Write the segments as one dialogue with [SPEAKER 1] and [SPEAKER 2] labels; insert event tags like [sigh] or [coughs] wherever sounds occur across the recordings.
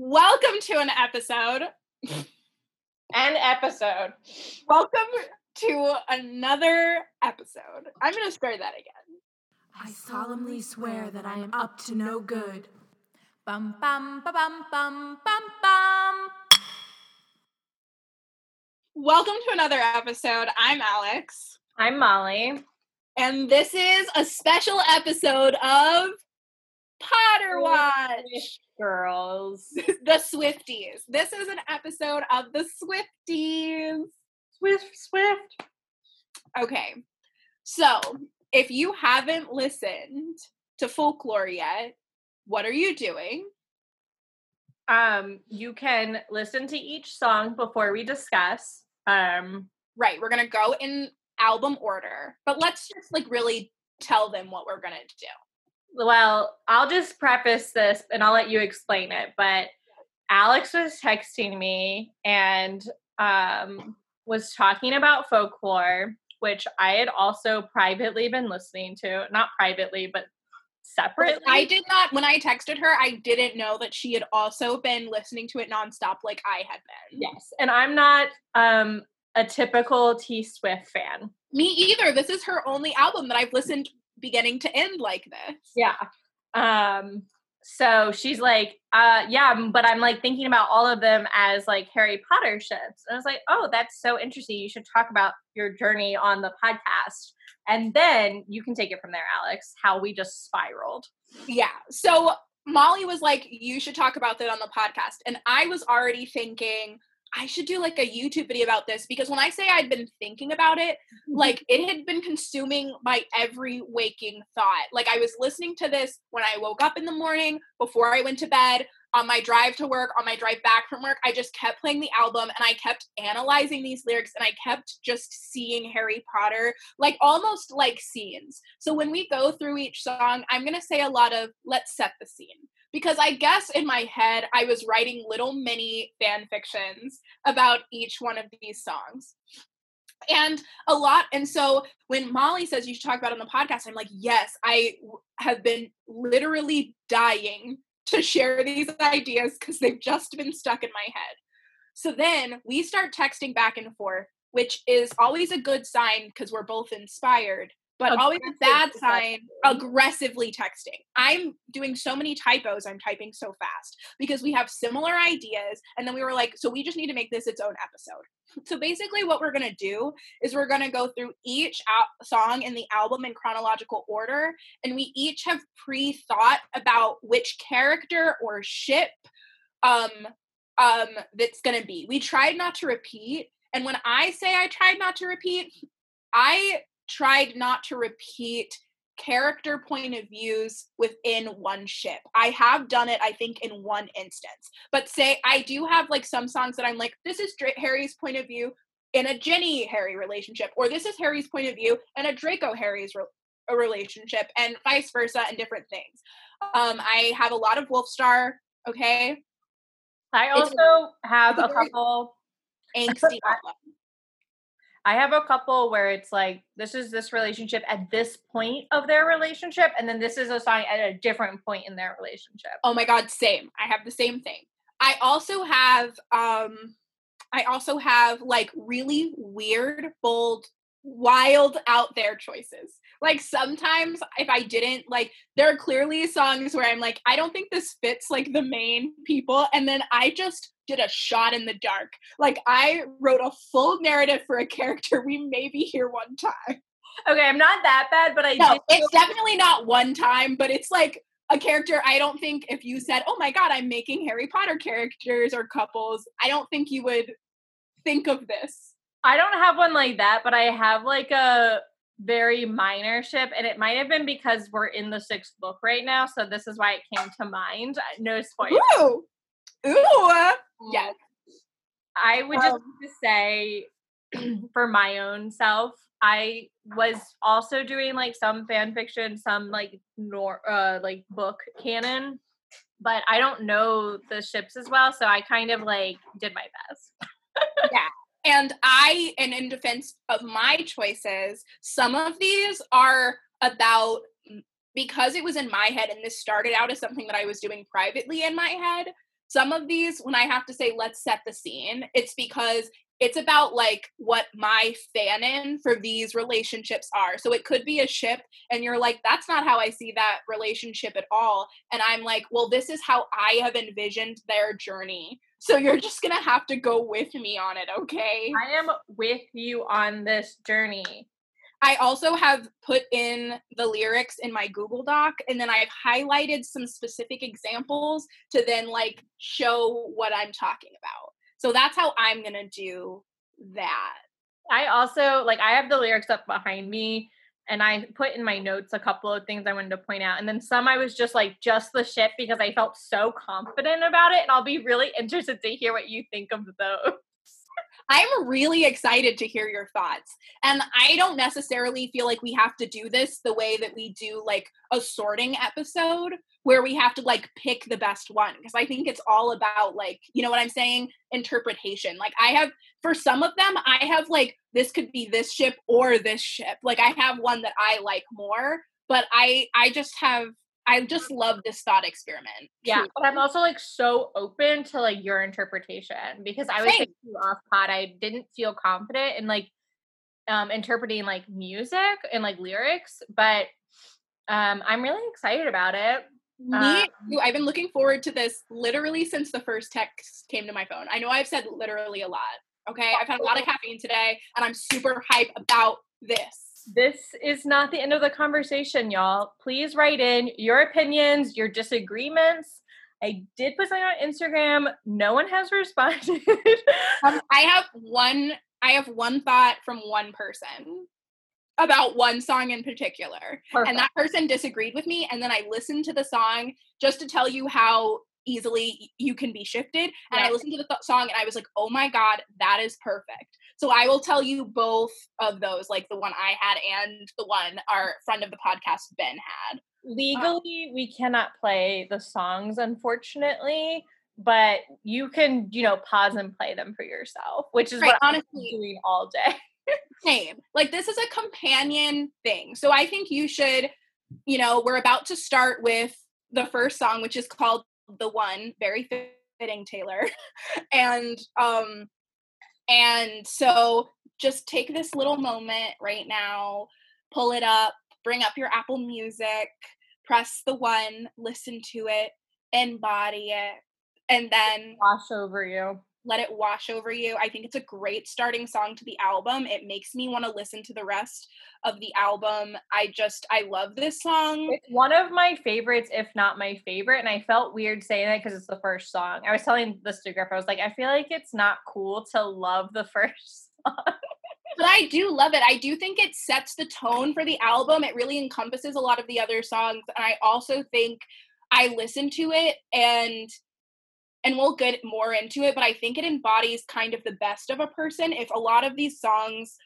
[SPEAKER 1] Welcome to an episode.
[SPEAKER 2] An episode.
[SPEAKER 1] Welcome to another episode. I'm going to swear that again.
[SPEAKER 3] I solemnly swear that I am up to no good.
[SPEAKER 4] Bum bum ba bum bum bum bum.
[SPEAKER 1] Welcome to another episode. I'm Alex,
[SPEAKER 2] I'm Molly.
[SPEAKER 1] and this is a special episode of Potter Watch.
[SPEAKER 2] Girls. [laughs]
[SPEAKER 1] the Swifties. This is an episode of the Swifties.
[SPEAKER 2] Swift, Swift.
[SPEAKER 1] Okay. So, if you haven't listened to folklore yet, what are you doing?
[SPEAKER 2] Um, you can listen to each song before we discuss. Um,
[SPEAKER 1] Right, we're going to go in album order, but let's just like really tell them what we're going to do.
[SPEAKER 2] Well, I'll just preface this and I'll let you explain it. But Alex was texting me and um was talking about folklore, which I had also privately been listening to. Not privately, but separately.
[SPEAKER 1] I did not when I texted her, I didn't know that she had also been listening to it nonstop like I had been.
[SPEAKER 2] Yes, and I'm not um a typical T Swift fan.
[SPEAKER 1] Me either. This is her only album that I've listened beginning to end like this.
[SPEAKER 2] Yeah. Um so she's like, uh yeah, but I'm like thinking about all of them as like Harry Potter ships. And I was like, "Oh, that's so interesting. You should talk about your journey on the podcast." And then you can take it from there, Alex, how we just spiraled.
[SPEAKER 1] Yeah. So Molly was like, you should talk about that on the podcast. And I was already thinking, I should do like a YouTube video about this because when I say I'd been thinking about it, mm-hmm. like it had been consuming my every waking thought. Like I was listening to this when I woke up in the morning, before I went to bed, on my drive to work, on my drive back from work. I just kept playing the album and I kept analyzing these lyrics and I kept just seeing Harry Potter, like almost like scenes. So when we go through each song, I'm going to say a lot of let's set the scene. Because I guess in my head, I was writing little mini fan fictions about each one of these songs and a lot and so when molly says you should talk about it on the podcast i'm like yes i have been literally dying to share these ideas because they've just been stuck in my head. So then we start texting back and forth which is always a good sign because we're both inspired but always a bad sign aggressively texting. I'm doing so many typos i'm typing so fast because we have similar ideas and then we were like so we just need to make this its own episode. [laughs] So basically what we're going to do is we're going to go through each al- song in the album in chronological order and we each have pre-thought about which character or ship um um that's going to be. We tried not to repeat and when i say i tried not to repeat i tried not to repeat character point of views within one ship. I have done it, I think, in one instance. But say I do have like some songs that I'm like, this is Dra- Harry's point of view in a Ginny Harry relationship, or this is Harry's point of view in a Draco Harry's re- a relationship, and vice versa, and different things. Um, I have a lot of Wolfstar. Okay,
[SPEAKER 2] I
[SPEAKER 1] It's-
[SPEAKER 2] also have
[SPEAKER 1] it's
[SPEAKER 2] a couple
[SPEAKER 1] angsty. [laughs]
[SPEAKER 2] I have a couple where it's like this is this relationship at this point of their relationship, and then this is a song at a different point in their relationship.
[SPEAKER 1] Oh my god, same. I have the same thing. I also have um I also have like really weird, bold, wild out there choices. Like sometimes if I didn't like there are clearly songs where I'm like I don't think this fits like the main people and then I just did a shot in the dark. Like I wrote a full narrative for a [laughs] character we maybe hear one time.
[SPEAKER 2] Okay, I'm not that bad, but I
[SPEAKER 1] No, it's definitely not one time, but it's like a character. I don't think if you said, "Oh my god, I'm making Harry Potter characters or couples," I don't think you would think of this.
[SPEAKER 2] I don't have one like that, but I have like a very minor ship, and it might have been because we're in the sixth book right now, so this is why it came to mind. No spoilers.
[SPEAKER 1] Ooh, ooh, yes.
[SPEAKER 2] I would just
[SPEAKER 1] Um,
[SPEAKER 2] like to say, [clears throat] for my own self, I was also doing like some fan fiction, some like nor uh like book canon, but I don't know the ships as well, so I kind of like did my best.
[SPEAKER 1] And I, and in defense of my choices, some of these are about because it was in my head and this started out as something that I was doing privately in my head. some of these, when I have to say, let's set the scene, it's because it's about like what my fanon for these relationships are. So it could be a ship, and you're like, that's not how I see that relationship at all. And I'm like, well, this is how I have envisioned their journey. So you're just gonna have to go with me on it, okay?
[SPEAKER 2] I am with you on this journey.
[SPEAKER 1] I also have put in the lyrics in my Google Doc and then I've highlighted some specific examples to then like show what I'm talking about. So that's how I'm going to do that.
[SPEAKER 2] I also like I have the lyrics up behind me and I put in my notes a couple of things I wanted to point out. And then some I was just like just the shit because I felt so confident about it and I'll be really interested to hear what you think of those.
[SPEAKER 1] I'm really excited to hear your thoughts. And I don't necessarily feel like we have to do this the way that we do like a sorting episode where we have to like pick the best one because I think it's all about like, you know what I'm saying? Interpretation. Like I have for some of them, I have like this could be this ship or this ship. Like I have one that I like more, but I I just have I just love this thought experiment.
[SPEAKER 2] Yeah, but I'm also like so open to like your interpretation because I was thinking off pod. I didn't feel confident in like um interpreting like music and like lyrics, but um I'm really excited about it.
[SPEAKER 1] Me um, I've been looking forward to this literally since the first text came to my phone. I know I've said literally a lot. Okay, I've had a lot of caffeine today, and I'm super hype about this
[SPEAKER 2] this is not the end of the conversation, y'all. Please write in your opinions, your disagreements. I did put something on Instagram. No one has [laughs] responded.
[SPEAKER 1] um, I have one. I have one thought from one person about one song in particular, Perfect. and that person disagreed with me. And then I listened to the song just to tell you how easily you can be shifted. And I listened to the th- song, and I was like, "Oh my god, that is perfect." So I will tell you both of those, like the one I had and the one our friend of the podcast, Ben, had.
[SPEAKER 2] Legally, um, we cannot play the songs, unfortunately, but you can, you know, pause and play them for yourself, which is right, what honestly, I'm doing all day. [laughs]
[SPEAKER 1] same. Like this is a companion thing. So I think you should, you know, we're about to start with the first song, which is called The One, very fitting Taylor. [laughs] and um and so just take this little moment right now, pull it up, bring up your Apple Music, press the one, listen to it, embody it, and then
[SPEAKER 2] wash over you.
[SPEAKER 1] Let it wash over you. I think it's a great starting song to the album. It makes me want to listen to the rest of the album. I just I love this song.
[SPEAKER 2] It's one of my favorites, if not my favorite. And I felt weird saying that because it's the first song. I was telling this to Griff, I was like, I feel like it's not cool to love the [laughs] first song.
[SPEAKER 1] but I do love it. I do think it sets the tone for the album. It really encompasses a lot of the other songs. And I also think I listen to it and and we'll get more into it, but I think it embodies kind of the best of a person. If a lot of these songs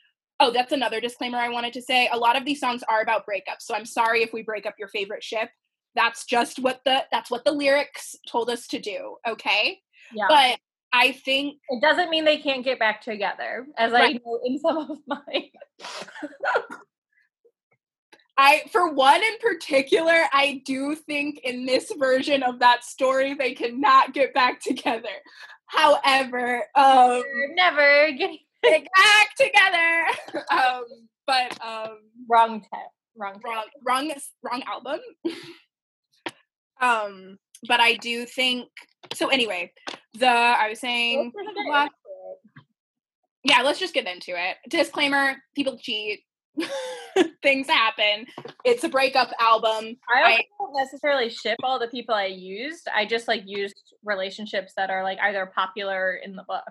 [SPEAKER 1] Oh, that's another disclaimer I wanted to say. A lot of these songs are about breakups. So I'm sorry if we break up your favorite ship. That's just what the that's what the lyrics told us to do, okay? Yeah. But I think
[SPEAKER 2] it doesn't mean they can't get back together, as right. I know in some of mine. [laughs]
[SPEAKER 1] I, for one in particular, I do think in this version of that story they cannot get back together. However, um,
[SPEAKER 2] never getting [laughs]
[SPEAKER 1] get back together. [laughs] Um, but um,
[SPEAKER 2] wrong tip, wrong,
[SPEAKER 1] wrong, wrong, wrong album. [laughs] um, but I do think so. Anyway, the I was saying, yeah, let's just get into it. Disclaimer: people cheat. [laughs] Things happen. It's a breakup album.
[SPEAKER 2] I, I don't necessarily ship all the people I used. I just like used relationships that are like either popular in the book.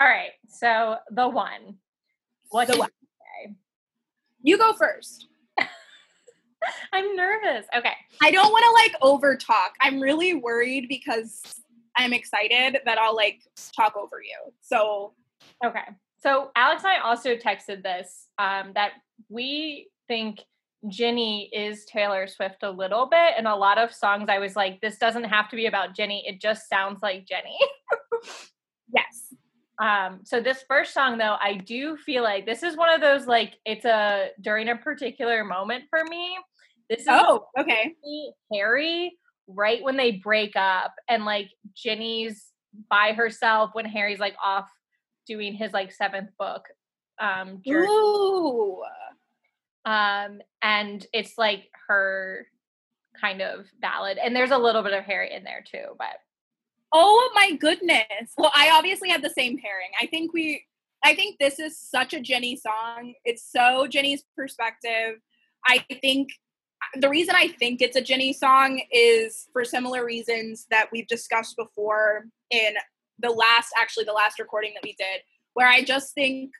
[SPEAKER 2] All right. So the one. What the one? You,
[SPEAKER 1] you go first. [laughs]
[SPEAKER 2] I'm nervous. Okay.
[SPEAKER 1] I don't want to like over talk. I'm really worried because I'm excited that I'll like talk over you. So
[SPEAKER 2] okay. So Alex and I also texted this um, that we think Ginny is Taylor Swift a little bit. And a lot of songs I was like, this doesn't have to be about Ginny. It just sounds like Ginny. [laughs]
[SPEAKER 1] yes.
[SPEAKER 2] Um, so this first song though, I do feel like this is one of those like it's a during a particular moment for me. This is
[SPEAKER 1] oh okay
[SPEAKER 2] Harry right when they break up and like Ginny's by herself when Harry's like off doing his like seventh book um journey.
[SPEAKER 1] Ooh.
[SPEAKER 2] um and it's like her kind of ballad and there's a little bit of Harry in there too but
[SPEAKER 1] Oh my goodness. Well, I obviously had the same pairing. I think we I think this is such a Ginny song. It's so Ginny's perspective. I think the reason I think it's a Ginny song is for similar reasons that we've discussed before in the last actually the last recording that we did where I just think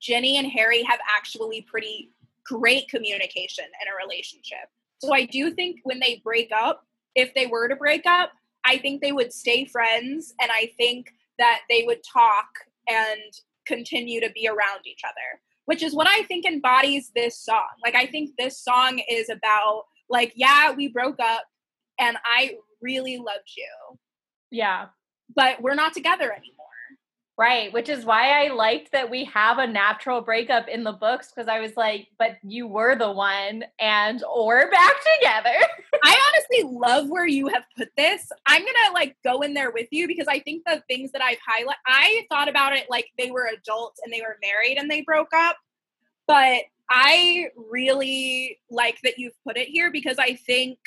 [SPEAKER 1] Ginny and Harry have actually pretty great communication in a relationship. So I do think when they break up, if they were to break up, I think they would stay friends and I think that they would talk and continue to be around each other, which is what I think embodies this song. Like, I think this song is about, like, yeah, we broke up and I really loved you,
[SPEAKER 2] yeah
[SPEAKER 1] but we're not together anymore.
[SPEAKER 2] Right, which is why I liked that we have a natural breakup in the books because I was like, but you were the one and we're [laughs] back together. [laughs]
[SPEAKER 1] I honestly love where you have put this. I'm gonna like go in there with you because I think the things that I've highlighted, I thought about it like they were adults and they were married and they broke up, but I really like that you've put it here because I think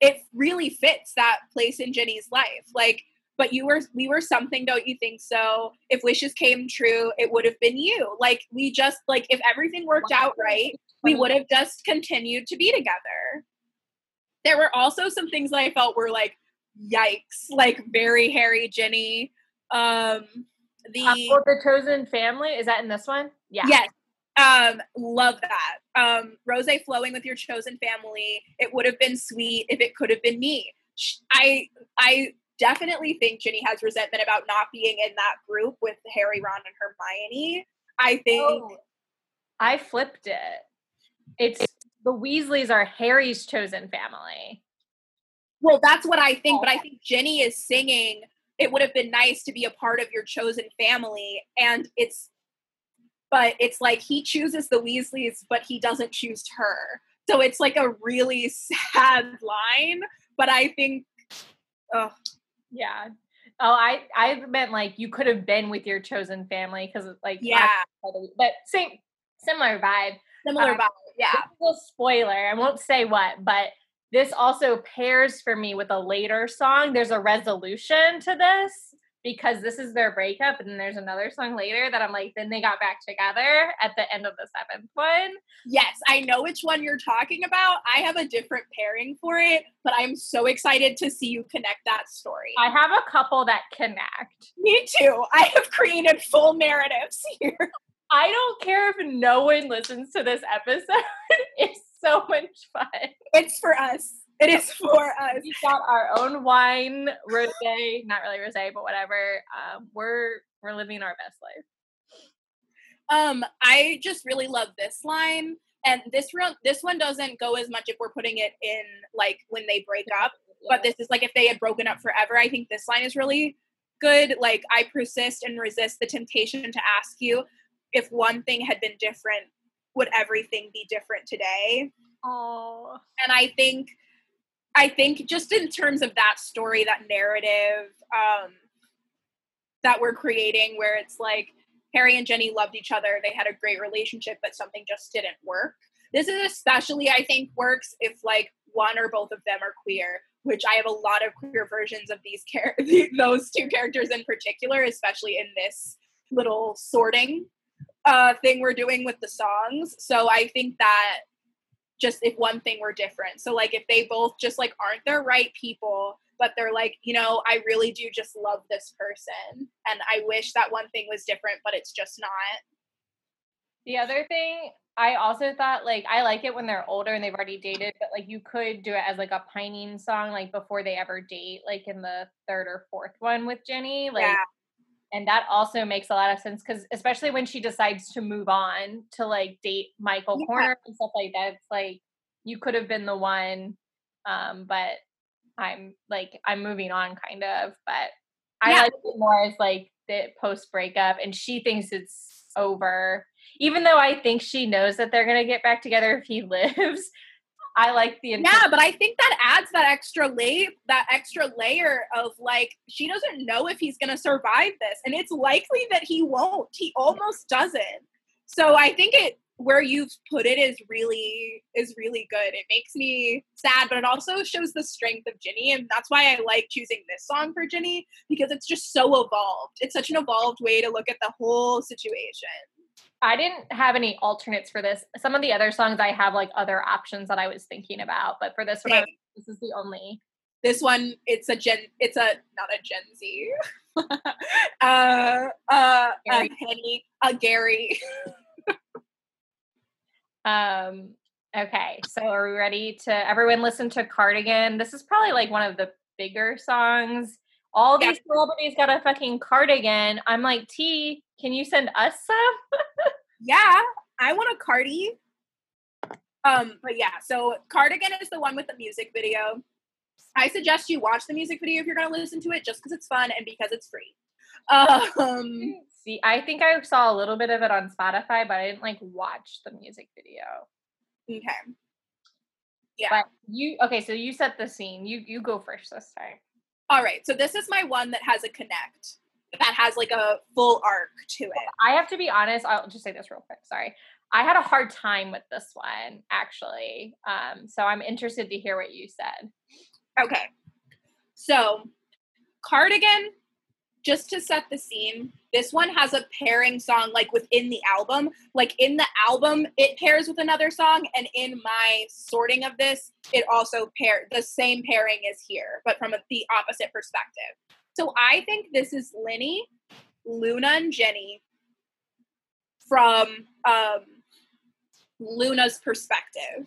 [SPEAKER 1] it really fits that place in Ginny's life. Like, but you were we were something, don't you think so? If wishes came true, it would have been you. Like we just like if everything worked out right, we would have just continued to be together. There were also some things that I felt were like yikes, like very Harry Ginny. Um the
[SPEAKER 2] Uh, the chosen family is that in this one? Yeah.
[SPEAKER 1] Yes. Um, love that. Um, rose flowing with your chosen family. It would have been sweet if it could have been me. I I definitely think Ginny has resentment about not being in that group with Harry, Ron, and Hermione. I think
[SPEAKER 2] Oh, I flipped it. It's the Weasleys are Harry's chosen family.
[SPEAKER 1] well, that's what I think, but I think Ginny is singing it would have been nice to be a part of your chosen family and it's but it's like he chooses the Weasleys, but he doesn't choose her. So it's like a really [laughs] sad line. But I think, oh,
[SPEAKER 2] Yeah. Oh, I I meant like you could have been with your chosen family because like
[SPEAKER 1] yeah,
[SPEAKER 2] but same similar vibe.
[SPEAKER 1] similar
[SPEAKER 2] Uh,
[SPEAKER 1] vibe. Yeah,
[SPEAKER 2] a spoiler. I won't say what, but this also pairs for me with a later song. There's a resolution to this because this is their breakup, and then there's another song later that I'm like, then they got back together at the end of the seventh one.
[SPEAKER 1] yes, I know which one you're talking about. I have a different pairing for it, but I'm so excited to see you connect that story.
[SPEAKER 2] I have a couple that connect.
[SPEAKER 1] Me too. I have created full narratives [laughs] here.
[SPEAKER 2] I don't care if no one listens to this episode. [laughs] it's so much fun.
[SPEAKER 1] It's for us. It is for us.
[SPEAKER 2] We got our own wine, rosé, not really rosé, but whatever. Um, we're we're living our best life.
[SPEAKER 1] Um, I just really love this line, and this real this one doesn't go as much if we're putting it in like when they break up. But this is like if they had broken up forever. I think this line is really good. Like I persist and resist the temptation to ask you if one thing had been different, would everything be different today?
[SPEAKER 2] Oh,
[SPEAKER 1] and I think I think just in terms of that story, that narrative um, that we're creating, where it's like Harry and Ginny loved each other, they had a great relationship, but something just didn't work. This is especially, I think, works if like one or both of them are queer, which I have a lot of queer versions of these char- [laughs] those two characters in particular, especially in this little sorting uh, thing we're doing with the songs. So I think that just if one thing were different. So like if they both just like aren't the right people, but they're like, you know, I really do just love this person and I wish that one thing was different, but it's just not.
[SPEAKER 2] the other thing I also thought like I like it when they're older and they've already dated, but like you could do it as like a pining song, like before they ever date, like in the third or fourth one with Ginny, like.
[SPEAKER 1] yeah.
[SPEAKER 2] And that also makes a lot of sense because, especially when she decides to move on to like date Michael
[SPEAKER 1] Yeah.
[SPEAKER 2] Corner and stuff like that, it's like you could have been the one, um, but I'm like I'm moving on, kind of. But I
[SPEAKER 1] Yeah.
[SPEAKER 2] like it more as like the post breakup, and she thinks it's over, even though I think she knows that they're gonna get back together if he [laughs] lives. I like the
[SPEAKER 1] yeah, but I think that adds that extra layer, that extra layer of like she doesn't know if he's going to survive this, and it's likely that he won't. He almost doesn't. So I think it where you've put it is really is really good. It makes me sad, but it also shows the strength of Ginny, and that's why I like choosing this song for Ginny because it's just so evolved. It's such an evolved way to look at the whole situation.
[SPEAKER 2] I didn't have any alternates for this. Some of the other songs I have like other options that I was thinking about, but for this one, this is the only.
[SPEAKER 1] This one, it's a Gen. It's a not a Gen Z. [laughs] uh, uh, Gary. a Penny, a Gary.
[SPEAKER 2] um. Okay, so are we ready to everyone listen to Cardigan? This is probably like one of the bigger songs. All these yeah. celebrities got a fucking cardigan. I'm like, T, can you send us some?
[SPEAKER 1] yeah, I want a cardi. Um, but yeah, so Cardigan is the one with the music video. I suggest you watch the music video if you're gonna listen to it, just because it's fun and because it's free. Um, [laughs]
[SPEAKER 2] see, I think I saw a little bit of it on Spotify, but I didn't like watch the music video.
[SPEAKER 1] Okay. Yeah.
[SPEAKER 2] But you okay? So you set the scene. You you go first this time.
[SPEAKER 1] All right. So this is my one that has a connect that has like a full arc to it.
[SPEAKER 2] I have to be honest, I'll just say this real quick. Sorry. I had a hard time with this one actually. Um, so I'm interested to hear what you said.
[SPEAKER 1] Okay. So, Cardigan just to set the scene, this one has a pairing song like within the album. Like in the album, it pairs with another song, and in my sorting of this, it also pair the same pairing is here, but from a, the opposite perspective. So I think this is Linny, Luna, and Ginny from um, Luna's perspective.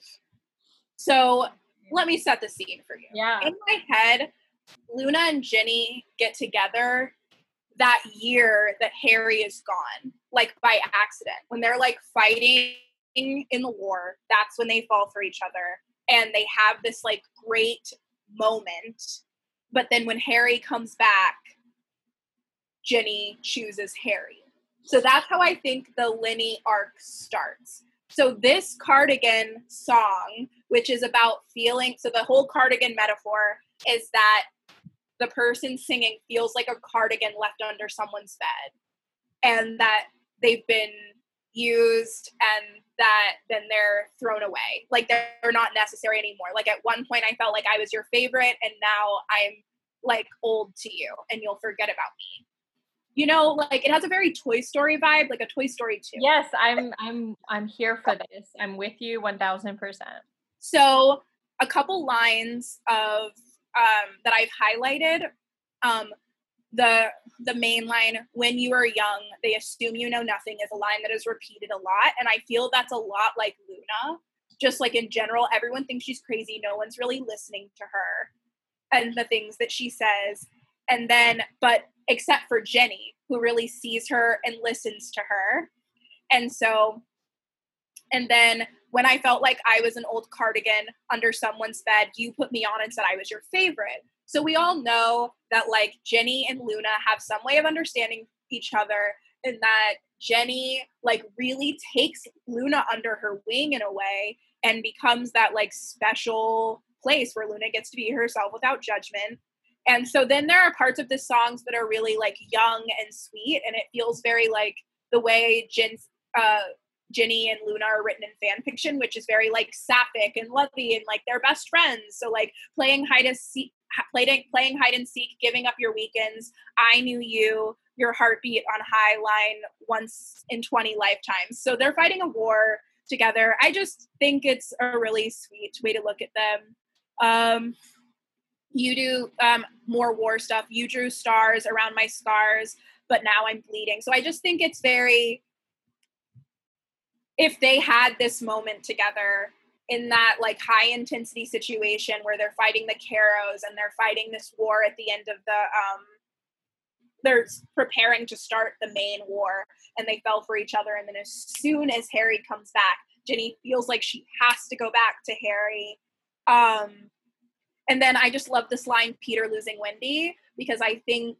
[SPEAKER 1] So let me set the scene for you.
[SPEAKER 2] Yeah.
[SPEAKER 1] In my head, Luna and Ginny get together that year that Harry is gone, like by accident. When they're like fighting in the war, that's when they fall for each other. And they have this like great moment. But then when Harry comes back, Ginny chooses Harry. So that's how I think the Linny arc starts. So this cardigan song, which is about feeling, so the whole cardigan metaphor is that the person singing feels like a cardigan left under someone's bed. And that they've been used and that then they're thrown away. Like they're not necessary anymore. Like at one point i felt like i was your favorite and now i'm like old to you and you'll forget about me. You know like it has a very toy story vibe like a toy story too
[SPEAKER 2] yes i'm i'm i'm here for this. I'm with you 1000%
[SPEAKER 1] so a couple lines of um, that I've highlighted. Um, the the main line when you are young they assume you know nothing is a line that is repeated a lot and i feel that's a lot like luna just like in general everyone thinks she's crazy no one's really listening to her and the things that she says and then but except for ginny who really sees her and listens to her and so and then when I felt like I was an old cardigan under someone's bed, you put me on and said I was your favorite. So we all know that like Ginny and Luna have some way of understanding each other and that Ginny like really takes Luna under her wing in a way and becomes that like special place where Luna gets to be herself without judgment. And so then there are parts of the songs that are really like young and sweet and it feels very like the way Jin's uh Ginny and Luna are written in fan fiction, which is very like sapphic and lovey and like they're best friends. So like playing hide and seek, playing playing hide and seek, giving up your weekends. I knew you, your heartbeat on high line once in twenty lifetimes. So they're fighting a war together. I just think it's a really sweet way to look at them. Um, you do um, more war stuff. You drew stars around my scars, but now I'm bleeding. So I just think it's very if they had this moment together in that like high intensity situation where they're fighting the Carrows and they're fighting this war at the end of the um they're preparing to start the main war and they fell for each other. And then as soon as Harry comes back Ginny feels like she has to go back to Harry. Um and then I just love this line Peter losing Wendy because I think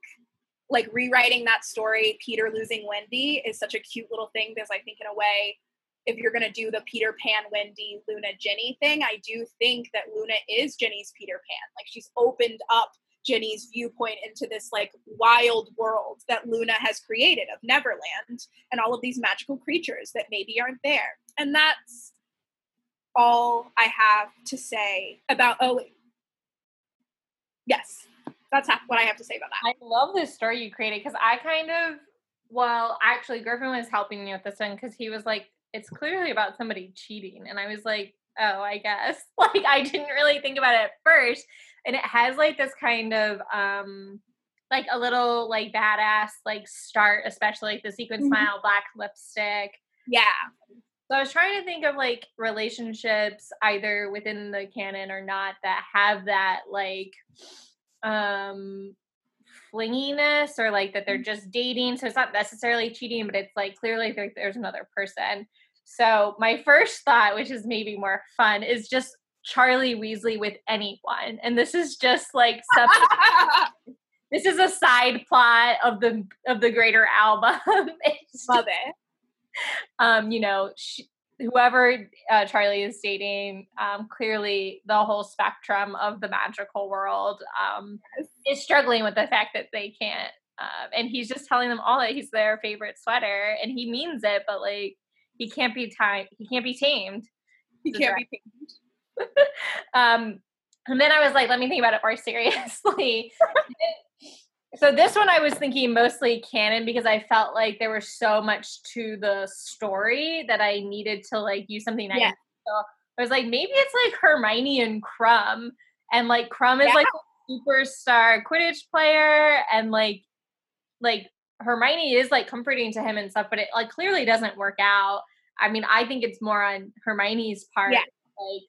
[SPEAKER 1] like rewriting that story Peter losing Wendy is such a cute little thing because I think in a way if you're going to do the Peter Pan, Wendy, Luna, Ginny thing, I do think that Luna is Ginny's Peter Pan. Like she's opened up Ginny's viewpoint into this like wild world that Luna has created of Neverland and all of these magical creatures that maybe aren't there. And that's all I have to say about oh yes that's what I have to say about that.
[SPEAKER 2] I love this story you created because I kind of, well, actually, Griffin was helping me with this one because he was like, it's clearly about somebody cheating. And I was like, oh, I guess. [laughs] Like, I didn't really think about it at first. And it has like this kind of, um, like a little like badass like start, especially like the sequin mm-hmm. smile, black lipstick.
[SPEAKER 1] Yeah.
[SPEAKER 2] So I was trying to think of like relationships either within the canon or not that have that like um flinginess or like that they're mm. just dating so it's not necessarily cheating but it's like clearly there, there's another person so my first thought which is maybe more fun is just charlie weasley with anyone. And this is just like something [laughs] this is a side plot of the of the greater album. [laughs]
[SPEAKER 1] Love it.
[SPEAKER 2] Um you know she, whoever uh, Charlie is dating, um, clearly the whole spectrum of the magical world. Um, is struggling with the fact that they can't. Um, and he's just telling them all that he's their favorite sweater, and he means it, but like he can't be timed. He can't be tamed.
[SPEAKER 1] He can't be tamed. [laughs]
[SPEAKER 2] um, and then I was like, let me think about it more [laughs] seriously so this one I was thinking mostly canon because I felt like there was so much to the story that I needed to like use something nice. Yeah. So I was like, maybe it's like Hermione and Krum, and like Krum is yeah. like a superstar Quidditch player, and like like Hermione is like comforting to him and stuff, but it like clearly doesn't work out. I mean, I think it's more on Hermione's part. Yeah. Like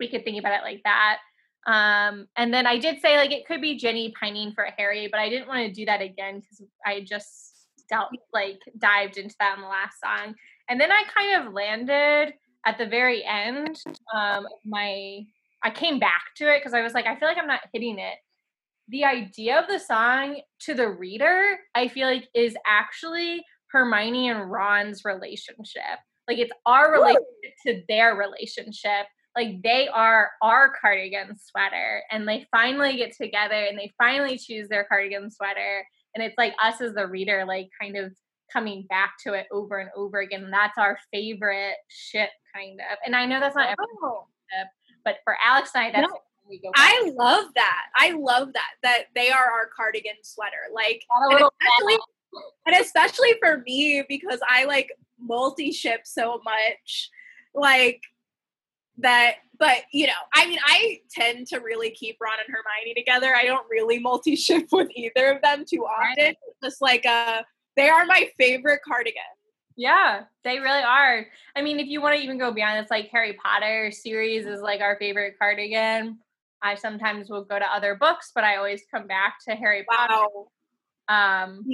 [SPEAKER 2] we could think about it like that. Um, and then I did say like it could be Ginny pining for Harry, but I didn't want to do that again because I just dealt like dived into that in the last song. And then I kind of landed at the very end. Um, my I came back to it because I was like, I feel like I'm not hitting it. The idea of the song to the reader, I feel like, is actually Hermione and Ron's relationship. Like it's our relationship to their relationship like they are our cardigan sweater and they finally get together and they finally choose their cardigan sweater and it's like us as the reader like kind of coming back to it over and over again and that's our favorite ship kind of and i know that's not every oh. but for alex and i that's no.
[SPEAKER 1] I love that. I love that that they are our cardigan sweater. Like especially, and especially for me because I like multi ship so much. Like that but you know i mean i tend to really keep ron and hermione together i don't really multi-ship [laughs] with either of them too often right. just like uh they are my favorite cardigan
[SPEAKER 2] yeah they really are i mean if you want to even go beyond it's like harry potter series is like our favorite cardigan i sometimes will go to other books but i always come back to harry wow. potter um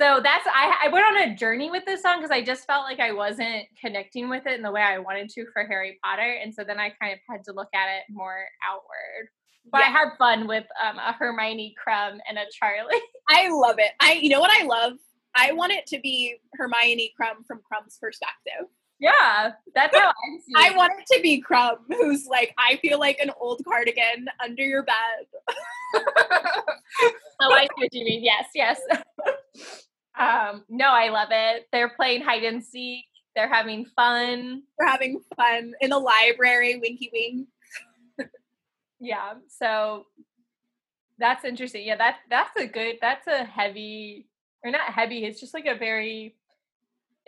[SPEAKER 2] so that's I, I went on a journey with this song because I just felt like I wasn't connecting with it in the way I wanted to for Harry Potter, and so then I kind of had to look at it more outward. But yeah. I had fun with um, a Hermione Krum and a Charlie. [laughs]
[SPEAKER 1] I love it. I you know what I love? I want it to be Hermione Krum from Krum's perspective.
[SPEAKER 2] Yeah, that's how I [laughs] see
[SPEAKER 1] I want it to be Krum, who's like, I feel like an old cardigan under your bed. [laughs]
[SPEAKER 2] oh, I see what you mean. Yes, yes. [laughs] Um, no, I love it. They're playing hide and seek. They're having fun.
[SPEAKER 1] They're having fun in the library, winky wink.
[SPEAKER 2] yeah. So that's interesting. Yeah, that that's a good that's a heavy or not heavy, it's just like a very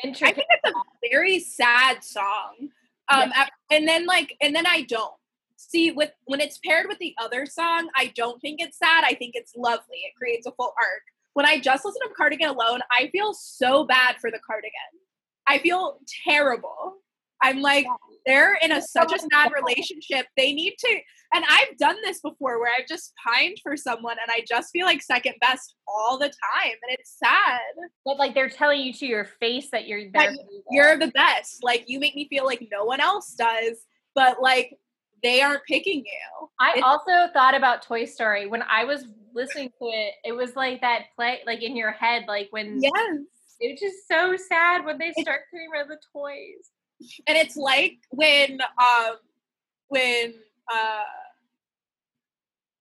[SPEAKER 1] interesting I think it's a very sad song. Um yeah. and then like and then I don't. See with when it's paired with the other song, I don't think it's sad. I think it's lovely. It creates a full arc when I just listen to Cardigan alone, I feel so bad for the Cardigan. I feel terrible. I'm like, they're in a such a sad relationship. They need to, and I've done this before where I've just pined for someone and I just feel like second best all the time. And it's sad.
[SPEAKER 2] But like they're telling you to your face that you're that
[SPEAKER 1] you're the best. Like you make me feel like no one else does. But like they aren't picking you.
[SPEAKER 2] I it's- also thought about Toy Story when I was listening to it. It was like that play, like in your head, like when
[SPEAKER 1] yes,
[SPEAKER 2] It's just so sad when they start getting rid of the toys.
[SPEAKER 1] And it's like when um when uh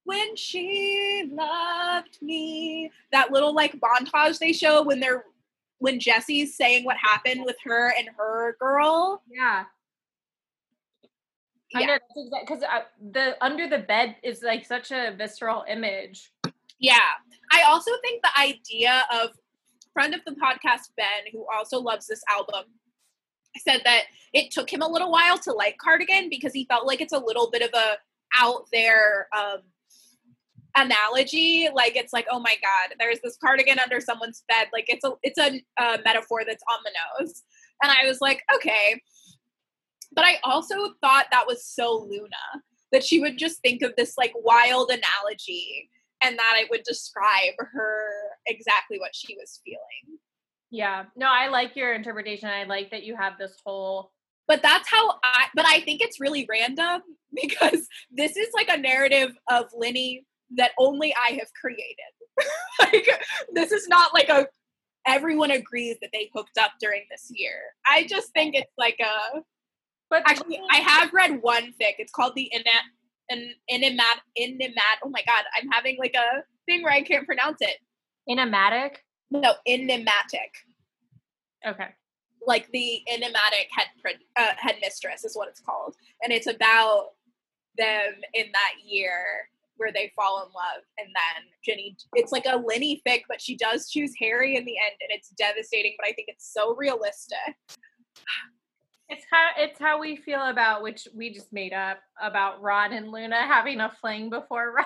[SPEAKER 1] when she loved me that little like montage they show when they're when Jesse's saying what happened with her and her girl.
[SPEAKER 2] Yeah. I
[SPEAKER 1] Yeah.
[SPEAKER 2] know because uh, the under the bed is like such a visceral image.
[SPEAKER 1] Yeah. I also think the idea of friend of the podcast Ben who also loves this album said that it took him a little while to like Cardigan because he felt like it's a little bit of a out there um analogy. Like it's like oh my god there's this cardigan under someone's bed. Like it's a it's a uh, metaphor that's on the nose. And i was like okay. But i also thought that was so luna that she would just think of this like wild analogy and that it would describe her exactly what she was feeling
[SPEAKER 2] Yeah. No, I like your interpretation. I like that you have this whole
[SPEAKER 1] but that's how I but I think it's really random [laughs] because this is like a narrative of Linny that only I have created. [laughs] like this is not like a everyone agrees that they hooked up during this year. I just think it's like a
[SPEAKER 2] but
[SPEAKER 1] actually I have read one fic. It's called the Inat an Inimat Inimat oh my god, I'm having like a thing where I can't pronounce it.
[SPEAKER 2] Inamatic.
[SPEAKER 1] No, Inimatic.
[SPEAKER 2] Okay.
[SPEAKER 1] like the enigmatic head uh, headmistress is what it's called, and it's about them in that year where they fall in love, and then Ginny. It's like a Linny fic, but she does choose Harry in the end, and it's devastating. But I think it's so realistic.
[SPEAKER 2] It's how it's how we feel about which we just made up about Ron and Luna having a fling before [laughs] Ron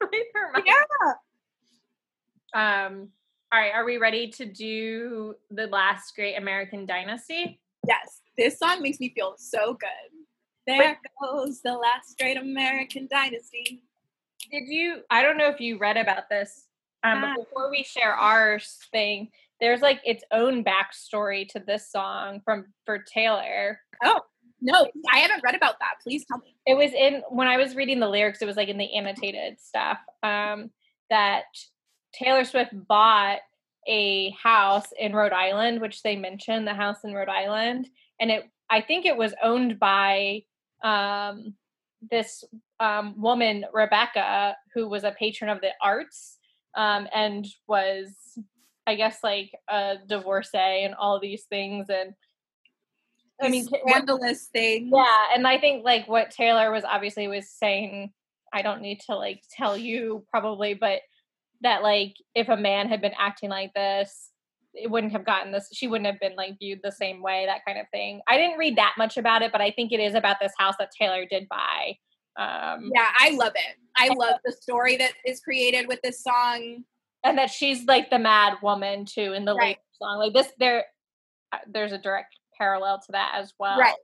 [SPEAKER 2] with Hermione.
[SPEAKER 1] Yeah.
[SPEAKER 2] Um. All right. Are we ready to do the last great American dynasty?
[SPEAKER 1] Yes, this song makes me feel so good. There goes the last great American dynasty.
[SPEAKER 2] Did you? I don't know if you read about this. Um,
[SPEAKER 1] Ah.
[SPEAKER 2] but before we share our thing, there's like its own backstory to this song from for Taylor.
[SPEAKER 1] Oh no, I haven't read about that. Please tell me.
[SPEAKER 2] It was in when I was reading the lyrics. It was like in the annotated stuff um, that Taylor Swift bought a house in Rhode Island, which they mentioned the house in Rhode Island, and it I think it was owned by um, this um, woman Rebekah, who was a patron of the arts um, and was I guess like a divorcee and all these things and. I mean,
[SPEAKER 1] scandalous things.
[SPEAKER 2] yeah, and I think like what Taylor was obviously was saying, I don't need to like tell you probably, but that like if a man had been acting like this, it wouldn't have gotten this she wouldn't have been like viewed the same way, that kind of thing. I didn't read that much about it, but I think it is about this house that Taylor did buy. Um
[SPEAKER 1] Yeah, I love it. I love the story that is created with this song.
[SPEAKER 2] and that she's like the mad woman too in the
[SPEAKER 1] Right.
[SPEAKER 2] song. Like this there uh, there's a direct parallel to that as well.
[SPEAKER 1] Right.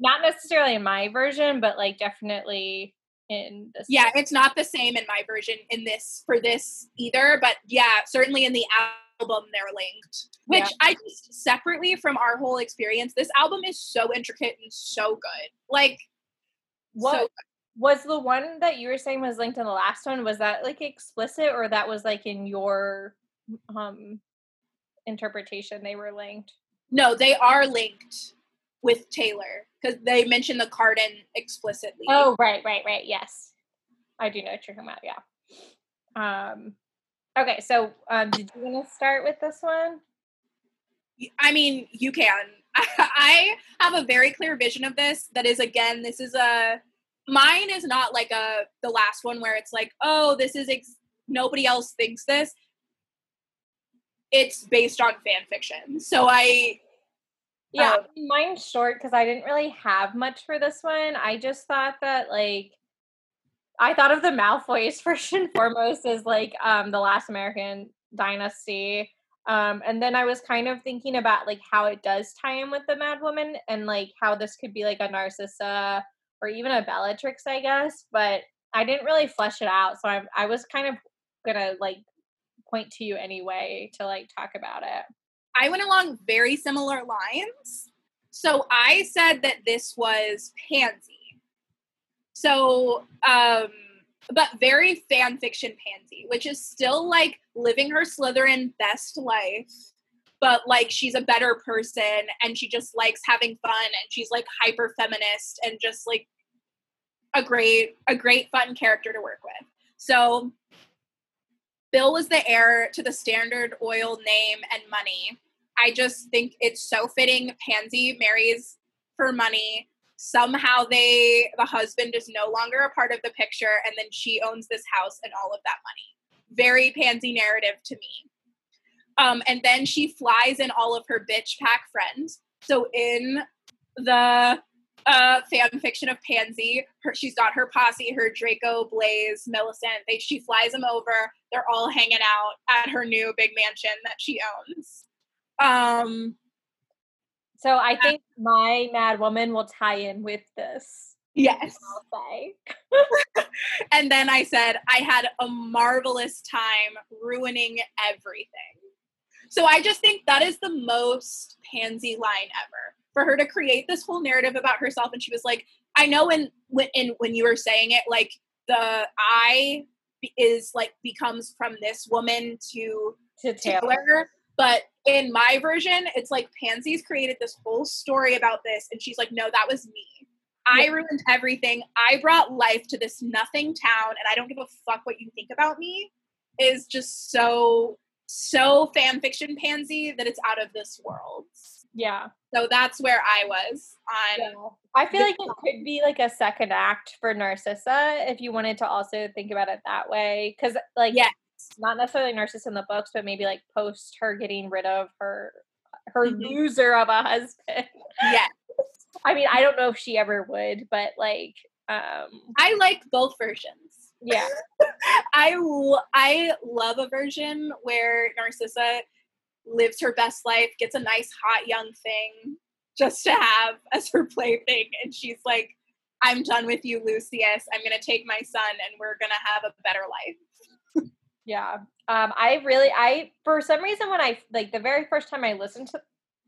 [SPEAKER 2] Not necessarily in my version, but like definitely in this
[SPEAKER 1] Yeah, it's not the same in my version in this for this either, but yeah, certainly in the album they're linked. Which
[SPEAKER 2] Yeah.
[SPEAKER 1] I just separately from our whole experience, this album is so intricate and so good. Like
[SPEAKER 2] What
[SPEAKER 1] so
[SPEAKER 2] was the one that you were saying was linked in the last one? Was that like explicit or that was like in your um interpretation they were linked?
[SPEAKER 1] no, they are linked with Taylor because they mentioned the Cardin explicitly.
[SPEAKER 2] Oh, right, right, right. Yes. I do know what you're talking about, yeah. Um okay, so um did you want to start with this one?
[SPEAKER 1] I mean, you can. [laughs] I have a very clear vision of this. That is, again, this is a mine is not like a the last one where it's like, oh, this is ex- nobody else thinks this. It's based on fan fiction, so I
[SPEAKER 2] Yeah,
[SPEAKER 1] Um,
[SPEAKER 2] mine's short because I didn't really have much for this one. I just thought that like I thought of the [laughs] Malfoys first and foremost as like um the last American dynasty. Um and then I was kind of thinking about like how it does tie in with the Mad Woman and like how this could be like a Narcissa or even a Bellatrix, I guess, but I didn't really flesh it out. So I I was kind of gonna like point to you anyway to like talk about it.
[SPEAKER 1] I went along very similar lines. So I said that this was Pansy. So, um, but very fan fiction Pansy, which is still like living her Slytherin best life, but like she's a better person and she just likes having fun and she's like hyper feminist and just like a great a great fun character to work with. So Bill was the heir to the Standard Oil name and money. I just think it's so fitting. Pansy marries for money. Somehow they the husband is no longer a part of the picture and then she owns this house and all of that money. Very pansy narrative to me. Um, and then she flies in all of her bitch pack friends. So in the uh, fan fiction of Pansy, her, she's got her posse, her Draco, Blaze, Millicent. They, she flies them over. They're all hanging out at her new big mansion that she owns. Um,
[SPEAKER 2] so I think my Mad Woman will tie in with this.
[SPEAKER 1] Yes. [laughs] And then I said I had a marvelous time ruining everything. So I just think that is the most pansy line ever. For her to create this whole narrative about herself, and she was like, I know when when in, when you were saying it, like the I is like becomes from this woman to
[SPEAKER 2] To Taylor.
[SPEAKER 1] Taylor. But in my version, it's like Pansy's created this whole story about this, and she's like, no, that was me. I ruined everything. I brought life to this nothing town, and I don't give a fuck what you think about me. Is just so so fan fiction pansy that it's out of this world.
[SPEAKER 2] Yeah.
[SPEAKER 1] So that's where I was on.
[SPEAKER 2] Yeah. I feel like it could be like a second act for Narcissa if you wanted to also think about it that way. Because, like,
[SPEAKER 1] yeah,
[SPEAKER 2] not necessarily Narcissa in the books, but maybe like post her getting rid of her her
[SPEAKER 1] Mhm.
[SPEAKER 2] loser of a husband.
[SPEAKER 1] Yes. [laughs]
[SPEAKER 2] I mean, I don't know if she ever would, but like, um,
[SPEAKER 1] I like both versions.
[SPEAKER 2] yeah, [laughs]
[SPEAKER 1] I I love a version where Narcissa lives her best life, gets a nice hot young thing just to have [laughs] as her plaything, and she's like, "I'm done with you, Lucius. I'm gonna take my son, and we're gonna have a better life."
[SPEAKER 2] yeah. Um, I really, I for some reason when I like the very first time I listened to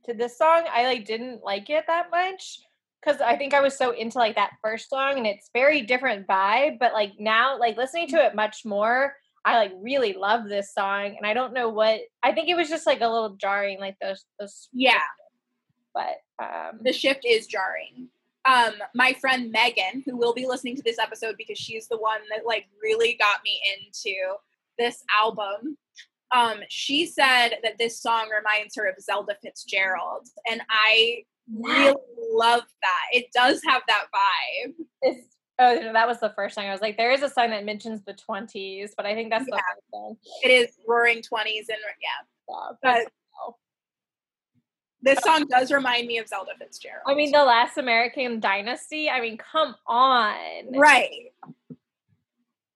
[SPEAKER 2] to this song, I like didn't like it that much because I think I was so into like that first song and it's very different vibe. But like now, like listening to it much more, I like really love this song, and I don't know what I think it was just like a little jarring, like those those.
[SPEAKER 1] Yeah,
[SPEAKER 2] But um,
[SPEAKER 1] the shift is jarring. Um, my friend Megan, who will be listening to this episode because she's the one that like really got me into this album. Um, she said that this song reminds her of Zelda Fitzgerald, and I really love that. It does have that vibe.
[SPEAKER 2] it's, oh, that was the first song. I was like, there is a song that mentions the twenties, but I think that's the
[SPEAKER 1] Yeah.
[SPEAKER 2] first song.
[SPEAKER 1] It is Roaring Twenties, and yeah,
[SPEAKER 2] Yeah,
[SPEAKER 1] but this song does remind me of Zelda Fitzgerald.
[SPEAKER 2] I mean, the last American Dynasty. I mean, come on,
[SPEAKER 1] right?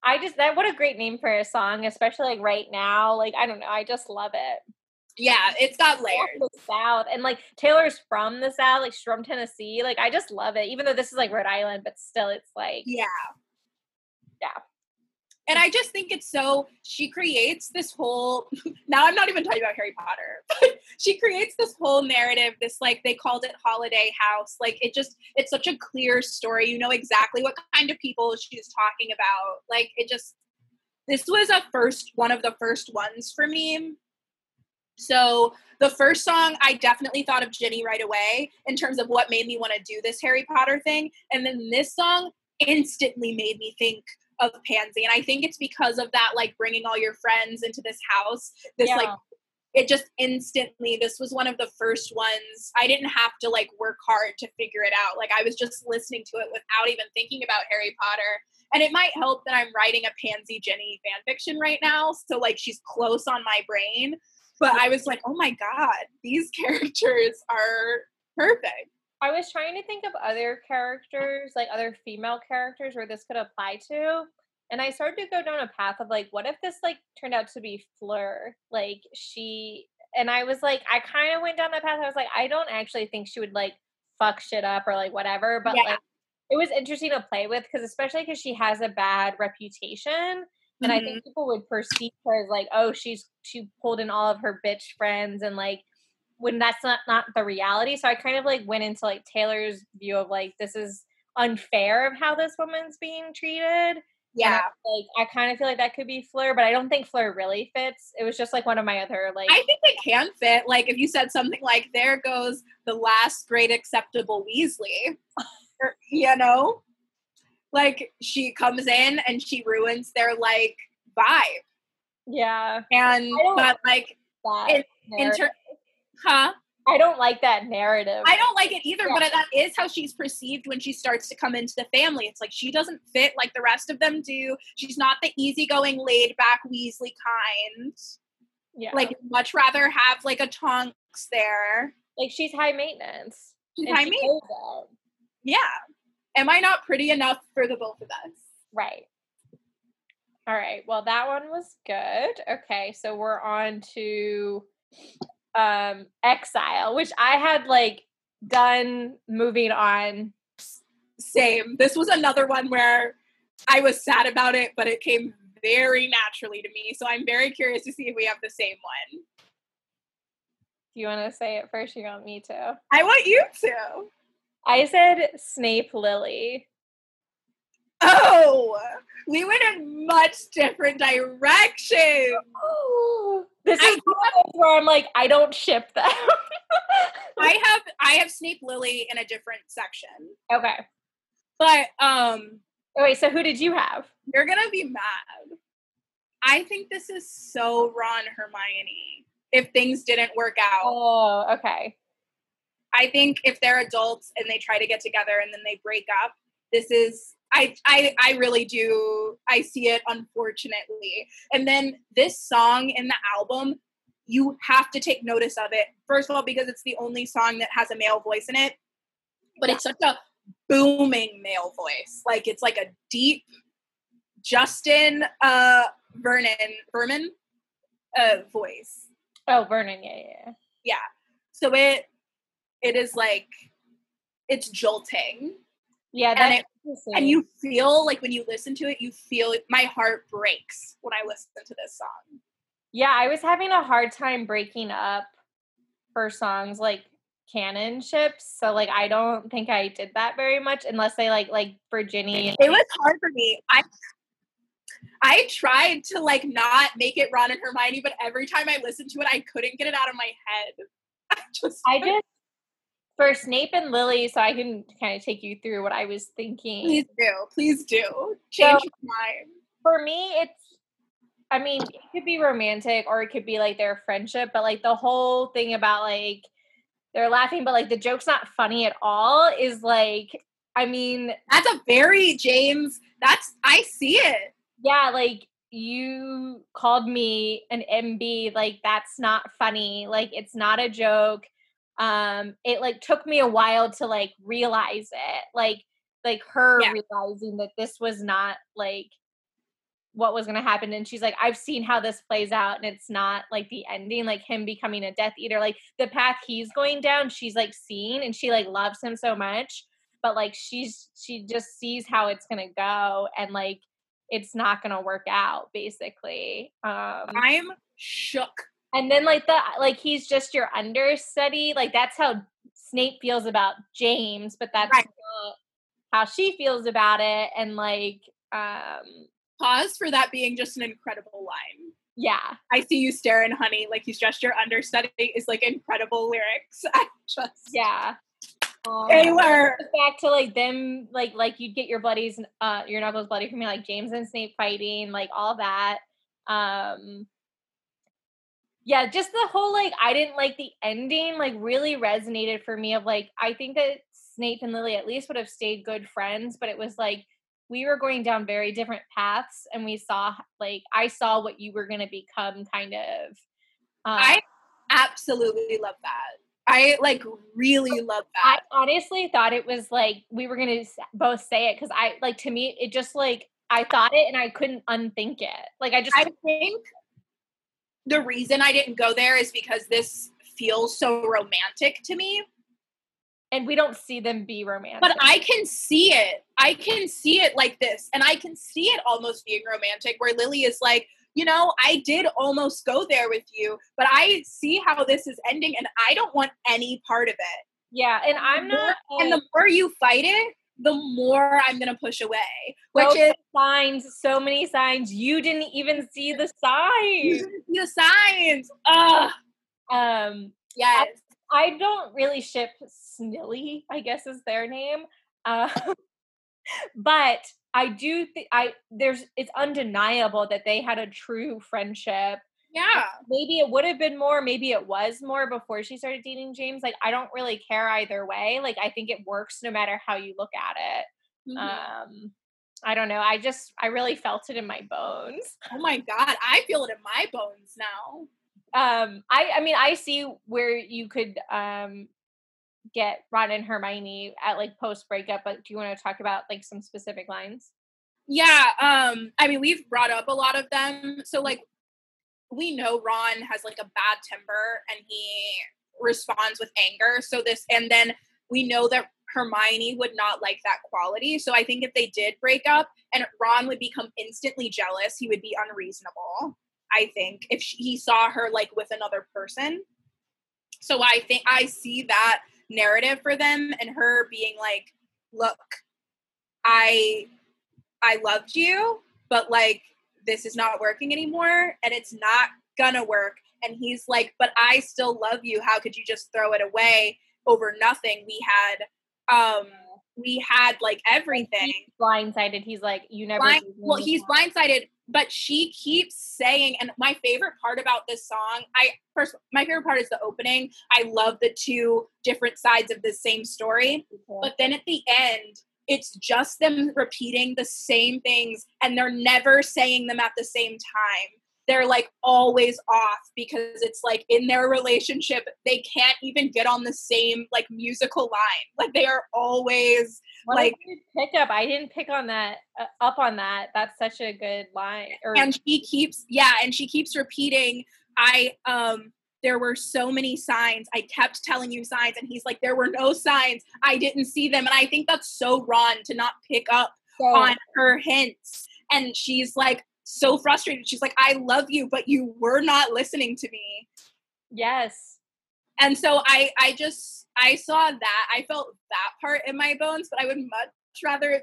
[SPEAKER 2] I just that what a great name for a song, especially like right now. Like I don't know, I just love it.
[SPEAKER 1] Yeah, it's got layers.
[SPEAKER 2] The South and like Taylor's from the South, like she's from Tennessee. Like I just love it, even though this is like Rhode Island, but still, it's like
[SPEAKER 1] Yeah.
[SPEAKER 2] Yeah.
[SPEAKER 1] And I just think it's so she creates this whole [laughs] now I'm not even talking about Harry Potter. [laughs] But she creates this whole narrative, this like they called it holiday house. Like it just it's such a clear story. You know exactly what kind of people she's talking about. Like it just this was a first one of the first ones for me. So the first song, I definitely thought of Ginny right away in terms of what made me want to do this Harry Potter thing. And then this song instantly made me think of Pansy. And I think it's because of that, like bringing all your friends into this house. This, like, it just instantly, this was one of the first ones. I didn't have to, like, work hard to figure it out. Like, I was just listening to it without even thinking about Harry Potter. And it might help that I'm writing a Pansy Ginny fan fiction right now. So, like, she's close on my brain. But I was like, oh my God, these [laughs] characters are perfect.
[SPEAKER 2] I was trying to think of other characters, like other female characters where this could apply to. And I started to go down a path of like, what if this like turned out to be Fleur? Like she and I was like, I kind of went down that path. I was like, I don't actually think she would like fuck shit up or like whatever. But
[SPEAKER 1] Yeah.
[SPEAKER 2] like it was interesting to play with because especially because she has a bad reputation. And I
[SPEAKER 1] Mhm.
[SPEAKER 2] think people would perceive her as like, oh, she's she pulled in all of her bitch friends and like when that's not not the reality. So I kind of like went into like Taylor's view of like this is unfair of how this woman's being treated.
[SPEAKER 1] Yeah.
[SPEAKER 2] Like I kind of feel like that could be Fleur, but I don't think Fleur really fits. It was just like one of my other like
[SPEAKER 1] I think it can fit. Like if you said something like, "There goes the last great acceptable Weasley," [laughs] you know, like she comes in and she ruins their like vibe,
[SPEAKER 2] yeah.
[SPEAKER 1] and but like,
[SPEAKER 2] That
[SPEAKER 1] In- in ter- huh?
[SPEAKER 2] I don't like that narrative.
[SPEAKER 1] I don't like it either,
[SPEAKER 2] Yeah.
[SPEAKER 1] but that is how she's perceived when she starts to come into the family. It's like she doesn't fit like the rest of them do. She's not the easygoing, laid back Weasley kind.
[SPEAKER 2] yeah.
[SPEAKER 1] Like, much rather have like a Tonks there.
[SPEAKER 2] like she's high maintenance.
[SPEAKER 1] She's high
[SPEAKER 2] she
[SPEAKER 1] maintenance. Yeah. Am I not pretty enough for the both of us?
[SPEAKER 2] Right. All right. Well, that one was good. Okay, so we're on to um Exile, which I had like done moving on.
[SPEAKER 1] Same. This was another one where I was sad about it, but it came very naturally to me. So I'm very curious to see if we have the same one.
[SPEAKER 2] Do you want to say it first? You want me to?
[SPEAKER 1] I want you to.
[SPEAKER 2] I said Snape Lily.
[SPEAKER 1] Oh, we went in much different directions.
[SPEAKER 2] This is where I'm like, I don't ship them. [laughs]
[SPEAKER 1] I have I have Snape Lily in a different section,
[SPEAKER 2] okay.
[SPEAKER 1] but um,
[SPEAKER 2] Oh, wait, so who did you have?
[SPEAKER 1] you're gonna be mad. I think this is so Ron Hermione. If things didn't work out,
[SPEAKER 2] Oh, okay.
[SPEAKER 1] I think if they're adults and they try to get together and then they break up, this is I I I really do I see it unfortunately. And then this song in the album, you have to take notice of it. First of all, because it's the only song that has a male voice in it, but it's such a booming male voice. Like it's like a deep Justin uh Vernon Vernon uh voice.
[SPEAKER 2] Oh, Vernon, yeah, yeah, yeah.
[SPEAKER 1] So it it is like it's jolting.
[SPEAKER 2] Yeah,
[SPEAKER 1] And it- And you feel like when you listen to it, you feel my heart breaks when I listen to this song.
[SPEAKER 2] Yeah, I was having a hard time breaking up for songs like canon ships. So like I don't think I did that very much unless they like like Virginia.
[SPEAKER 1] It was hard for me. I I tried to like not make it Ron and Hermione, but every time I listened to it, I couldn't get it out of my head. [laughs] I just
[SPEAKER 2] I just for Snape and Lily, so I can kind of take you through what I was thinking.
[SPEAKER 1] please do, please do change your mind.
[SPEAKER 2] for me it's i mean it could be romantic or it could be like their friendship but like the whole thing about like they're laughing but like the joke's not funny at all is like i mean
[SPEAKER 1] That's a very James. That's I see it.
[SPEAKER 2] yeah like you called me an mb like that's not funny like it's not a joke um it like took me a while to like realize it like like her
[SPEAKER 1] Yeah.
[SPEAKER 2] realizing that this was not like what was going to happen and she's like i've seen how this plays out and it's not like the ending like him becoming a death eater like the path he's going down she's like seeing and she like loves him so much but like she's she just sees how it's going to go and like it's not going to work out basically um
[SPEAKER 1] I'm shook.
[SPEAKER 2] And then like the like he's just your understudy like that's how snape feels about james but that's
[SPEAKER 1] Right.
[SPEAKER 2] how she feels about it and like um
[SPEAKER 1] Pause for that being just an incredible line.
[SPEAKER 2] yeah
[SPEAKER 1] I see you staring, honey, like he's just your understudy is like incredible lyrics. [laughs] I just
[SPEAKER 2] yeah um,
[SPEAKER 1] Taylor.
[SPEAKER 2] back to like them like like you'd get your buddies uh your knuckles bloody from me like james and snape fighting like all that um yeah just the whole like i didn't like the ending like really resonated for me of like i think that snape and lily at least would have stayed good friends but it was like we were going down very different paths and we saw like i saw what you were going to become kind of um,
[SPEAKER 1] I absolutely love that. I like really love that.
[SPEAKER 2] I honestly thought it was like we were gonna both say it because I like to me it just like I thought it and I couldn't unthink it. Like I just
[SPEAKER 1] I think the reason I didn't go there is because this feels so romantic to me.
[SPEAKER 2] and we don't see them be romantic.
[SPEAKER 1] But I can see it. I can see it like this. And I can see it almost being romantic where Lily is like, you know, I did almost go there with you, but I see how this is ending and I don't want any part of it.
[SPEAKER 2] yeah, and I'm not.
[SPEAKER 1] and the more you fight it, the more I'm gonna push away. Which
[SPEAKER 2] So
[SPEAKER 1] is
[SPEAKER 2] signs, so many signs. You didn't even see the signs.
[SPEAKER 1] the signs. Ugh.
[SPEAKER 2] Um,
[SPEAKER 1] Yes.
[SPEAKER 2] I don't really ship Snilly, I guess is their name. Uh, [laughs] but I do think I there's it's undeniable that they had a true friendship.
[SPEAKER 1] Yeah.
[SPEAKER 2] Maybe it would have been more, maybe it was more before she started dating James. Like I don't really care either way. Like I think it works no matter how you look at it.
[SPEAKER 1] Mhm.
[SPEAKER 2] Um I don't know. I just I really felt it in my bones.
[SPEAKER 1] oh my god, I feel it in my bones now.
[SPEAKER 2] um i i mean i see where you could um get ron and hermione at like post breakup but do you want to talk about like some specific lines
[SPEAKER 1] Yeah, um, I mean, we've brought up a lot of them. So, like, we know Ron has like a bad temper and he responds with anger. So, this, and then we know that Hermione would not like that quality. So, I think if they did break up and Ron would become instantly jealous, he would be unreasonable. I think if sh- he saw her like with another person. So, I think I see that narrative for them and her being like, look, I I loved you, but like this is not working anymore and it's not gonna work. And he's like, but I still love you. How could you just throw it away over nothing? We had um we had like everything.
[SPEAKER 2] he's blindsided he's like you never
[SPEAKER 1] Blind, well, he's
[SPEAKER 2] time."
[SPEAKER 1] blindsided, but she keeps saying, and my favorite part about this song, I first my favorite part is the opening. I love the two different sides of the same story. But then at the end, it's just them repeating the same things and they're never saying them at the same time. They're like always off because it's like in their relationship, they can't even get on the same like musical line. Like they are always
[SPEAKER 2] What
[SPEAKER 1] like-
[SPEAKER 2] pick up i didn't pick on that uh, up on that that's such a good line or
[SPEAKER 1] and she keeps yeah and she keeps repeating i um there were so many signs. I kept telling you signs and he's like there were no signs. I didn't see them. And i think that's so ron to not pick up
[SPEAKER 2] so,
[SPEAKER 1] on her hints. And she's like so frustrated. She's like i love you but you were not listening to me.
[SPEAKER 2] Yes.
[SPEAKER 1] And so i i just i saw that. I felt that part in my bones but i would much rather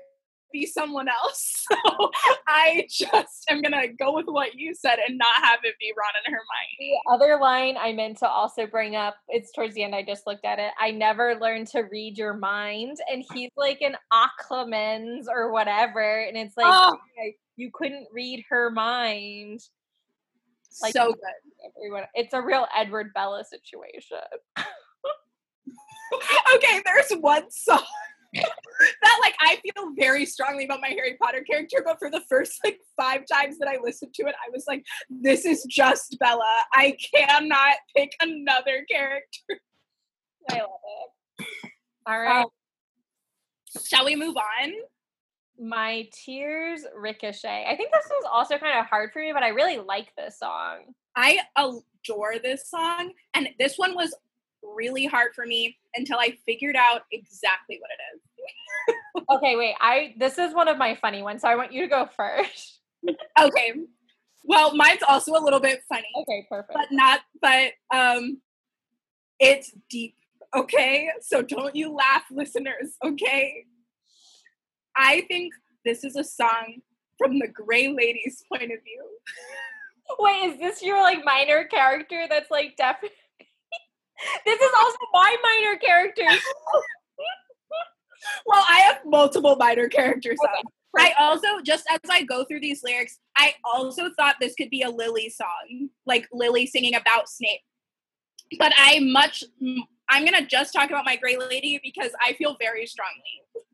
[SPEAKER 1] be someone else. [laughs] So i just am gonna go with what you said and not have it be ron and hermione
[SPEAKER 2] the other line i meant to also bring up it's towards the end i just looked at it. I never learned to read your mind. And he's like an Legilimens or whatever. And it's like
[SPEAKER 1] Oh.
[SPEAKER 2] "Yeah, you couldn't read her mind. Like-
[SPEAKER 1] so good.
[SPEAKER 2] everyone it's a real edward bella situation. [laughs] [laughs]
[SPEAKER 1] Okay there's one song that like i feel very strongly about my harry potter character but for the first like five times that i listened to it i was like this is just bella. I cannot pick another character. [laughs]
[SPEAKER 2] I love it. All right.
[SPEAKER 1] Um, shall we move on?
[SPEAKER 2] My tears ricochet. I think this was also kind of hard for me but i really like this song.
[SPEAKER 1] I adore this song and this one was really hard for me until i figured out exactly what it is
[SPEAKER 2] okay wait i this is one of my funny ones so i want you to go first
[SPEAKER 1] okay well mine's also a little bit funny
[SPEAKER 2] okay perfect
[SPEAKER 1] but not but um it's deep okay so don't you laugh listeners okay i think this is a song from the gray lady's point of view [laughs]
[SPEAKER 2] Wait, is this your like minor character that's like definitely? [laughs] this is also my minor character. [laughs]
[SPEAKER 1] well i have multiple minor characters.
[SPEAKER 2] Okay,
[SPEAKER 1] i also just as i go through these lyrics i also thought this could be a lily song like lily singing about snape. But i much i'm gonna just talk about my gray lady because i feel very strongly.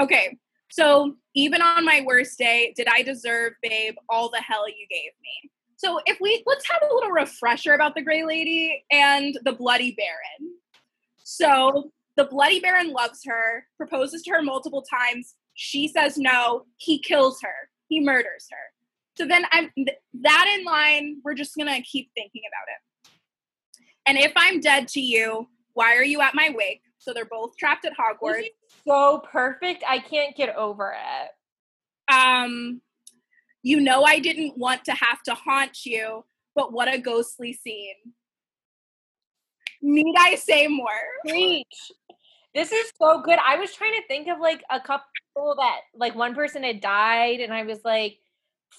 [SPEAKER 1] Okay so even on my worst day did i deserve babe all the hell you gave me? So if we let's have a little refresher about the gray lady and the bloody baron. So the bloody baron loves her proposes to her multiple times. She says no. He kills her. He murders her. So then i'm th- that in line we're just gonna keep thinking about it. And if i'm dead to you why are you at my wake? So they're both trapped at hogwarts.
[SPEAKER 2] So perfect. I can't get over it.
[SPEAKER 1] um you know i didn't want to have to haunt you but what a ghostly scene. Need i say more?
[SPEAKER 2] Preach. This is so good. I was trying to think of like a couple that like one person had died, and I was like,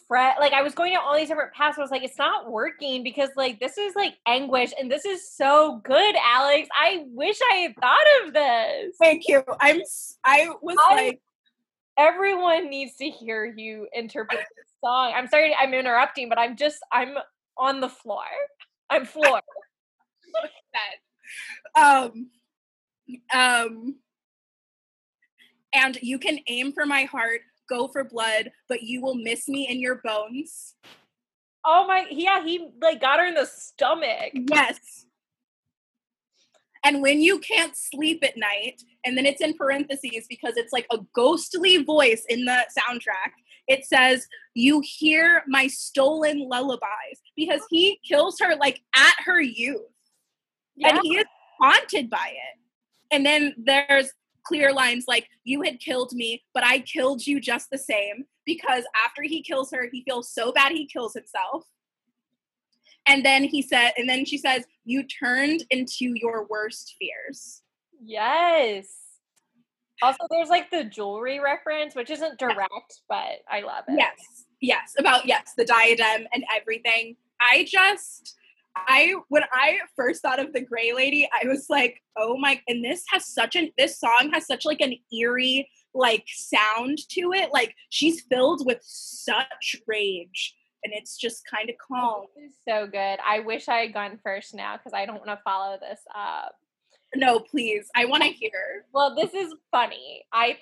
[SPEAKER 2] Fred, like I was going to all these different paths. I was like, it's not working because like this is like anguish, and this is so good, Alex. I wish I had thought of this.
[SPEAKER 1] Thank you. I'm. I was
[SPEAKER 2] I-
[SPEAKER 1] like,
[SPEAKER 2] Everyone needs to hear you interpret this song. I'm sorry, I'm interrupting, but I'm just I'm on the floor. I'm floored. [laughs]
[SPEAKER 1] um, um, and you can aim for my heart, go for blood, but you will miss me in your bones.
[SPEAKER 2] Oh my, yeah, he like got her in the stomach.
[SPEAKER 1] Yes. And when you can't sleep at night, and then it's in parentheses because it's like a ghostly voice in the soundtrack. It says, You hear my stolen lullabies because he kills her like at her youth.
[SPEAKER 2] Yeah.
[SPEAKER 1] And he is haunted by it. And then there's clear lines like, You had killed me, but I killed you just the same. Because after he kills her, he feels so bad he kills himself. And then he said, and then she says, You turned into your worst fears.
[SPEAKER 2] Yes. Also, there's like the jewelry reference, which isn't direct, but I love it.
[SPEAKER 1] Yes, yes, about yes, the diadem and everything. I just, I when I first thought of the Gray Lady, I was like, oh my! And this has such an this song has such like an eerie like sound to it. Like she's filled with such rage, and it's just kind of calm.
[SPEAKER 2] This is so good. I wish I had gone first now because I don't want to follow this up.
[SPEAKER 1] No, please, I want to hear.
[SPEAKER 2] Well, this is funny. I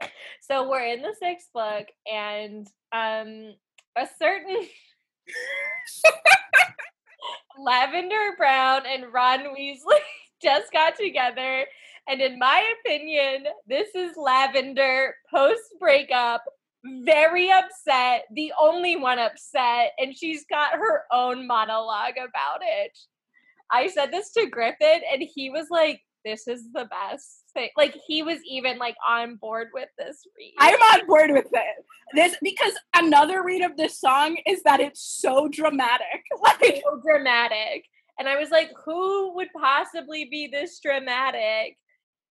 [SPEAKER 2] [laughs] so we're in the sixth book, and um, a certain [laughs] Lavender Brown and Ron Weasley [laughs] just got together, and in my opinion, this is Lavender post breakup. Very upset, the only one upset, and she's got her own monologue about it. I said this to Griffin, and he was like, "This is the best thing." Like he was even like on board with this read.
[SPEAKER 1] I'm on board with it. This because another read of this song is that it's so dramatic. [laughs] Like
[SPEAKER 2] so dramatic, and I was like, "Who would possibly be this dramatic?"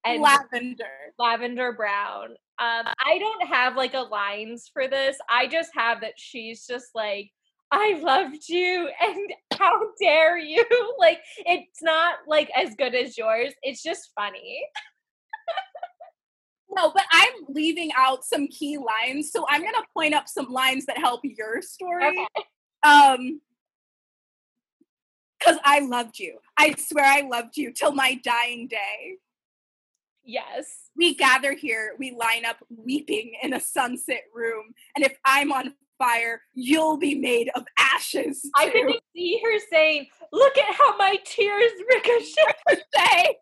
[SPEAKER 2] And
[SPEAKER 1] lavender.
[SPEAKER 2] Lavender Brown. Um, I don't have like a lines for this. I just have that she's just like, I loved you and [laughs] how dare you? [laughs] Like it's not like as good as yours. It's just funny.
[SPEAKER 1] No, but I'm leaving out some key lines, so I'm gonna point up some lines that help your story.
[SPEAKER 2] Okay.
[SPEAKER 1] Um, because I loved you. I swear I loved you till my dying day.
[SPEAKER 2] Yes.
[SPEAKER 1] We gather here, we line up weeping in a sunset room, and if I'm on fire, you'll be made of ashes.
[SPEAKER 2] I
[SPEAKER 1] too.
[SPEAKER 2] can see her saying, Look at how my tears [laughs] ricochet.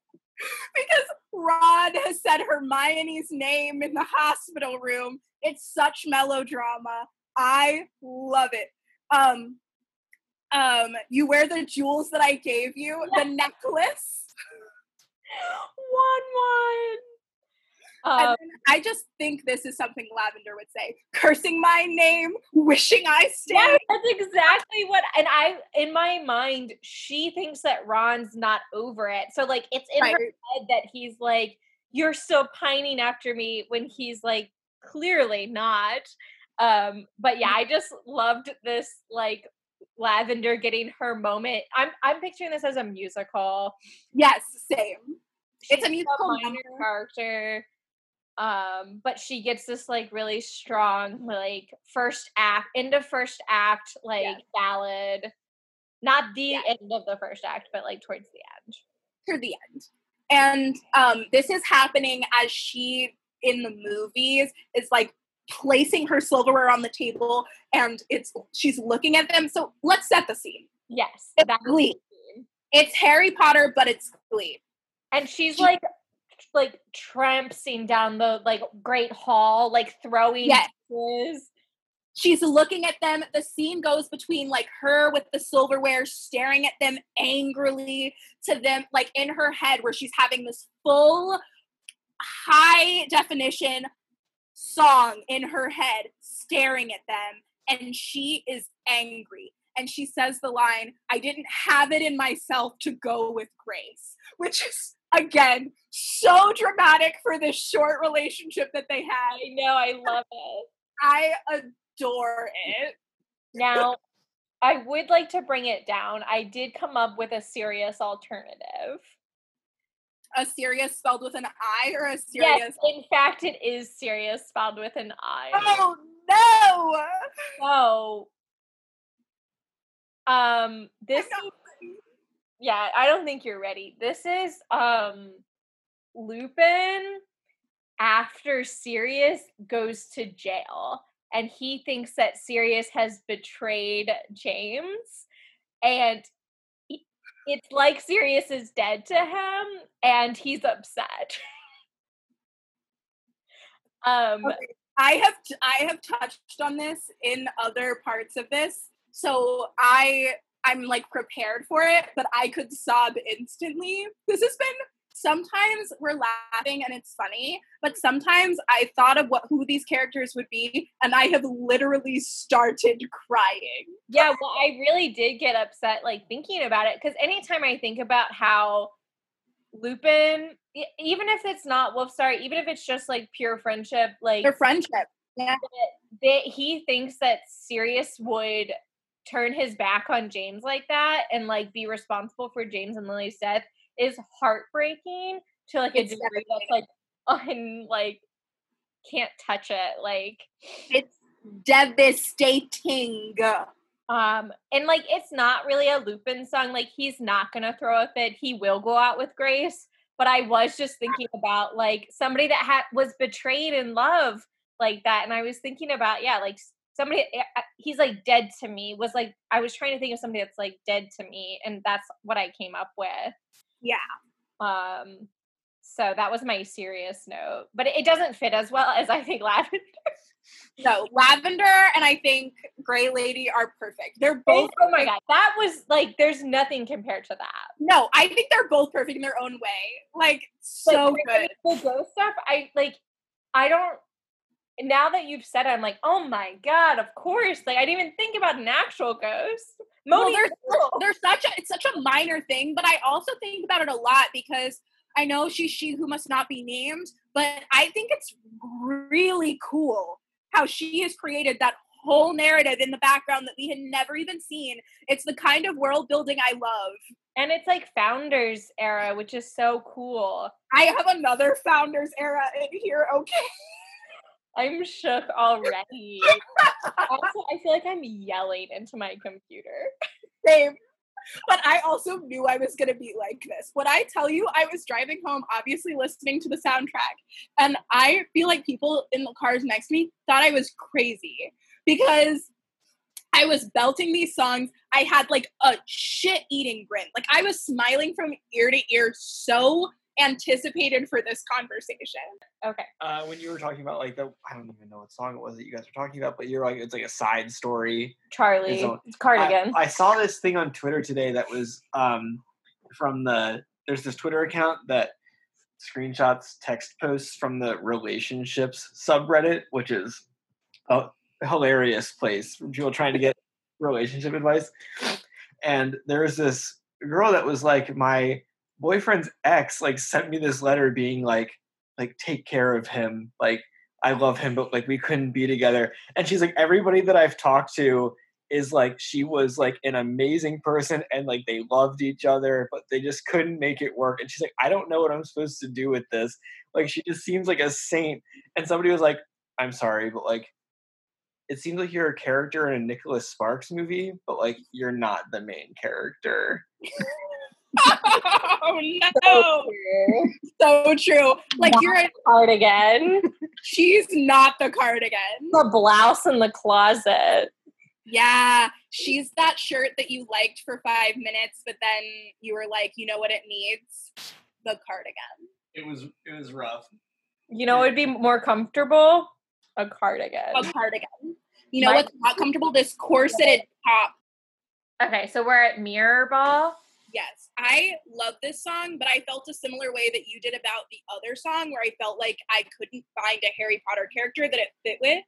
[SPEAKER 1] Because Ron has said Hermione's name in the hospital room. It's such melodrama. I love it. Um, um, you wear the jewels that I gave you, the necklace. [laughs]
[SPEAKER 2] one one. Um,
[SPEAKER 1] I just think this is something Lavender would say. Cursing my name, wishing I stayed.
[SPEAKER 2] yeah, that's exactly what and I in my mind, she thinks that Ron's not over it. So like it's in her head that he's like, You're still pining after me when he's like clearly not. Um, but yeah, I just loved this like Lavender getting her moment. I'm I'm picturing this as a musical.
[SPEAKER 1] Yes, same. It's a
[SPEAKER 2] She's
[SPEAKER 1] musical
[SPEAKER 2] minor
[SPEAKER 1] number.
[SPEAKER 2] character. Um, but she gets this like really strong, like first act into first act, like
[SPEAKER 1] Yes.
[SPEAKER 2] ballad. Not the end of the first act, but like towards the end.
[SPEAKER 1] to the end. And um, this is happening as she in the movies is like placing her silverware on the table and it's she's looking at them. So let's set the scene.
[SPEAKER 2] Yes.
[SPEAKER 1] It's Glee. It's Harry Potter, but it's Glee.
[SPEAKER 2] And she's
[SPEAKER 1] She-
[SPEAKER 2] like like trampsing down the like great hall, like throwing
[SPEAKER 1] Yes.
[SPEAKER 2] dishes.
[SPEAKER 1] She's looking at them. The scene goes between like her with the silverware staring at them angrily to them, like in her head, where she's having this full high definition song in her head staring at them. And she is angry. And she says the line, I didn't have it in myself to go with Grace, [laughs] which is again, so dramatic for this short relationship that they had.
[SPEAKER 2] I know, I love it.
[SPEAKER 1] I adore it.
[SPEAKER 2] Now, I would like to bring it down. I did come up with a serious alternative.
[SPEAKER 1] A serious spelled with an I or a serious?
[SPEAKER 2] Yes, in fact, it is serious spelled with an I.
[SPEAKER 1] Oh no!
[SPEAKER 2] So, um, this yeah, I don't think you're ready. This is um Lupin after Sirius goes to jail and he thinks that Sirius has betrayed James and it's like Sirius is dead to him and he's upset. [laughs] um
[SPEAKER 1] okay. I have t- I have touched on this in other parts of this. So I I'm like prepared for it, but I could sob instantly. This has been sometimes we're laughing and it's funny, but sometimes I thought of what who these characters would be and I have literally started crying.
[SPEAKER 2] Yeah, well I really did get upset like thinking about it cuz anytime I think about how Lupin even if it's not Wolfstar, even if it's just like pure friendship, like
[SPEAKER 1] their friendship. Yeah.
[SPEAKER 2] That he thinks that Sirius would turn his back on James like that and like be responsible for James and Lily's death is heartbreaking to like it's a degree that's like [laughs] un like can't touch it. Like
[SPEAKER 1] it's devastating.
[SPEAKER 2] Um and like it's not really a Lupin song. Like he's not gonna throw a fit. He will go out with Grace. But I was just thinking about like somebody that had was betrayed in love like that, and I was thinking about yeah, like somebody eh, he's like dead to me was like I was trying to think of somebody that's like dead to me, and that's what I came up with.
[SPEAKER 1] Yeah.
[SPEAKER 2] Um, so that was my serious note, but it, doesn't fit as well as I think Lavender.
[SPEAKER 1] no, Lavender and I think Gray Lady are perfect. They're both.
[SPEAKER 2] Oh my god, that was like there's nothing compared to that.
[SPEAKER 1] No, I think they're both perfect in their own way. Like so like, good.
[SPEAKER 2] The ghost stuff, I like. I don't. Now that you've said it, I'm like, oh my god, of course. Like I didn't even think about an actual ghost.
[SPEAKER 1] Moni, well, there's, [laughs] there's such a it's such a minor thing, but I also think about it a lot because I know she's she who must not be named, but I think it's really cool how she has created that whole narrative in the background that we had never even seen. It's the kind of world building I love.
[SPEAKER 2] And it's like founders era, which is so cool.
[SPEAKER 1] I have another founders era in here, okay? [laughs]
[SPEAKER 2] I'm shook already. also, I feel like I'm yelling into my computer.
[SPEAKER 1] Same. But I also knew I was going to be like this. When I tell you, I was driving home, obviously listening to the soundtrack, and I feel like people in the cars next to me thought I was crazy because I was belting these songs. I had like a shit eating grin. Like I was smiling from ear to ear so anticipated for this conversation.
[SPEAKER 2] Okay.
[SPEAKER 5] Uh, when you were talking about like the, I don't even know what song it was that you guys were talking about, but you're like, it's like a side story.
[SPEAKER 2] Charlie Cardigan.
[SPEAKER 5] I, I, saw this thing on Twitter today that was um, from the, there's this Twitter account that screenshots text posts from the relationships subreddit, which is a hilarious place for people trying to get relationship advice. And there's this girl that was like, my boyfriend's ex like sent me this letter being like like take care of him. Like i love him but like we couldn't be together. And she's like everybody that i've talked to is like she was like an amazing person and like they loved each other but they just couldn't make it work. And she's like i don't know what i'm supposed to do with this. Like she just seems like a saint. And somebody was like i'm sorry but like it seems like you're a character in a Nicholas Sparks movie, but like you're not the main character. [laughs]
[SPEAKER 1] oh no! So true. so true. Like not you're a
[SPEAKER 2] cardigan. [laughs]
[SPEAKER 1] She's not the cardigan.
[SPEAKER 2] The blouse in the closet.
[SPEAKER 1] Yeah, she's that shirt that you liked for five minutes, but then you were like, you know what it needs? The cardigan.
[SPEAKER 5] It was it was rough.
[SPEAKER 2] You know, it'd be more comfortable. A cardigan.
[SPEAKER 1] A cardigan. You know My- what's not comfortable? This corseted top.
[SPEAKER 2] Okay, so we're at Mirror Ball.
[SPEAKER 1] Yes, I love this song, but I felt a similar way that you did about the other song, where I felt like I couldn't find a Harry Potter character that it fit with.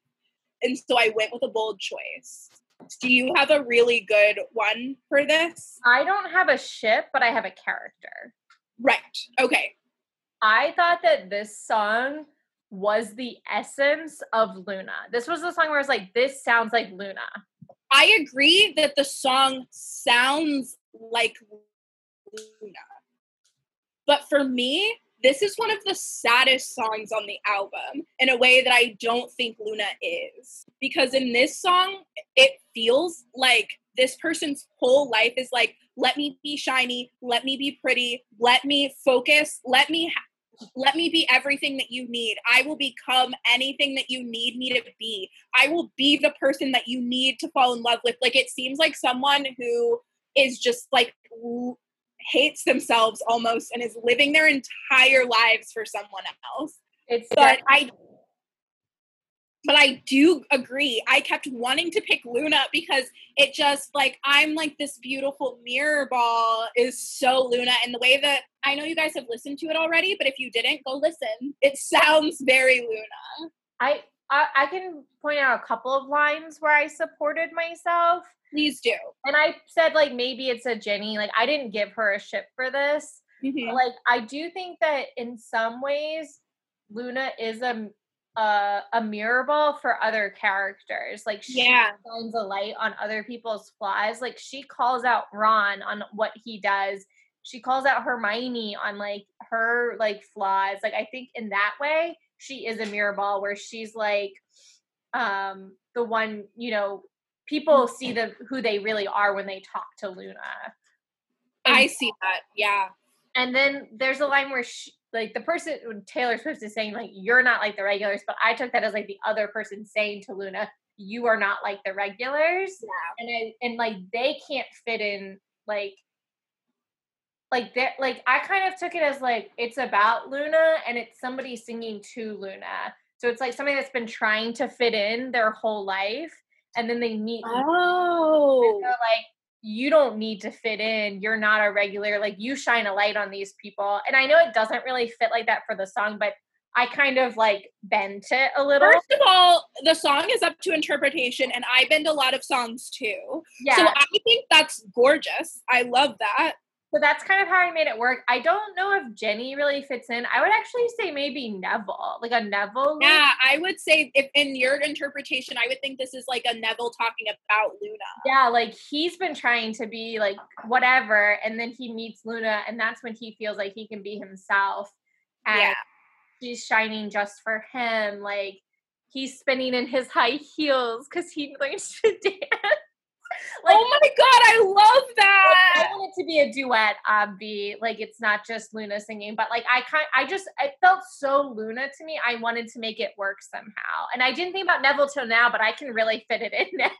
[SPEAKER 1] And so I went with a bold choice. Do you have a really good one for this?
[SPEAKER 2] I don't have a ship, but I have a character.
[SPEAKER 1] Right. Okay.
[SPEAKER 2] I thought that this song was the essence of Luna. This was the song where I was like, this sounds like Luna.
[SPEAKER 1] I agree that the song sounds like Luna. But for me, this is one of the saddest songs on the album in a way that I don't think Luna is. Because in this song, it feels like this person's whole life is like, let me be shiny, let me be pretty, let me focus, let me ha- let me be everything that you need. I will become anything that you need me to be. I will be the person that you need to fall in love with. Like it seems like someone who is just like hates themselves almost and is living their entire lives for someone else.
[SPEAKER 2] It's
[SPEAKER 1] But I but I do agree. I kept wanting to pick Luna because it just like I'm like this beautiful mirror ball is so Luna and the way that I know you guys have listened to it already, but if you didn't, go listen. It sounds very Luna.
[SPEAKER 2] I, I I can point out a couple of lines where I supported myself.
[SPEAKER 1] Please do.
[SPEAKER 2] And I said like maybe it's a Ginny. Like I didn't give her a ship for this.
[SPEAKER 1] Mhm.
[SPEAKER 2] Like I do think that in some ways Luna is a a, a mirror ball for other characters. Like she
[SPEAKER 1] Yeah.
[SPEAKER 2] shines a light on other people's flaws. Like she calls out Ron on what he does. She calls out Hermione on like her like flaws. Like I think in that way she is a mirror ball where she's like um the one, you know, people see the who they really are when they talk to Luna.
[SPEAKER 1] I see that. Yeah.
[SPEAKER 2] And then there's a line where she, like the person Taylor Swift is saying like you're not like the regulars, but I took that as like the other person saying to Luna, you are not like the regulars.
[SPEAKER 1] Yeah.
[SPEAKER 2] And I, and like they can't fit in like like that like I kind of took it as like it's about Luna and it's somebody singing to Luna. So it's like somebody that's been trying to fit in their whole life and then they meet
[SPEAKER 1] Oh.
[SPEAKER 2] they're like you don't need to fit in you're not a regular like you shine a light on these people and i know it doesn't really fit like that for the song but i kind of like bent it a little
[SPEAKER 1] First of all, the song is up to interpretation, and I bend a lot of songs too.
[SPEAKER 2] yeah
[SPEAKER 1] so, I think that's gorgeous. I love that.
[SPEAKER 2] That's kind of how i made it work i don't know if ginny really fits in i would actually say maybe neville like a neville.
[SPEAKER 1] Yeah, I would say if in your interpretation, I would think this is like a Neville talking about Luna.
[SPEAKER 2] yeah like he's been trying to be like whatever and then he meets luna and that's when he feels like he can be himself and
[SPEAKER 1] Yeah.
[SPEAKER 2] she's shining just for him. Like he's spinning in his high heels because he [laughs] learns to dance. [laughs] like
[SPEAKER 1] oh my god, I love that.
[SPEAKER 2] I want it to be a duet, Obvi. Like it's not just Luna singing, but like I kind, I just, it felt so Luna to me. I wanted to make it work somehow, and I didn't think about Neville till now, but I can really fit it in [laughs] now.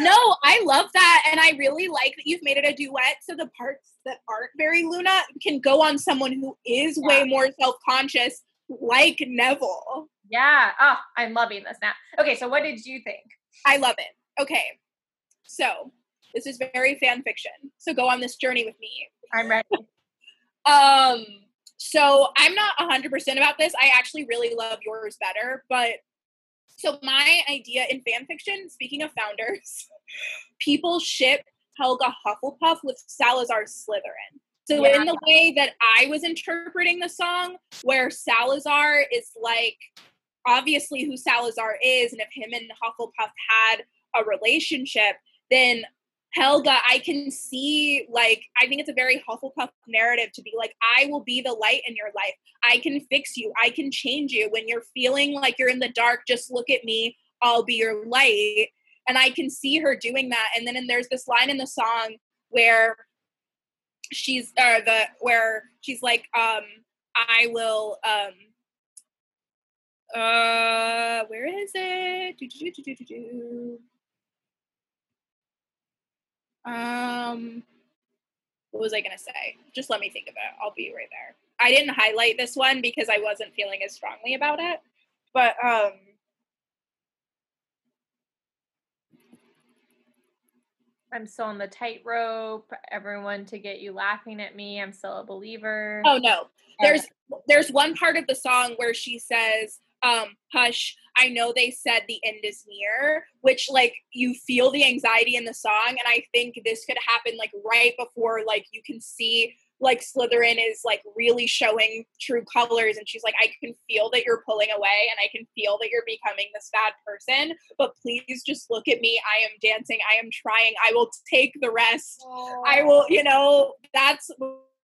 [SPEAKER 1] No, I love that. And I really like that you've made it a duet. So the parts that aren't very Luna can go on someone who is way more self conscious, like Neville.
[SPEAKER 2] yeah. Oh, I'm loving this now. Okay, so what did you think?
[SPEAKER 1] I love it. Okay. So this is very fan fiction. So go on this journey with me.
[SPEAKER 2] I'm ready.
[SPEAKER 1] Um, so I'm not 100% about this. I actually really love yours better, but so my idea in fan fiction, speaking of founders, [laughs] people ship Helga Hufflepuff with Salazar Slytherin. So
[SPEAKER 2] Yeah.
[SPEAKER 1] in the way that I was interpreting the song, where Salazar is like obviously who Salazar is, and if him and Hufflepuff had a relationship, then Helga, I can see like I think it's a very Hufflepuff narrative to be like, I will be the light in your life. I can fix you. I can change you. When you're feeling like you're in the dark, just look at me. I'll be your light. And I can see her doing that. And then and there's this line in the song where she's uh the where she's like, um, I will um uh where is it? Do, do, do, do, do, do. Um, what was I gonna say? Just let me think of it. I'll be right there. I didn't highlight this one because I wasn't feeling as strongly about it. But um,
[SPEAKER 2] I'm still on the tightrope. Everyone to get you laughing at me. I'm still a believer.
[SPEAKER 1] oh no, there's there's one part of the song where she says, um, "Hush, I know they said the end is near," which like you feel the anxiety in the song, and I think this could happen like right before like you can see like Slytherin is like really showing true colors and she's like I can feel that you're pulling away and I can feel that you're becoming this bad person but please just look at me. I am dancing. I am trying. I will take the rest. I will you know? That's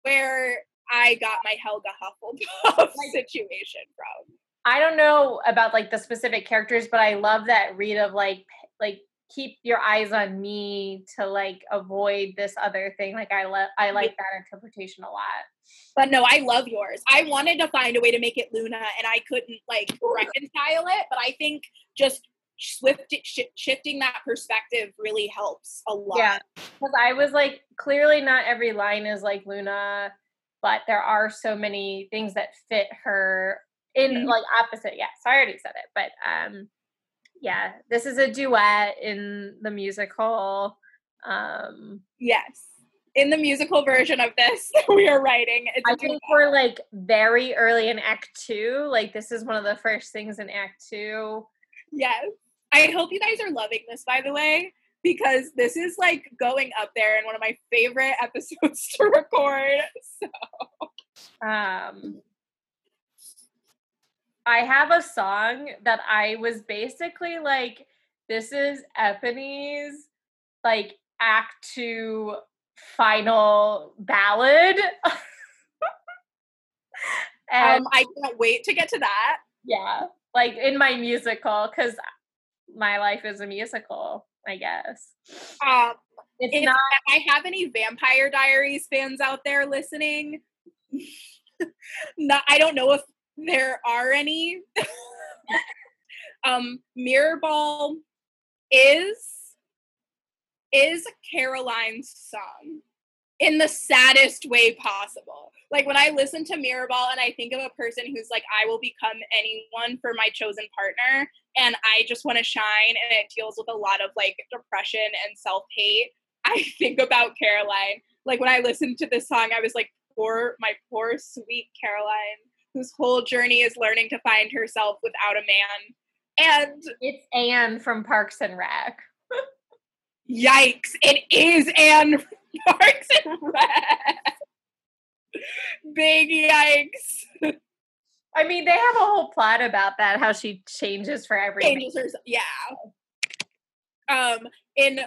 [SPEAKER 1] where I got my Helga Hufflepuff [laughs] situation from
[SPEAKER 2] I don't know about like the specific characters but I love that read of like like keep your eyes on me to like avoid this other thing. Like I love I like that interpretation a lot.
[SPEAKER 1] But no, I love yours. I wanted to find a way to make it Luna and I couldn't like reconcile it, but I think just swift sh- shifting that perspective really helps a lot.
[SPEAKER 2] Yeah. Cuz I was like clearly not every line is like Luna, but there are so many things that fit her in like opposite. Yes, I already said it, but um yeah, this is a duet in the musical. Um,
[SPEAKER 1] yes, in the musical version of this [laughs] we are writing.
[SPEAKER 2] I think we're like very early in Act Two. Like this is one of the first things in Act Two.
[SPEAKER 1] Yes, I hope you guys are loving this. By the way, because this is like going up there in one of my favorite [laughs] episodes to record. So,
[SPEAKER 2] um, I have a song that I was basically like, this is Eponine's like act two final ballad. [laughs]
[SPEAKER 1] and um, I can't wait to get to that.
[SPEAKER 2] Yeah, like in my musical, because my life is a musical, I guess.
[SPEAKER 1] Um, it's if not. I have any Vampire Diaries fans out there listening. [laughs] not, I don't know if there are any. [laughs] um, Mirrorball is is Caroline's song in the saddest way possible. Like when I listen to Mirrorball and I think of a person who's like, I will become anyone for my chosen partner, and I just want to shine, and it deals with a lot of like depression and self hate. I [laughs] think about Caroline. Like when I listened to this song, I was like, poor, my poor sweet Caroline whose whole journey is learning to find herself without a man. And
[SPEAKER 2] it's Anne from Parks and Rec.
[SPEAKER 1] Yikes! It is Anne from [laughs] Parks and Rec. Big yikes.
[SPEAKER 2] I mean, they have a whole plot about that, how she changes for everything. Changes
[SPEAKER 1] her, yeah. Um, in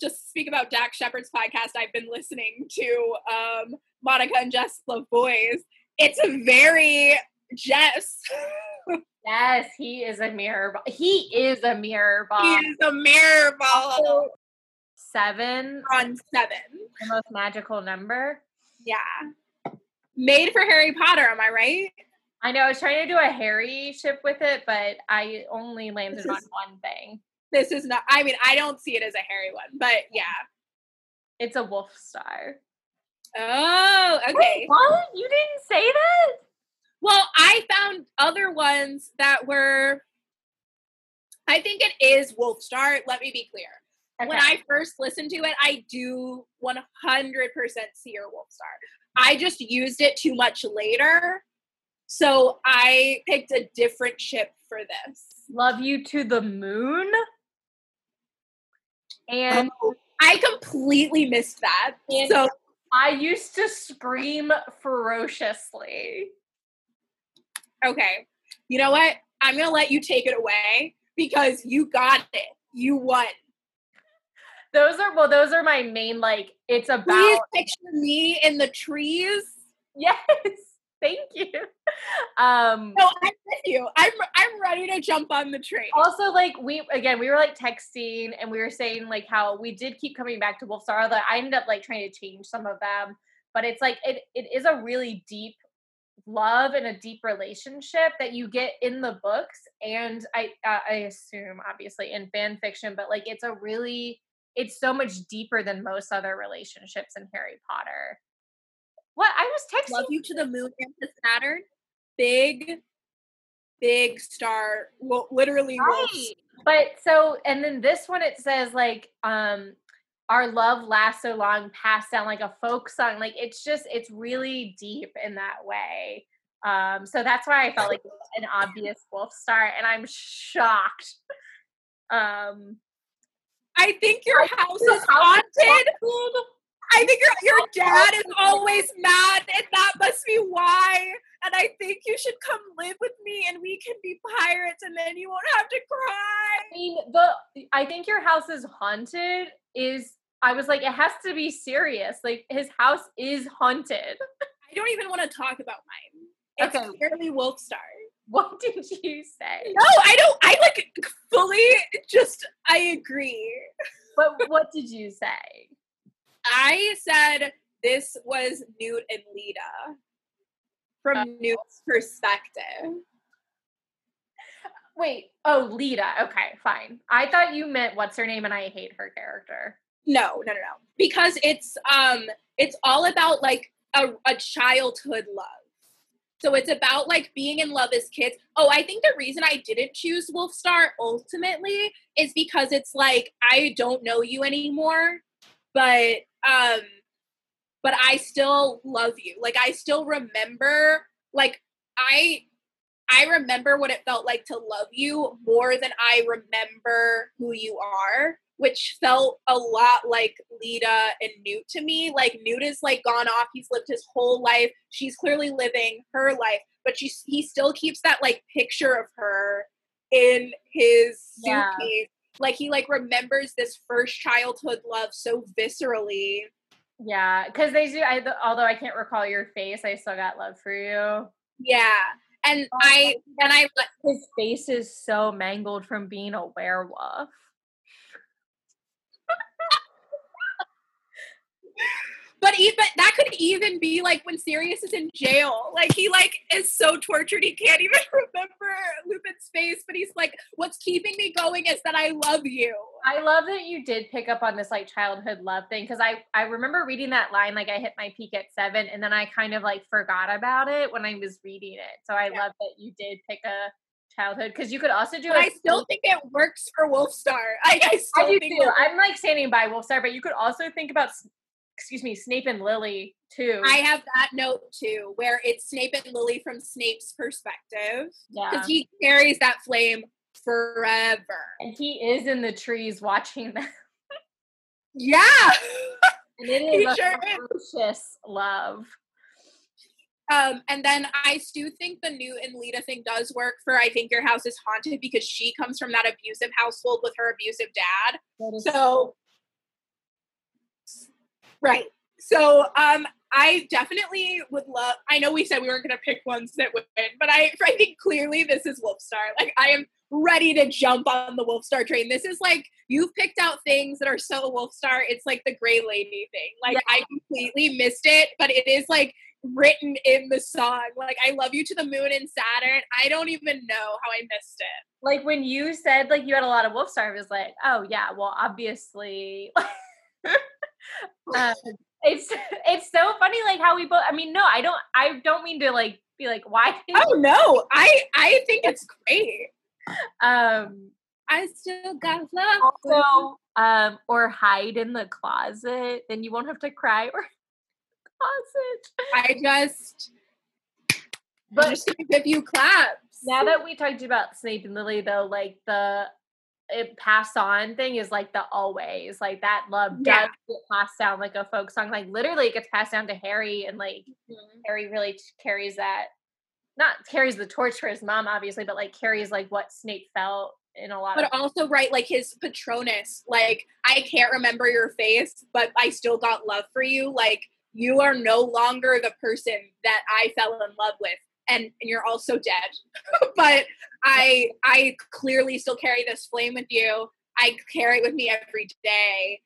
[SPEAKER 1] just speak about Dax Shepard's podcast, I've been listening to um Monica and Jess Love Boys, it's a very Jess.
[SPEAKER 2] yes, he is a mirror ball. He is a mirror ball.
[SPEAKER 1] He is a mirror ball.
[SPEAKER 2] Seven.
[SPEAKER 1] On seven.
[SPEAKER 2] The most magical number.
[SPEAKER 1] Yeah. Made for Harry Potter, am I right?
[SPEAKER 2] I know. I was trying to do a Harry ship with it, but I only landed is, on one thing.
[SPEAKER 1] This is not, I mean, I don't see it as a Harry one, but yeah.
[SPEAKER 2] It's a wolf star.
[SPEAKER 1] Oh, okay. Wait,
[SPEAKER 2] what? You didn't say that?
[SPEAKER 1] Well, I found other ones that were. I think it is Wolf Star. Let me be clear. Okay. When I first listened to it, I do 100% see your Wolf Star. I just used it too much later. So I picked a different ship for this.
[SPEAKER 2] Love you to the moon. And
[SPEAKER 1] oh, I completely missed that. And so
[SPEAKER 2] I used to scream ferociously.
[SPEAKER 1] Okay. You know what? I'm going to let you take it away because you got it. You won.
[SPEAKER 2] Those are well those are my main like it's about
[SPEAKER 1] Please picture me in the trees.
[SPEAKER 2] Yes. Thank you. [laughs] Um
[SPEAKER 1] No, I'm with you. I'm I'm ready to jump on the train.
[SPEAKER 2] Also, like we again, we were like texting and we were saying like how we did keep coming back to Wolfstar that I ended up like trying to change some of them. But it's like it it is a really deep love and a deep relationship that you get in the books and I uh, I assume obviously in fan fiction, but like it's a really it's so much deeper than most other relationships in Harry Potter. What I was texting.
[SPEAKER 1] Love you to the moon and to Saturn. Big, big star. Well, literally.
[SPEAKER 2] Right. But so, and then this one it says like, um, our love lasts so long, passed down like a folk song. Like it's just, it's really deep in that way. Um, so that's why I felt like an obvious wolf star, and I'm shocked. Um,
[SPEAKER 1] I think your house is haunted. I think your your [laughs] dad is always mad, and that must be why. And I think you should come live with me, and we can be pirates, and then you won't have to cry.
[SPEAKER 2] I mean, the I think your house is haunted. Is I was like, it has to be serious. Like his house is haunted.
[SPEAKER 1] I don't even want to talk about mine. It's
[SPEAKER 2] Okay.
[SPEAKER 1] clearly Wolfstar.
[SPEAKER 2] What [laughs] did you say?
[SPEAKER 1] No, I don't. I like fully just. I agree.
[SPEAKER 2] But what did you say?
[SPEAKER 1] I said this was Newt and Leta from
[SPEAKER 2] Oh.
[SPEAKER 1] Newt's perspective.
[SPEAKER 2] Wait, oh, Leta. Okay, fine. I thought you meant what's her name, and I hate her character.
[SPEAKER 1] No, no, no, no. Because it's um it's all about like a, a childhood love. So it's about like being in love as kids. Oh, I think the reason I didn't choose Wolfstar ultimately is because it's like I don't know you anymore, but um but I still love you. Like I still remember like I I remember what it felt like to love you more than I remember who you are, which felt a lot like Leta and Newt to me. Like Newt is like gone off, he's lived his whole life. She's clearly living her life, but she he still keeps that like picture of her in his
[SPEAKER 2] Yeah.
[SPEAKER 1] Like he like remembers this first childhood love so viscerally.
[SPEAKER 2] Yeah, because they do. I, although I can't recall your face, I still got love for you.
[SPEAKER 1] Yeah. And
[SPEAKER 2] Oh,
[SPEAKER 1] I and I
[SPEAKER 2] His face is so mangled from being a werewolf.
[SPEAKER 1] But even that could even be like when Sirius is in jail. Like he like is so tortured he can't even [laughs] remember Lupin's face. But he's like, "What's keeping me going is that I love you."
[SPEAKER 2] I love that you did pick up on this like childhood love thing because I I remember reading that line like I hit my peak at seven and then I kind of like forgot about it when I was reading it. So I
[SPEAKER 1] Yeah.
[SPEAKER 2] love that you did pick a childhood because you could also do. A
[SPEAKER 1] I still think it works for Wolfstar. [laughs] I, I still
[SPEAKER 2] I do
[SPEAKER 1] think
[SPEAKER 2] too. I'm like standing by Wolfstar, but you could also think about, excuse me, Snape and Lily too.
[SPEAKER 1] I have that note too, where it's Snape and Lily from Snape's perspective
[SPEAKER 2] yeah,
[SPEAKER 1] because he carries that flame forever.
[SPEAKER 2] and he is in the trees watching them,
[SPEAKER 1] Yeah. [laughs]
[SPEAKER 2] and it is He a
[SPEAKER 1] sure is.
[SPEAKER 2] love.
[SPEAKER 1] Um, and then I do think the Newt and Leta thing does work for I think your house is haunted because she comes from that abusive household with her abusive dad. So right. So um I definitely would love I know we said we weren't gonna pick ones that would win, but I [laughs] I think clearly this is Wolfstar. Like I am ready to jump on the Wolfstar train. This is like you've picked out things that are so Wolfstar. It's like the gray lady thing. Like I completely missed it, but it is like written in the song. Like I love you to the moon and Saturn. I don't even know how I missed it.
[SPEAKER 2] like when you said like you had a lot of Wolfstar, I was like, oh yeah, well obviously. [laughs] um, [laughs] it's it's so funny like how we both. I mean, no, I don't. I don't mean to like be like why. [laughs]
[SPEAKER 1] Oh no, I I think [laughs] it's great.
[SPEAKER 2] Um.
[SPEAKER 1] I still got love.
[SPEAKER 2] Also, um, or hide in the closet, then you won't have to cry or closet.
[SPEAKER 1] I just,
[SPEAKER 2] But
[SPEAKER 1] I'm just gonna give you claps.
[SPEAKER 2] now that we talked about Snape and Lily, though, like the Eh, it passed on thing is like the always like that love
[SPEAKER 1] Yeah.
[SPEAKER 2] does get passed down like a folk song. Like literally, it gets passed down to Harry, and like mm-hmm. Harry really t- carries that. Not carries the torch for his mom, obviously, but like carries like what Snape felt in a lot
[SPEAKER 1] but also right, like his Patronus. Like I can't remember your face, but I still got love for you. Like you are no longer the person that I fell in love with, and, and you're also dead. [laughs] but I I clearly still carry this flame with you. I carry it with me every day.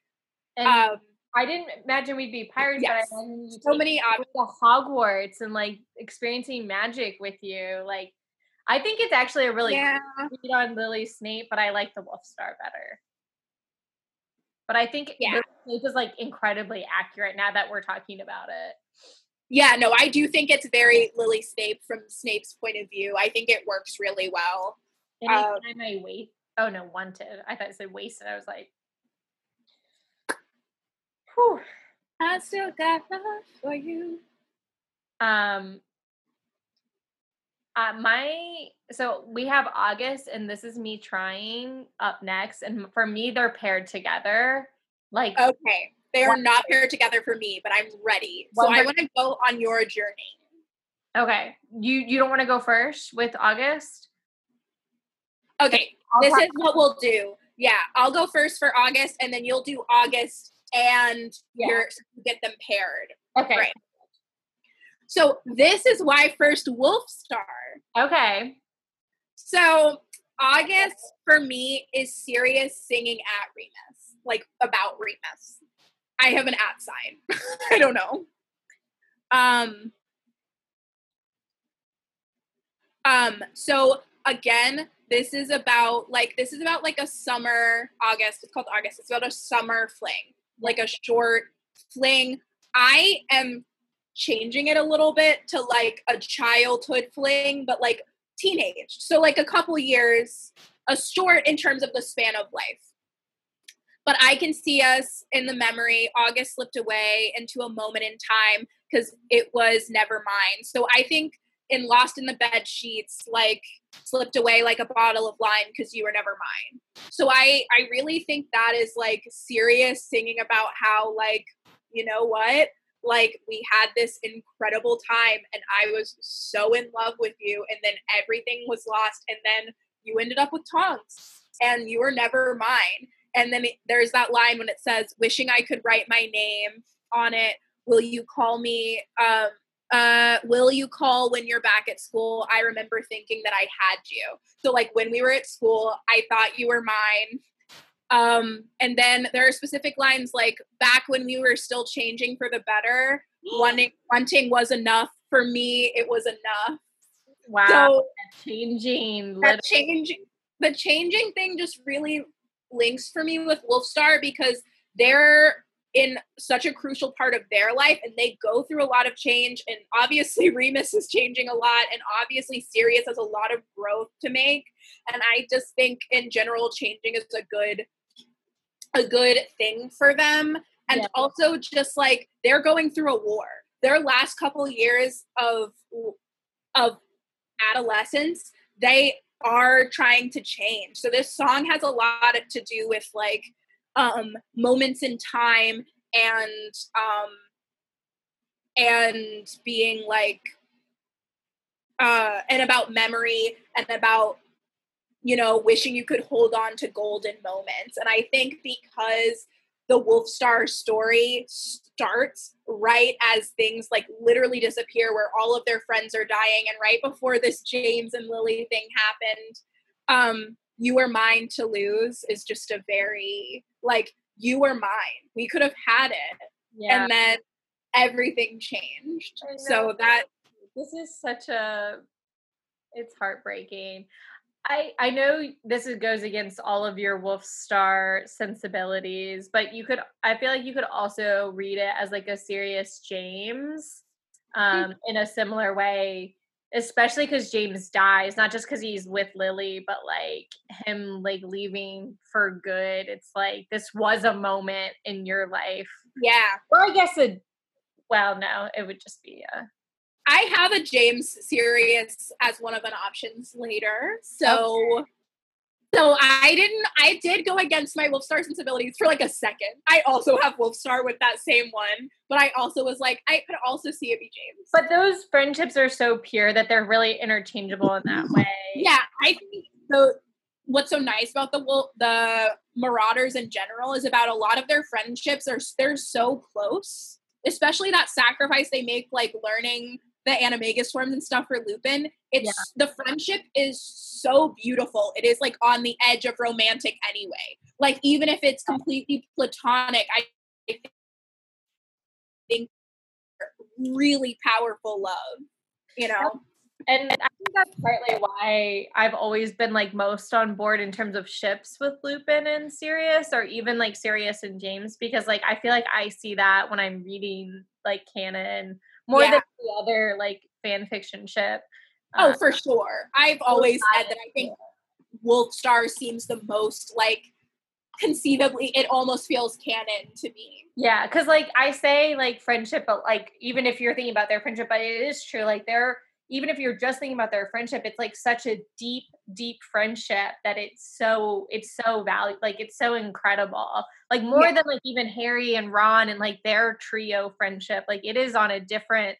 [SPEAKER 2] and
[SPEAKER 1] Um,
[SPEAKER 2] I didn't imagine we'd be pirates,
[SPEAKER 1] yes.
[SPEAKER 2] but I
[SPEAKER 1] so many
[SPEAKER 2] to Hogwarts and like experiencing magic with you. Like, I think it's actually a really
[SPEAKER 1] yeah.
[SPEAKER 2] read on Lily Snape, but I like the Wolf Star better. But I think
[SPEAKER 1] Yeah.
[SPEAKER 2] Snape is like incredibly accurate now that we're talking about it.
[SPEAKER 1] Yeah, no, I do think it's very Lily Snape from Snape's point of view. I think it works really well. Um,
[SPEAKER 2] Anytime I wait, oh no, wanted. I thought it said wasted. I was like, whew.
[SPEAKER 1] I still got love for you.
[SPEAKER 2] Um, uh, my so we have August, and this is me trying up next, and for me, they're paired together. Like
[SPEAKER 1] Okay. They are not paired together for me, but I'm ready. So I want to go on your journey.
[SPEAKER 2] Okay. You you don't want to go first with August?
[SPEAKER 1] Okay.
[SPEAKER 2] I'll
[SPEAKER 1] this is what we'll do. Yeah, I'll go first for August, and then you'll do August and
[SPEAKER 2] Yeah.
[SPEAKER 1] your get them paired.
[SPEAKER 2] Okay.
[SPEAKER 1] Right. So this is why first Wolf Star.
[SPEAKER 2] Okay.
[SPEAKER 1] So August for me is Sirius singing at Remus, like about Remus. I have an at sign. [laughs] I don't know. Um. Um. So again, this is about like this is about like a summer August. It's called August. It's about a summer fling, like a short fling. I am changing it a little bit to like a childhood fling, but like teenage. So like a couple years, a short in terms of the span of life. But I can see us in the memory. August slipped away into a moment in time because it was never mine. So I think in Lost in the Bed Sheets, like slipped away like a bottle of wine because you were never mine. So I I really think that is like Sirius singing about how like you know what like we had this incredible time and I was so in love with you and then everything was lost and then you ended up with Tonks and you were never mine. And then it, there's that line when it says, wishing I could write my name on it. Will you call me? Um, uh, will you call when you're back at school? I remember thinking that I had you. So like when we were at school, I thought you were mine. Um, and then there are specific lines like back when we were still changing for the better, [gasps] wanting wanting was enough. For me, it was enough.
[SPEAKER 2] Wow.
[SPEAKER 1] So
[SPEAKER 2] changing.
[SPEAKER 1] that changing the changing thing just really links for me with Wolfstar because they're in such a crucial part of their life and they go through a lot of change. And obviously [laughs] Remus is changing a lot and obviously Sirius has a lot of growth to make. And I just think in general changing is a good a good thing for them. And
[SPEAKER 2] Yeah.
[SPEAKER 1] also just like they're going through a war. Their last couple years of of adolescence they are trying to change. So this song has a lot to do with like um moments in time and um and being like uh and about memory and about you know wishing you could hold on to golden moments. And i think because the wolf star story starts right as things like literally disappear where all of their friends are dying and right before this james and lily thing happened um you were mine to lose is just a very like you were mine. We could have had it
[SPEAKER 2] yeah.
[SPEAKER 1] and then everything changed. So that
[SPEAKER 2] this is such a it's heartbreaking i i know this is, goes against all of your wolf star sensibilities but you could i feel like you could also read it as like a Sirius james um in a similar way especially because james dies not just because he's with lily but like him like leaving for good. It's like this was a moment in your life.
[SPEAKER 1] Yeah.
[SPEAKER 2] Well, i guess a well no it would just be a
[SPEAKER 1] I have a James Sirius as one of an options later. So so I didn't I did go against my Wolfstar sensibilities for like a second. I also have Wolfstar with that same one, but I also was like, I could also see it be James.
[SPEAKER 2] But those friendships are so pure that they're really interchangeable in that way.
[SPEAKER 1] yeah, I think so what's so nice about the the Marauders in general is about a lot of their friendships are they're so close. Especially that sacrifice they make like learning the animagus forms and stuff for Lupin. It's
[SPEAKER 2] Yeah.
[SPEAKER 1] the friendship is so beautiful. It is like on the edge of romantic anyway. Like even if it's completely platonic, I think really powerful love. You know?
[SPEAKER 2] And I think that's partly why I've always been like most on board in terms of ships with Lupin and Sirius, or even like Sirius and James, because like I feel like I see that when I'm reading like canon more
[SPEAKER 1] Yeah.
[SPEAKER 2] than the other like fan fiction ship.
[SPEAKER 1] Oh,
[SPEAKER 2] Uh,
[SPEAKER 1] for sure. I've always said that I think Wolf Star seems the most like conceivably it almost feels canon to me.
[SPEAKER 2] Yeah, because like I say like friendship, but like even if you're thinking about their friendship, but it is true. Like they're even if you're just thinking about their friendship, it's like such a deep, deep friendship that it's so it's so valuable. Like it's so incredible. Like more yeah. than like even Harry and Ron and like their trio friendship. Like it is on a different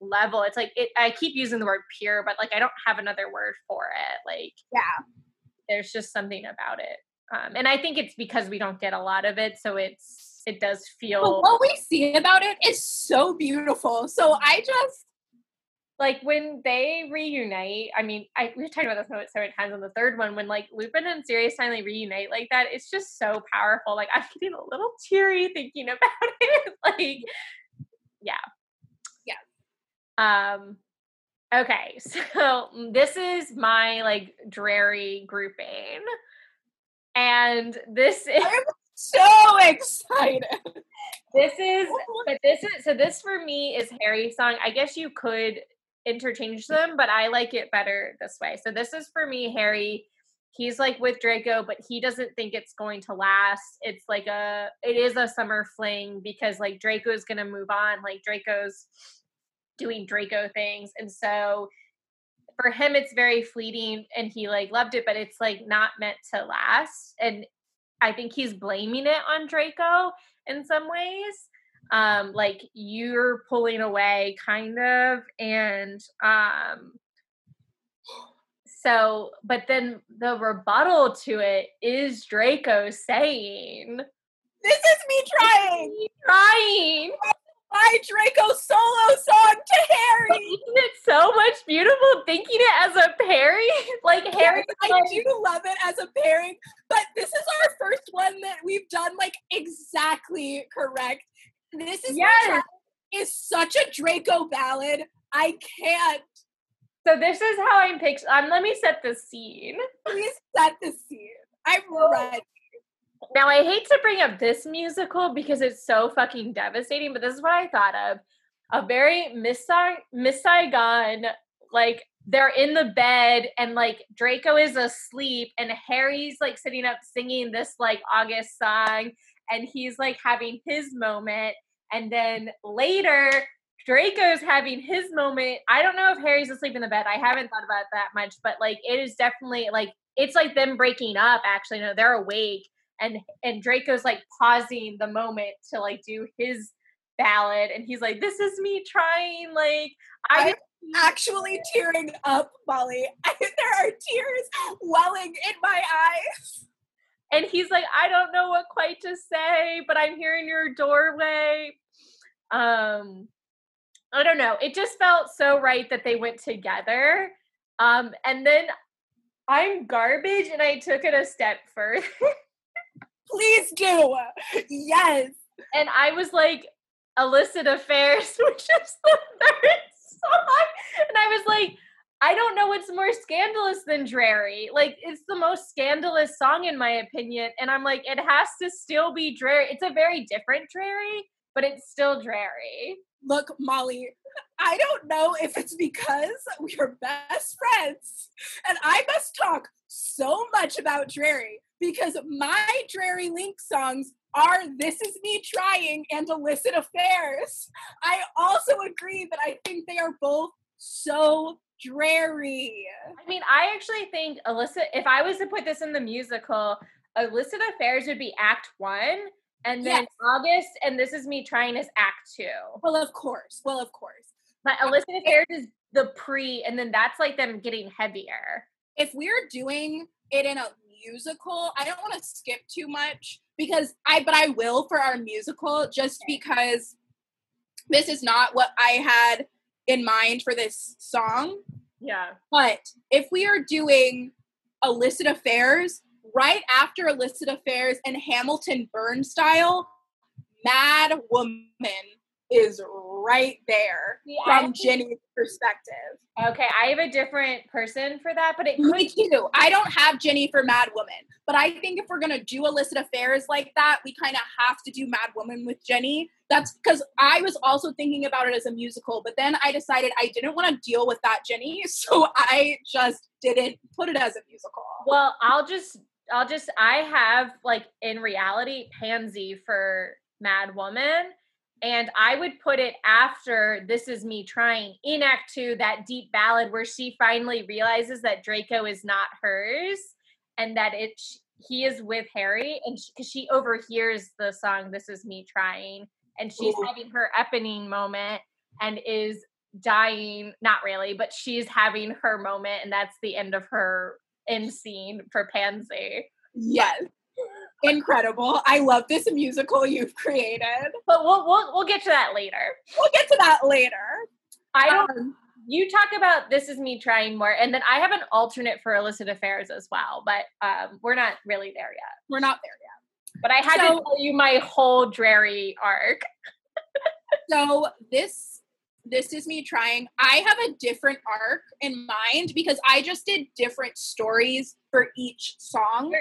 [SPEAKER 2] level. It's like it I keep using the word pure, but like I don't have another word for it. Like
[SPEAKER 1] yeah.
[SPEAKER 2] There's just something about it. Um, and I think it's because we don't get a lot of it, so it's it does feel.
[SPEAKER 1] But what we see about it is so beautiful. So I just
[SPEAKER 2] like when they reunite. I mean, I we've talked about this moment so many times on the third one. When like Lupin and Sirius finally reunite like that, it's just so powerful. Like I'm getting a little teary thinking [laughs] about it. like, yeah,
[SPEAKER 1] yeah.
[SPEAKER 2] Um. Okay, [laughs] so this is my like Drarry grouping. And this is
[SPEAKER 1] I'm so excited.
[SPEAKER 2] This is [laughs] but this is so this for me is Harry's song. I guess you could interchange them, but I like it better this way. So this is for me, Harry. He's like with Draco, but he doesn't think it's going to last. It's like a it is a summer fling because like Draco Draco's gonna move on. Like Draco's doing Draco things. And so for him it's very fleeting and he like loved it but it's like not meant to last and i think he's blaming it on draco in some ways um like you're pulling away kind of and um so but then the rebuttal to it is draco saying
[SPEAKER 1] this is me trying
[SPEAKER 2] me trying
[SPEAKER 1] my Draco solo song to Harry.
[SPEAKER 2] Isn't it so much beautiful thinking it as a pairing? [laughs] like Harry,
[SPEAKER 1] I like, do love it as a pairing, but this is our first one that we've done like exactly correct. This is yes. is such a Draco ballad. I can't.
[SPEAKER 2] So this is how I'm picturing. Um, let me set the scene.
[SPEAKER 1] Please set the scene. I'm ready.
[SPEAKER 2] Now I hate to bring up this musical because it's so fucking devastating, but this is what I thought of. A very Miss, Miss Saigon, like they're in the bed and like Draco is asleep and Harry's like sitting up singing this like August song and he's like having his moment. And then later, Draco's having his moment. I don't know if Harry's asleep in the bed. I haven't thought about that much, but like it is definitely like it's like them breaking up actually. No, they're awake and and Draco's like pausing the moment to like do his ballad and he's like this is me trying like
[SPEAKER 1] I am actually tearing up Molly I, [laughs] there are tears welling in my eyes
[SPEAKER 2] and he's like I don't know what quite to say but I'm here in your doorway um I don't know it just felt so right that they went together um and then I'm garbage and I took it a step further [laughs]
[SPEAKER 1] Please do. Yes.
[SPEAKER 2] And I was like, illicit affairs, [laughs] which is the third song. And I was like, I don't know what's more scandalous than Drarry. Like, it's the most scandalous song, in my opinion. And I'm like, it has to still be Drarry. It's a very different Drarry, but it's still Drarry.
[SPEAKER 1] Look, Molly, I don't know if it's because we're best friends and I must talk so much about Drarry because my Drarry Link songs are This Is Me Trying and Illicit Affairs. I also agree that I think they are both so Drarry.
[SPEAKER 2] I mean, I actually think illicit, if I was to put this in the musical, Illicit Affairs would be Act One, and then yes. August, and This Is Me Trying is Act Two.
[SPEAKER 1] Well, of course. Well, of course.
[SPEAKER 2] But Illicit Affairs is the pre, and then that's like them getting heavier.
[SPEAKER 1] If we're doing it in a musical, I don't want to skip too much because I, but I will for our musical just because this is not what I had in mind for this song.
[SPEAKER 2] Yeah.
[SPEAKER 1] But if we are doing illicit affairs, right after illicit affairs and Hamilton Burn style, Mad Woman is right there See, from Ginny's perspective.
[SPEAKER 2] Okay, I have a different person for that, but it
[SPEAKER 1] me too. I don't have Ginny for Mad Woman, but I think if we're gonna do illicit affairs like that, we kind of have to do Mad Woman with Ginny. That's because I was also thinking about it as a musical, but then I decided I didn't want to deal with that Ginny, [laughs] so I just didn't put it as a musical.
[SPEAKER 2] Well, I'll just, I'll just, I have like in reality Pansy for Mad Woman And I would put it after This Is Me Trying in Act Two, that deep ballad where she finally realizes that Draco is not hers and that it he is with Harry, and because she, she, overhears the song "This Is Me Trying," and she's Ooh. having her Eponine moment and is dying. Not really, but she's having her moment, and that's the end of her end scene for Pansy.
[SPEAKER 1] Yes. Incredible. I love this musical you've created.
[SPEAKER 2] But we'll we'll we'll get to that later.
[SPEAKER 1] We'll get to that later.
[SPEAKER 2] I don't um, you talk about this is me trying more and then i have an alternate for illicit affairs as well but um, we're not really there yet
[SPEAKER 1] we're not there yet
[SPEAKER 2] but i had so, to tell you my whole Drarry arc [laughs]
[SPEAKER 1] so this this is me trying i have a different arc in mind because i just did different stories for each song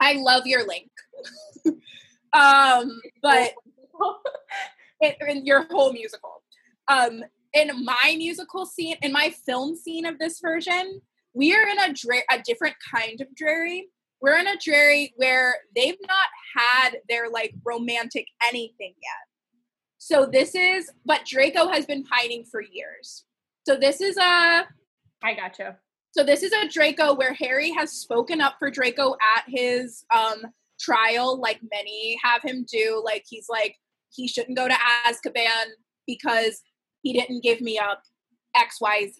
[SPEAKER 1] i love your link [laughs] um but [laughs] it, in your whole musical um in my musical scene, in my film scene of this version, we are in a, dra- a different kind of Drarry. We're in a Drarry where they've not had their like romantic anything yet. So this is, but Draco has been pining for years. So this is a.
[SPEAKER 2] I gotcha.
[SPEAKER 1] So this is a Draco where Harry has spoken up for Draco at his um trial, like many have him do. Like he's like he shouldn't go to Azkaban because he didn't give me up XYZ.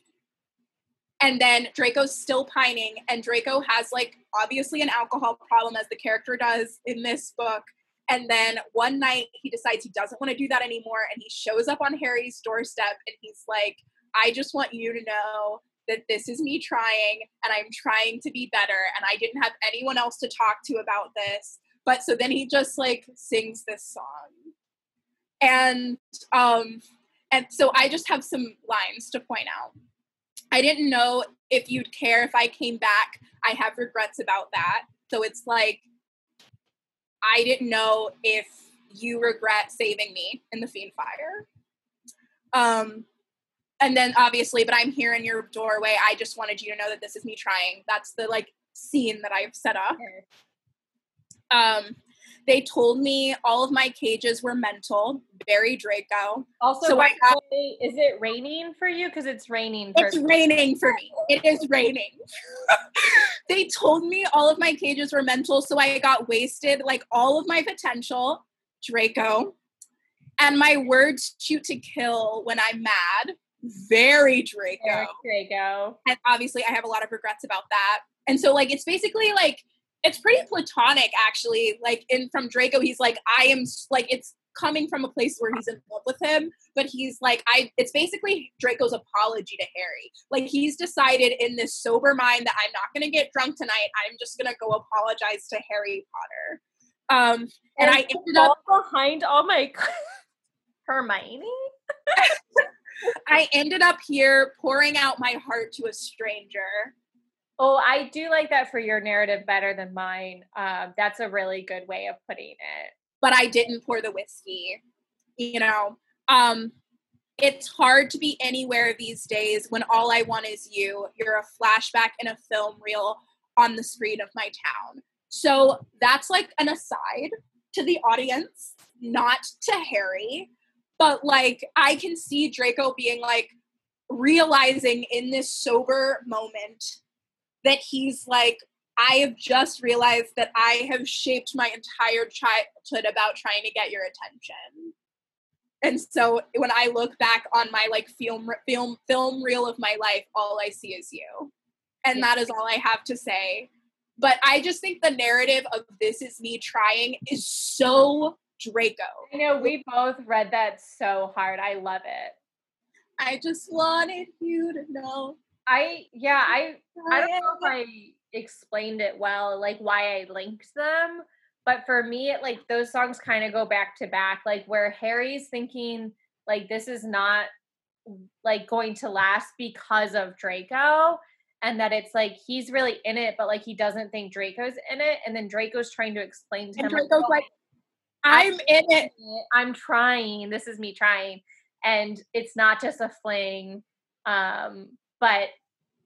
[SPEAKER 1] And then Draco's still pining, and Draco has like obviously an alcohol problem, as the character does in this book. And then one night he decides he doesn't want to do that anymore, and he shows up on Harry's doorstep and he's like, I just want you to know that this is me trying, and I'm trying to be better, and I didn't have anyone else to talk to about this. But so then he just like sings this song. And um and so I just have some lines to point out. I didn't know if you'd care if I came back. I have regrets about that. So it's like, I didn't know if you regret saving me in the Fiendfyre. Um, and then obviously, but I'm here in your doorway. I just wanted you to know that this is me trying. That's the like scene that I've set up. Um, they told me all of my cages were mental, very Draco.
[SPEAKER 2] Also, so I got, is it raining for you? Because it's raining.
[SPEAKER 1] It's raining for me. It is raining. [laughs] they told me all of my cages were mental, so I got wasted, like all of my potential, Draco. And my words shoot to kill when I'm mad, very Draco.
[SPEAKER 2] Very Draco.
[SPEAKER 1] And obviously, I have a lot of regrets about that. And so, like, it's basically like it's pretty platonic actually like in from draco he's like i am like it's coming from a place where he's in love with him but he's like i it's basically draco's apology to harry like he's decided in this sober mind that i'm not going to get drunk tonight i'm just going to go apologize to harry potter um and, and i ended up
[SPEAKER 2] behind all my [laughs] hermione [laughs]
[SPEAKER 1] i ended up here pouring out my heart to a stranger
[SPEAKER 2] Oh, I do like that for your narrative better than mine. Um, that's a really good way of putting it.
[SPEAKER 1] But I didn't pour the whiskey. You know, um, it's hard to be anywhere these days when all I want is you. You're a flashback in a film reel on the screen of my town. So that's like an aside to the audience, not to Harry. But like, I can see Draco being like, realizing in this sober moment that he's like, I have just realized that I have shaped my entire childhood about trying to get your attention. And so when I look back on my like film film film reel of my life, all I see is you. And that is all I have to say. But I just think the narrative of this is me trying is so Draco.
[SPEAKER 2] I know we both read that so hard. I love it.
[SPEAKER 1] I just wanted you to know
[SPEAKER 2] I yeah, I I don't know if I explained it well, like why I linked them. But for me, it like those songs kind of go back to back, like where Harry's thinking like this is not like going to last because of Draco. And that it's like he's really in it, but like he doesn't think Draco's in it. And then Draco's trying to explain to
[SPEAKER 1] and
[SPEAKER 2] him.
[SPEAKER 1] Draco's oh, like, like I'm in it.
[SPEAKER 2] I'm trying. This is me trying. And it's not just a fling. Um, but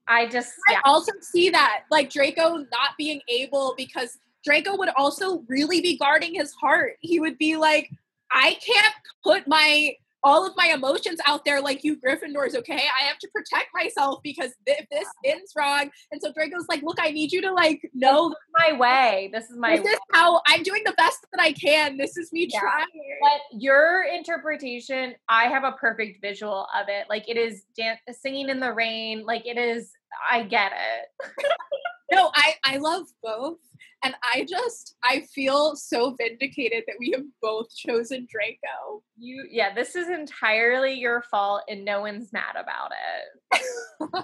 [SPEAKER 2] I just
[SPEAKER 1] yeah. I also see that like Draco not being able because Draco would also really be guarding his heart. He would be like, I can't put my all of my emotions out there like you Gryffindors, okay? I have to protect myself because if this ends wrong. And so Draco's like, look, I need you to like know
[SPEAKER 2] my way. This is my
[SPEAKER 1] this is how I'm doing the best that I can. This is me yeah. trying.
[SPEAKER 2] But your interpretation, I have a perfect visual of it. Like it is dan- singing in the rain. Like it is, I get it. [laughs]
[SPEAKER 1] no, I I love both. And I just I feel so vindicated that we have both chosen Draco.
[SPEAKER 2] You yeah, this is entirely your fault and no one's mad about it. [laughs]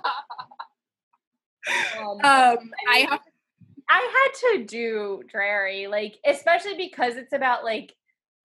[SPEAKER 1] um, um I have
[SPEAKER 2] I had to do Drarry, like especially because it's about like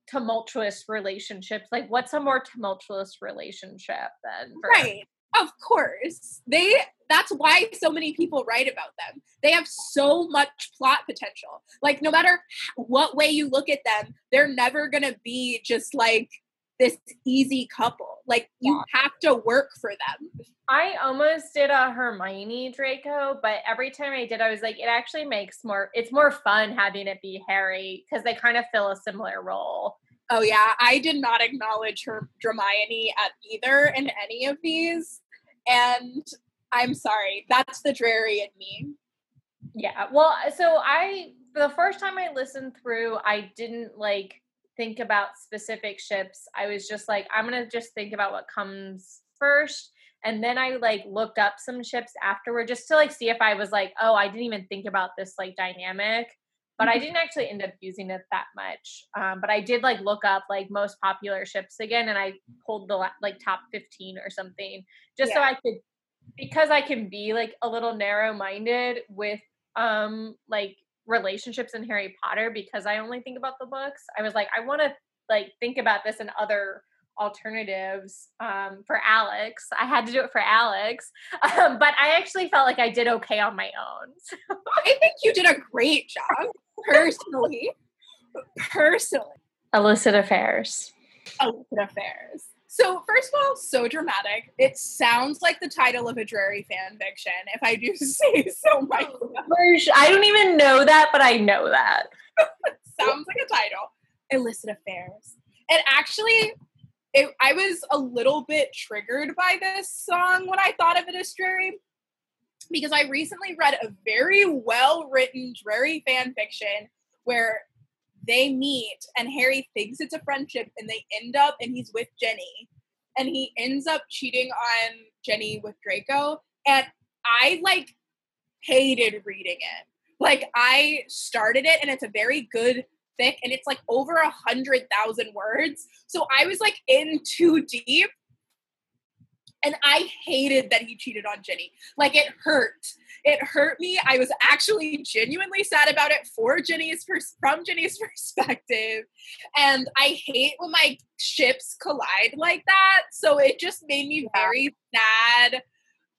[SPEAKER 2] tumultuous relationships. Like what's a more tumultuous relationship than
[SPEAKER 1] right? Of course. They that's why so many people write about them. They have so much plot potential. Like no matter what way you look at them, they're never going to be just like this easy couple. Like you have to work for them.
[SPEAKER 2] I almost did a Hermione Draco, but every time I did, I was like, it actually makes more. It's more fun having it be Harry because they kind of fill a similar role.
[SPEAKER 1] Oh yeah, I did not acknowledge her Hermione at either in any of these, and I'm sorry. That's the Drarry in me.
[SPEAKER 2] Yeah. Well, so I the first time I listened through, I didn't like think about specific ships. I was just like, I'm gonna just think about what comes first. And then I like looked up some ships afterward just to like see if I was like, oh, I didn't even think about this like dynamic but I mm-hmm. didn't actually end up using it that much. Um, but I did like look up like most popular ships again, and I pulled the like top fifteen or something, just yeah. so I could, because I can be like a little narrow minded with um like relationships in Harry Potter because I only think about the books. I was like, I want to like think about this in other alternatives um, for Alex. I had to do it for Alex, [laughs] um, but I actually felt like I did okay on my own. So. [laughs]
[SPEAKER 1] I think you did a great job personally. personally.
[SPEAKER 2] Illicit affairs.
[SPEAKER 1] Illicit affairs. So, first of all, so dramatic. It sounds like the title of a Drarry fan fiction, if I do [laughs] say so oh, myself.
[SPEAKER 2] I don't even know that, but I know that. [laughs]
[SPEAKER 1] sounds like a title. Illicit affairs. And actually, it, I was a little bit triggered by this song when I thought of it as Drarry because I recently read a very well written Drarry fan fiction where they meet and Harry thinks it's a friendship and they end up and he's with Ginny and he ends up cheating on Ginny with Draco and I like hated reading it. Like I started it and it's a very good fic and it's like over a hundred thousand words. So I was like in too deep. And I hated that he cheated on Ginny. Like it hurt. It hurt me. I was actually genuinely sad about it for Ginny's pers- from Ginny's [laughs] perspective. And I hate when my ships collide like that. So it just made me very sad.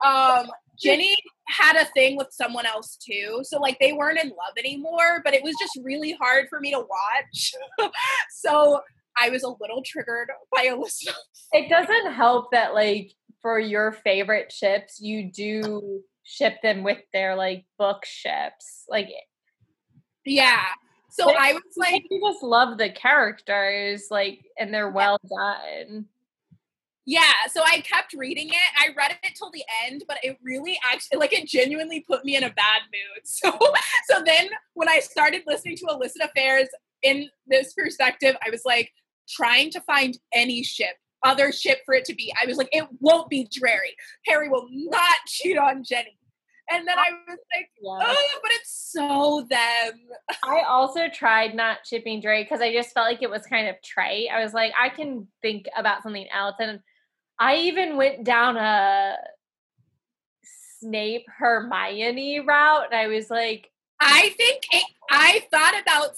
[SPEAKER 1] Um Ginny had a thing with someone else too. So like they weren't in love anymore, but it was just really hard for me to watch. [laughs] so I was a little triggered by Alyssa.
[SPEAKER 2] It doesn't help that like for your favorite ships, you do ship them with their like book ships. Like eh
[SPEAKER 1] Yeah. So I was like
[SPEAKER 2] you just love the characters, like and they're well done.
[SPEAKER 1] Yeah, so I kept reading it. I read it till the end, but it really actually like it genuinely put me in a bad mood. [laughs] So so then when I started listening to illicit affairs in this perspective, I was like trying to find any ship, other ship for it to be. I was like, it won't be Drarry. Harry will not [laughs] cheat on Ginny. And then I was like, oh, but it's so them. [laughs]
[SPEAKER 2] I also tried not shipping Drake because I just felt like it was kind of trite. I was like, I can think about something else. And I even went down a Snape Hermione route, and I was like,
[SPEAKER 1] I think it, I thought about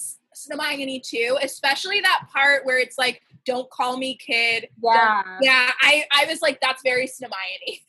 [SPEAKER 1] Hermione too, especially that part where it's like, "Don't call me kid."
[SPEAKER 2] Yeah,
[SPEAKER 1] yeah. I I was like, that's very Hermione.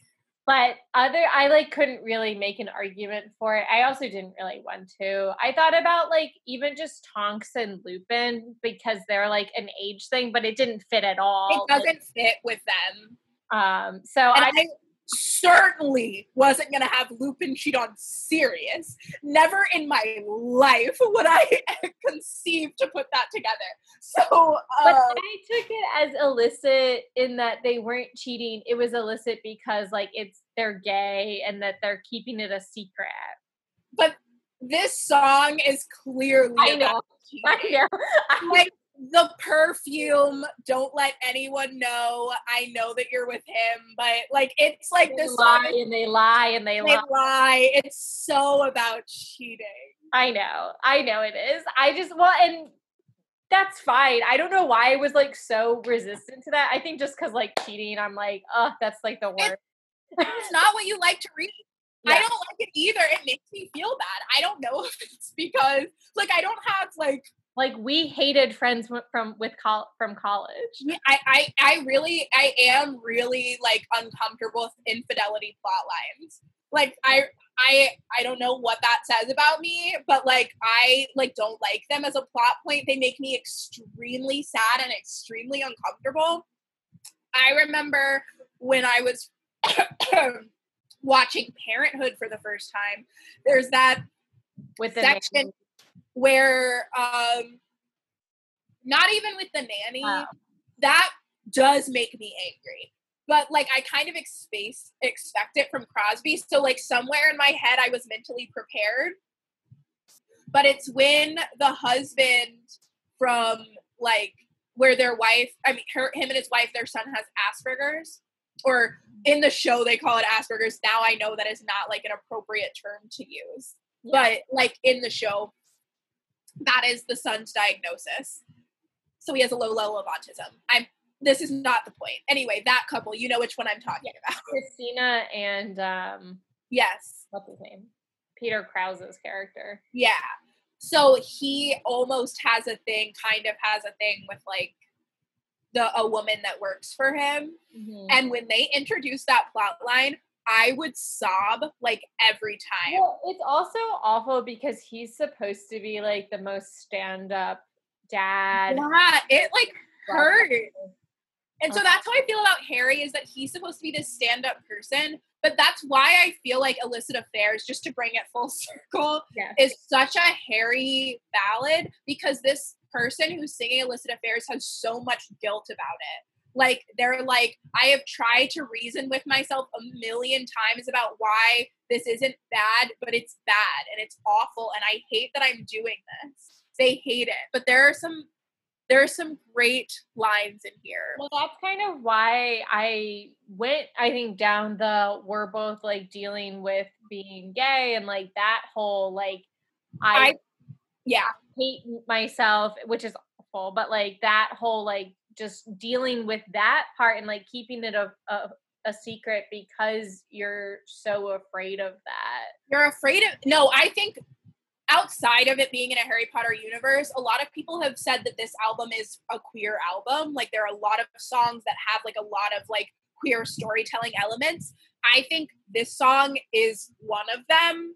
[SPEAKER 2] But other, I like couldn't really make an argument for it. I also didn't really want to. I thought about like even just Tonks and Lupin because they're like an age thing, but it didn't fit at all.
[SPEAKER 1] It doesn't fit with them.
[SPEAKER 2] Um, so I,
[SPEAKER 1] I, certainly wasn't going to have Lupin cheat on Sirius. Never in my life would I [laughs] conceive to put that together. So,
[SPEAKER 2] but
[SPEAKER 1] uh,
[SPEAKER 2] I took it as illicit in that they weren't cheating. It was illicit because like it's they're gay and that they're keeping it a secret.
[SPEAKER 1] but this song is clearly
[SPEAKER 2] I know.
[SPEAKER 1] about [laughs]
[SPEAKER 2] I know. I
[SPEAKER 1] like the perfume don't let anyone know i know that you're with him but like it's like
[SPEAKER 2] they
[SPEAKER 1] this
[SPEAKER 2] lie and they lie and they
[SPEAKER 1] they
[SPEAKER 2] lie.
[SPEAKER 1] lie it's so about cheating
[SPEAKER 2] I know. I know it is. I just well and that's fine. I don't know why I was like so resistant to that. I think just because like cheating, I'm like, oh, that's like the worst.
[SPEAKER 1] it's not what you like to read [laughs] i don't like it either it makes me feel bad i don't know [laughs] if it's because like i don't have like
[SPEAKER 2] Like we hated friends from with col- from college.
[SPEAKER 1] Yeah, I, I, I really, I am really like uncomfortable with infidelity plot lines. Like I, I, I don't know what that says about me, but like I like don't like them as a plot point. They make me extremely sad and extremely uncomfortable. I remember when I was [coughs] watching Parenthood for the first time. There's that
[SPEAKER 2] With the
[SPEAKER 1] section
[SPEAKER 2] nanny.
[SPEAKER 1] Where um not even with the nanny
[SPEAKER 2] Oh.
[SPEAKER 1] that does make me angry. But like i kind of ex- expect it from crosby. So like somewhere in my head i was mentally prepared. But it's when the husband from like where their wife i mean her him and his wife their son has asperger's or in the show they call it asperger's now i know that is not like an appropriate term to use. But like in the show that is the son's diagnosis. So he has a low level of autism. I'm this is not the point. Anyway that couple you know which one i'm talking about. [laughs]
[SPEAKER 2] Christina and um
[SPEAKER 1] yes.
[SPEAKER 2] what's his name? Peter Krause's character.
[SPEAKER 1] yeah. So he almost has a thing kind of has a thing with like the a woman that works for him.
[SPEAKER 2] Mm-hmm.
[SPEAKER 1] and when they introduced that plot line i would sob like every time
[SPEAKER 2] Well, it's also awful because he's supposed to be like the most stand up dad.
[SPEAKER 1] yeah it like hurt And so
[SPEAKER 2] uh-huh.
[SPEAKER 1] that's how I feel about Harry is that he's supposed to be this stand-up person, but that's why I feel like illicit affairs, just to bring it full [laughs] circle,
[SPEAKER 2] Yes.
[SPEAKER 1] is such a Harry ballad because this person who's singing illicit affairs has so much guilt about it. Like they're like, I have tried to reason with myself a million times about why this isn't bad, but it's bad and it's awful, and I hate that I'm doing this. They hate it, but there are some there are some great lines in here.
[SPEAKER 2] Well, that's kind of why I went, I think, down the we're both like dealing with being gay and like that whole like I,
[SPEAKER 1] I- yeah.
[SPEAKER 2] hate myself, which is awful, but like that whole like just dealing with that part and like keeping it a, a, a secret because you're so afraid of that.
[SPEAKER 1] You're afraid of no, I think outside of it being in a Harry Potter universe, a lot of people have said that this album is a queer album. Like there are a lot of songs that have like a lot of like queer storytelling elements. I think this song is one of them.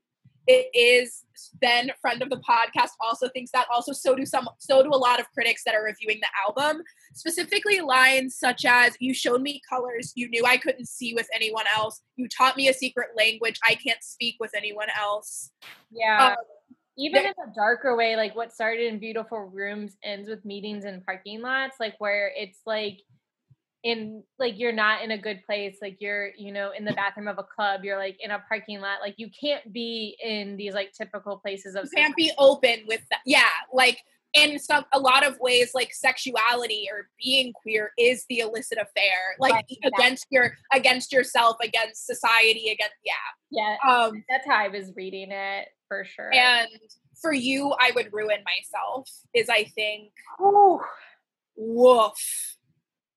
[SPEAKER 1] It is Ben, friend of the podcast, also thinks that. Also, so do some, so do a lot of critics that are reviewing the album. Specifically, lines such as "You showed me colors you knew I couldn't see with anyone else. You taught me a secret language I can't speak with anyone else."
[SPEAKER 2] Yeah.
[SPEAKER 1] Um,
[SPEAKER 2] Even in a darker way, like what started in beautiful rooms ends with meetings in parking lots, like where it's like in like you're not in a good place, like you're, you know, in the bathroom of a club, you're like in a parking lot, like you can't be in these like typical places of
[SPEAKER 1] you can't be open with that. Yeah, like in some a lot of ways, like sexuality or being queer is the illicit affair, like
[SPEAKER 2] Right, exactly.
[SPEAKER 1] against your against yourself, against society, against yeah.
[SPEAKER 2] yeah.
[SPEAKER 1] Um,
[SPEAKER 2] That's how I was reading it for sure.
[SPEAKER 1] and for you, I would ruin myself. Is I think
[SPEAKER 2] oh
[SPEAKER 1] woof.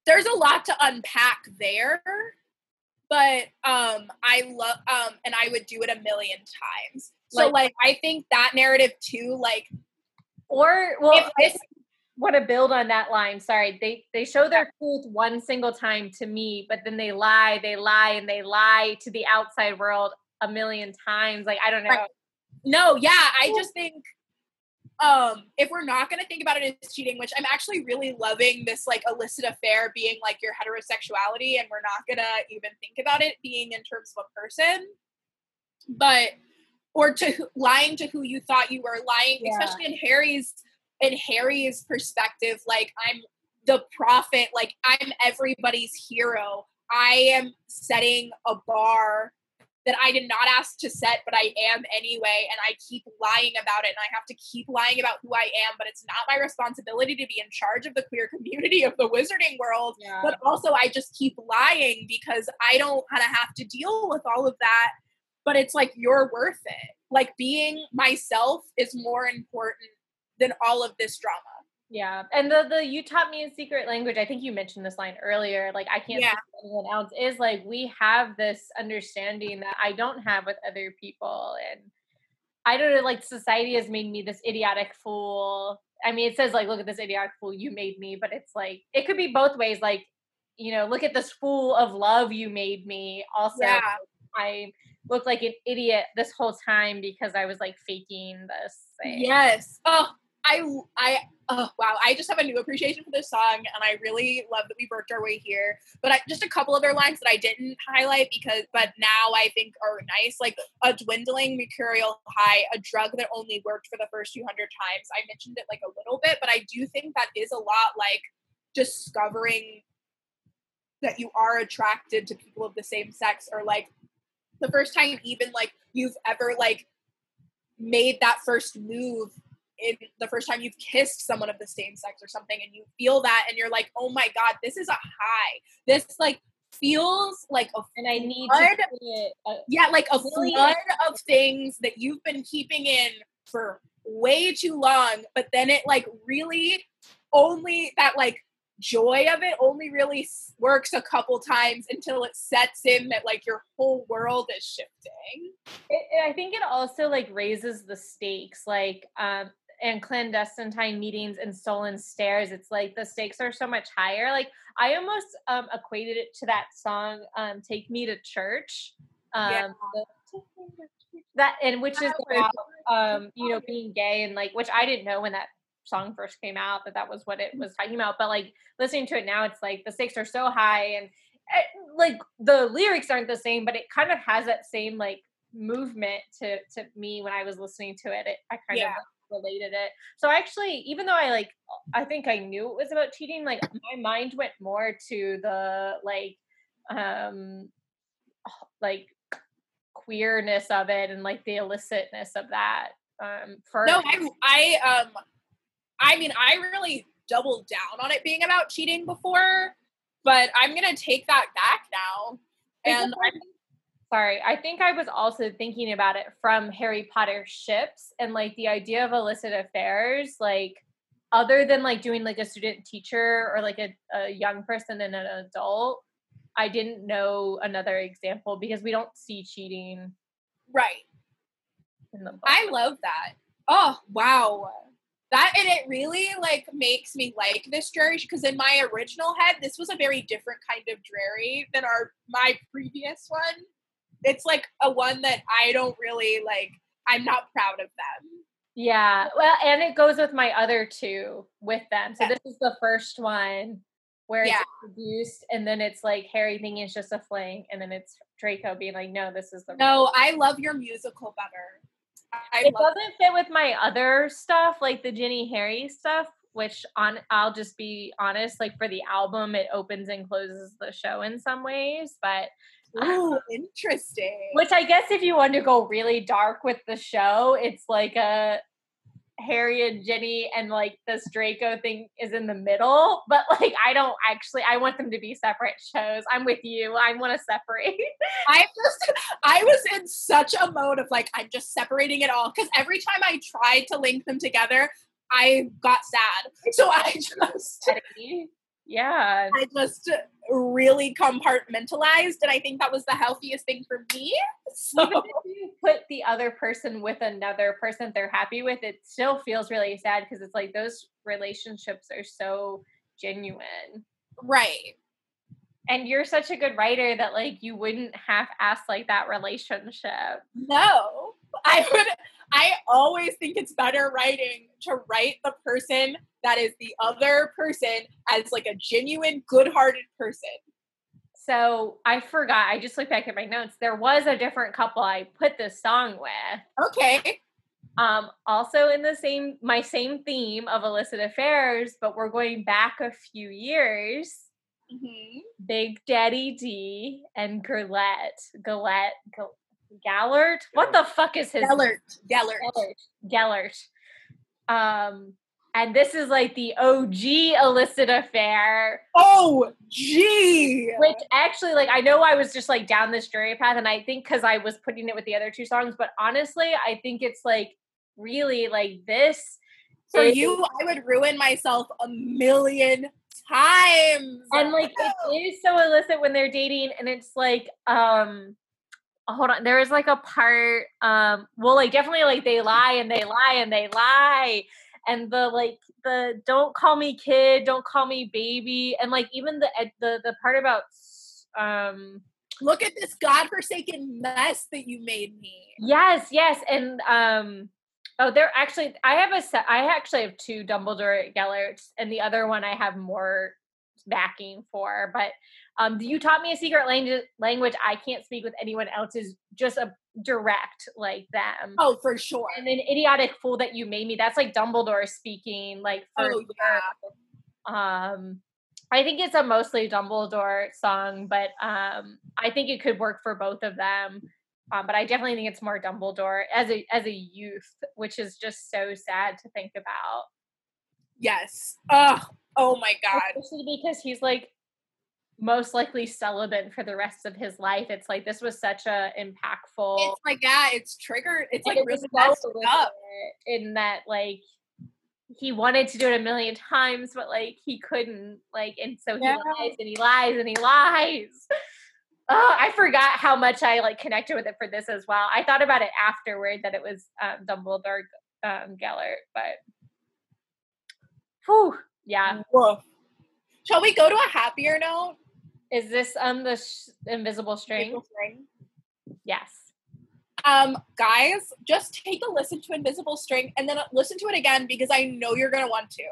[SPEAKER 1] There's a lot to unpack there, but um, I love um, and I would do it a million times. So
[SPEAKER 2] Like-
[SPEAKER 1] like I think that narrative too, like
[SPEAKER 2] or well,
[SPEAKER 1] if
[SPEAKER 2] I
[SPEAKER 1] this
[SPEAKER 2] want to build on that line. Sorry, they they show their truth one single time to me, but then they lie, they lie, and they lie to the outside world a million times. Like I don't know.
[SPEAKER 1] Right. No, yeah, I just think um if we're not going to think about it as cheating which i'm actually really loving this like illicit affair being like your heterosexuality and we're not going to even think about it being in terms of a person but or to lying to who you thought you were lying
[SPEAKER 2] Yeah.
[SPEAKER 1] especially in harry's in harry's perspective like i'm the prophet like i'm everybody's hero i am setting a bar that I did not ask to set, but I am anyway, and I keep lying about it, and I have to keep lying about who I am, but it's not my responsibility to be in charge of the queer community of the wizarding world.
[SPEAKER 2] Yeah.
[SPEAKER 1] But also, I just keep lying because I don't kind of have to deal with all of that. But it's like, you're worth it. Like, being myself is more important than all of this drama.
[SPEAKER 2] Yeah, and the the you taught me a secret language. I think you mentioned this line earlier. Like I can't
[SPEAKER 1] Yeah.
[SPEAKER 2] anyone else. Is like we have this understanding that I don't have with other people, and I don't know. Like society has made me this idiotic fool. I mean, it says like, look at this idiotic fool you made me, but it's like it could be both ways. Like, you know, look at this fool of love you made me. Also,
[SPEAKER 1] Yeah.
[SPEAKER 2] I looked like an idiot this whole time because I was like faking this thing.
[SPEAKER 1] Yes. Oh, I, I, oh, wow. I just have a new appreciation for this song, and I really love that we worked our way here. But I, just a couple other lines that I didn't highlight because, but now I think are nice, like a dwindling mercurial high, a drug that only worked for the first few hundred times. I mentioned it like a little bit, but I do think that is a lot like discovering that you are attracted to people of the same sex, or like the first time even like you've ever like made that first move in the first time you've kissed someone of the same sex or something and you feel that and you're like oh my god this is a high this like feels like a
[SPEAKER 2] And I need
[SPEAKER 1] flood
[SPEAKER 2] to put it, uh,
[SPEAKER 1] yeah like a
[SPEAKER 2] Really?
[SPEAKER 1] flood of things that you've been keeping in for way too long but then it like really only that like joy of it only really works a couple times until it sets in that like your whole world is shifting
[SPEAKER 2] it- I think it also like raises the stakes, like um and clandestine meetings and stolen stairs. It's like the stakes are so much higher. Like I almost um equated it to that song, um, "Take Me to Church." Um,
[SPEAKER 1] Yeah.
[SPEAKER 2] that and which is about um you know being gay and like which I didn't know when that song first came out that that was what it was talking about. But like listening to it now, it's like the stakes are so high and eh, like the lyrics aren't the same, but it kind of has that same like movement to to me when I was listening to it. it I kind
[SPEAKER 1] Yeah.
[SPEAKER 2] of related it. So actually, even though I like, I think I knew it was about cheating. Like my mind went more to the like, um, like queerness of it and like the illicitness of that. Um, for
[SPEAKER 1] No, I, I, um, I mean, I really doubled down on it being about cheating before, but I'm gonna take that back now. And I'm,
[SPEAKER 2] sorry i think i was also thinking about it from harry potter ships and like the idea of illicit affairs like other than like doing like a student teacher or like a, a young person and an adult i didn't know another example because we don't see cheating
[SPEAKER 1] right.
[SPEAKER 2] in the book
[SPEAKER 1] I love that. Oh wow. That and it really like makes me like this dreary because in my original head, this was a very different kind of dreary than our my previous one. It's like a one that I don't really like. I'm not proud of them.
[SPEAKER 2] yeah well and it goes with my other two with them so
[SPEAKER 1] Yeah.
[SPEAKER 2] this is the first one where
[SPEAKER 1] Yeah.
[SPEAKER 2] it's introduced and then it's like harry thinking it's just a fling and then it's draco being like no this is the
[SPEAKER 1] No, I love your musical better. I
[SPEAKER 2] it doesn't fit with my other stuff, like the Ginny Harry stuff. Which on, I'll just be honest. Like for the album, it opens and closes the show in some ways, but
[SPEAKER 1] Ooh, [laughs] interesting.
[SPEAKER 2] which I guess if you want to go really dark with the show, it's like a Harry and Ginny and like this Draco thing is in the middle. But like I don't actually I want them to be separate shows. I'm with you. I want to separate. [laughs]
[SPEAKER 1] I just I was in such a mode of like I'm just separating it all because every time I tried to link them together, I got sad. So I [laughs] just
[SPEAKER 2] yeah.
[SPEAKER 1] I just really compartmentalized, and I think that was the healthiest thing for me. So
[SPEAKER 2] even if you put the other person with another person they're happy with, it still feels really sad because it's like those relationships are so genuine.
[SPEAKER 1] right,
[SPEAKER 2] And you're such a good writer that like you wouldn't half ass like that relationship.
[SPEAKER 1] no, I would I always think it's better writing to write the person that is the other person as like a genuine good-hearted person.
[SPEAKER 2] So I forgot. I just looked back at my notes. There was a different couple I put this song with.
[SPEAKER 1] Okay.
[SPEAKER 2] Um, also in the same my same theme of illicit affairs, but we're going back a few years.
[SPEAKER 1] Mhm.
[SPEAKER 2] Big Daddy D and. Galette. Gal- Gallert? What the fuck is his
[SPEAKER 1] Gellert. Gellert.
[SPEAKER 2] Gellert. Gellert. Um, and this is like the OG illicit affair,
[SPEAKER 1] Oh, gee.
[SPEAKER 2] which actually, like, I know I was just like down this journey path, and I think because I was putting it with the other two songs, but honestly, I think it's like really like this.
[SPEAKER 1] For
[SPEAKER 2] is-
[SPEAKER 1] you, I would ruin myself a million times.
[SPEAKER 2] and like it is so illicit when they're dating and it's like um hold on there is like a part um well like definitely like they lie and they lie and they lie and the like the don't call me kid don't call me baby and like even the the the part about um
[SPEAKER 1] Look at this godforsaken mess that you made me.
[SPEAKER 2] Yes, yes, and um, oh, there actually, I have a set. I actually have two Dumbledore Gellerts, and the other one I have more backing for. But um, you taught me a secret language. Language I can't speak with anyone else is just a direct like them.
[SPEAKER 1] Oh, for sure.
[SPEAKER 2] And then idiotic fool that you made me. That's like Dumbledore speaking. Like for
[SPEAKER 1] Oh, yeah.
[SPEAKER 2] um I think it's a mostly Dumbledore song, but um I think it could work for both of them. Um, but I definitely think it's more Dumbledore as a as a youth, which is just so sad to think about.
[SPEAKER 1] Yes. Ugh. Oh my God.
[SPEAKER 2] Especially because he's like most likely celibate for the rest of his life. It's like this was such a impactful
[SPEAKER 1] It's like, yeah, it's triggered. It's like
[SPEAKER 2] it
[SPEAKER 1] really messed up.
[SPEAKER 2] in that like he wanted to do it a million times, but like he couldn't. Like, and so he
[SPEAKER 1] Yeah.
[SPEAKER 2] lies and he lies and he lies. Oh, I forgot how much I like connected with it for this as well. I thought about it afterward that it was um, Dumbledore um, Gellert, but whew, yeah.
[SPEAKER 1] Woof. Shall we go to a happier note?
[SPEAKER 2] Is this um the sh- invisible string?
[SPEAKER 1] April String?
[SPEAKER 2] Yes.
[SPEAKER 1] Um, guys, just take a listen to Invisible String and then listen to it again because I know you're gonna want to.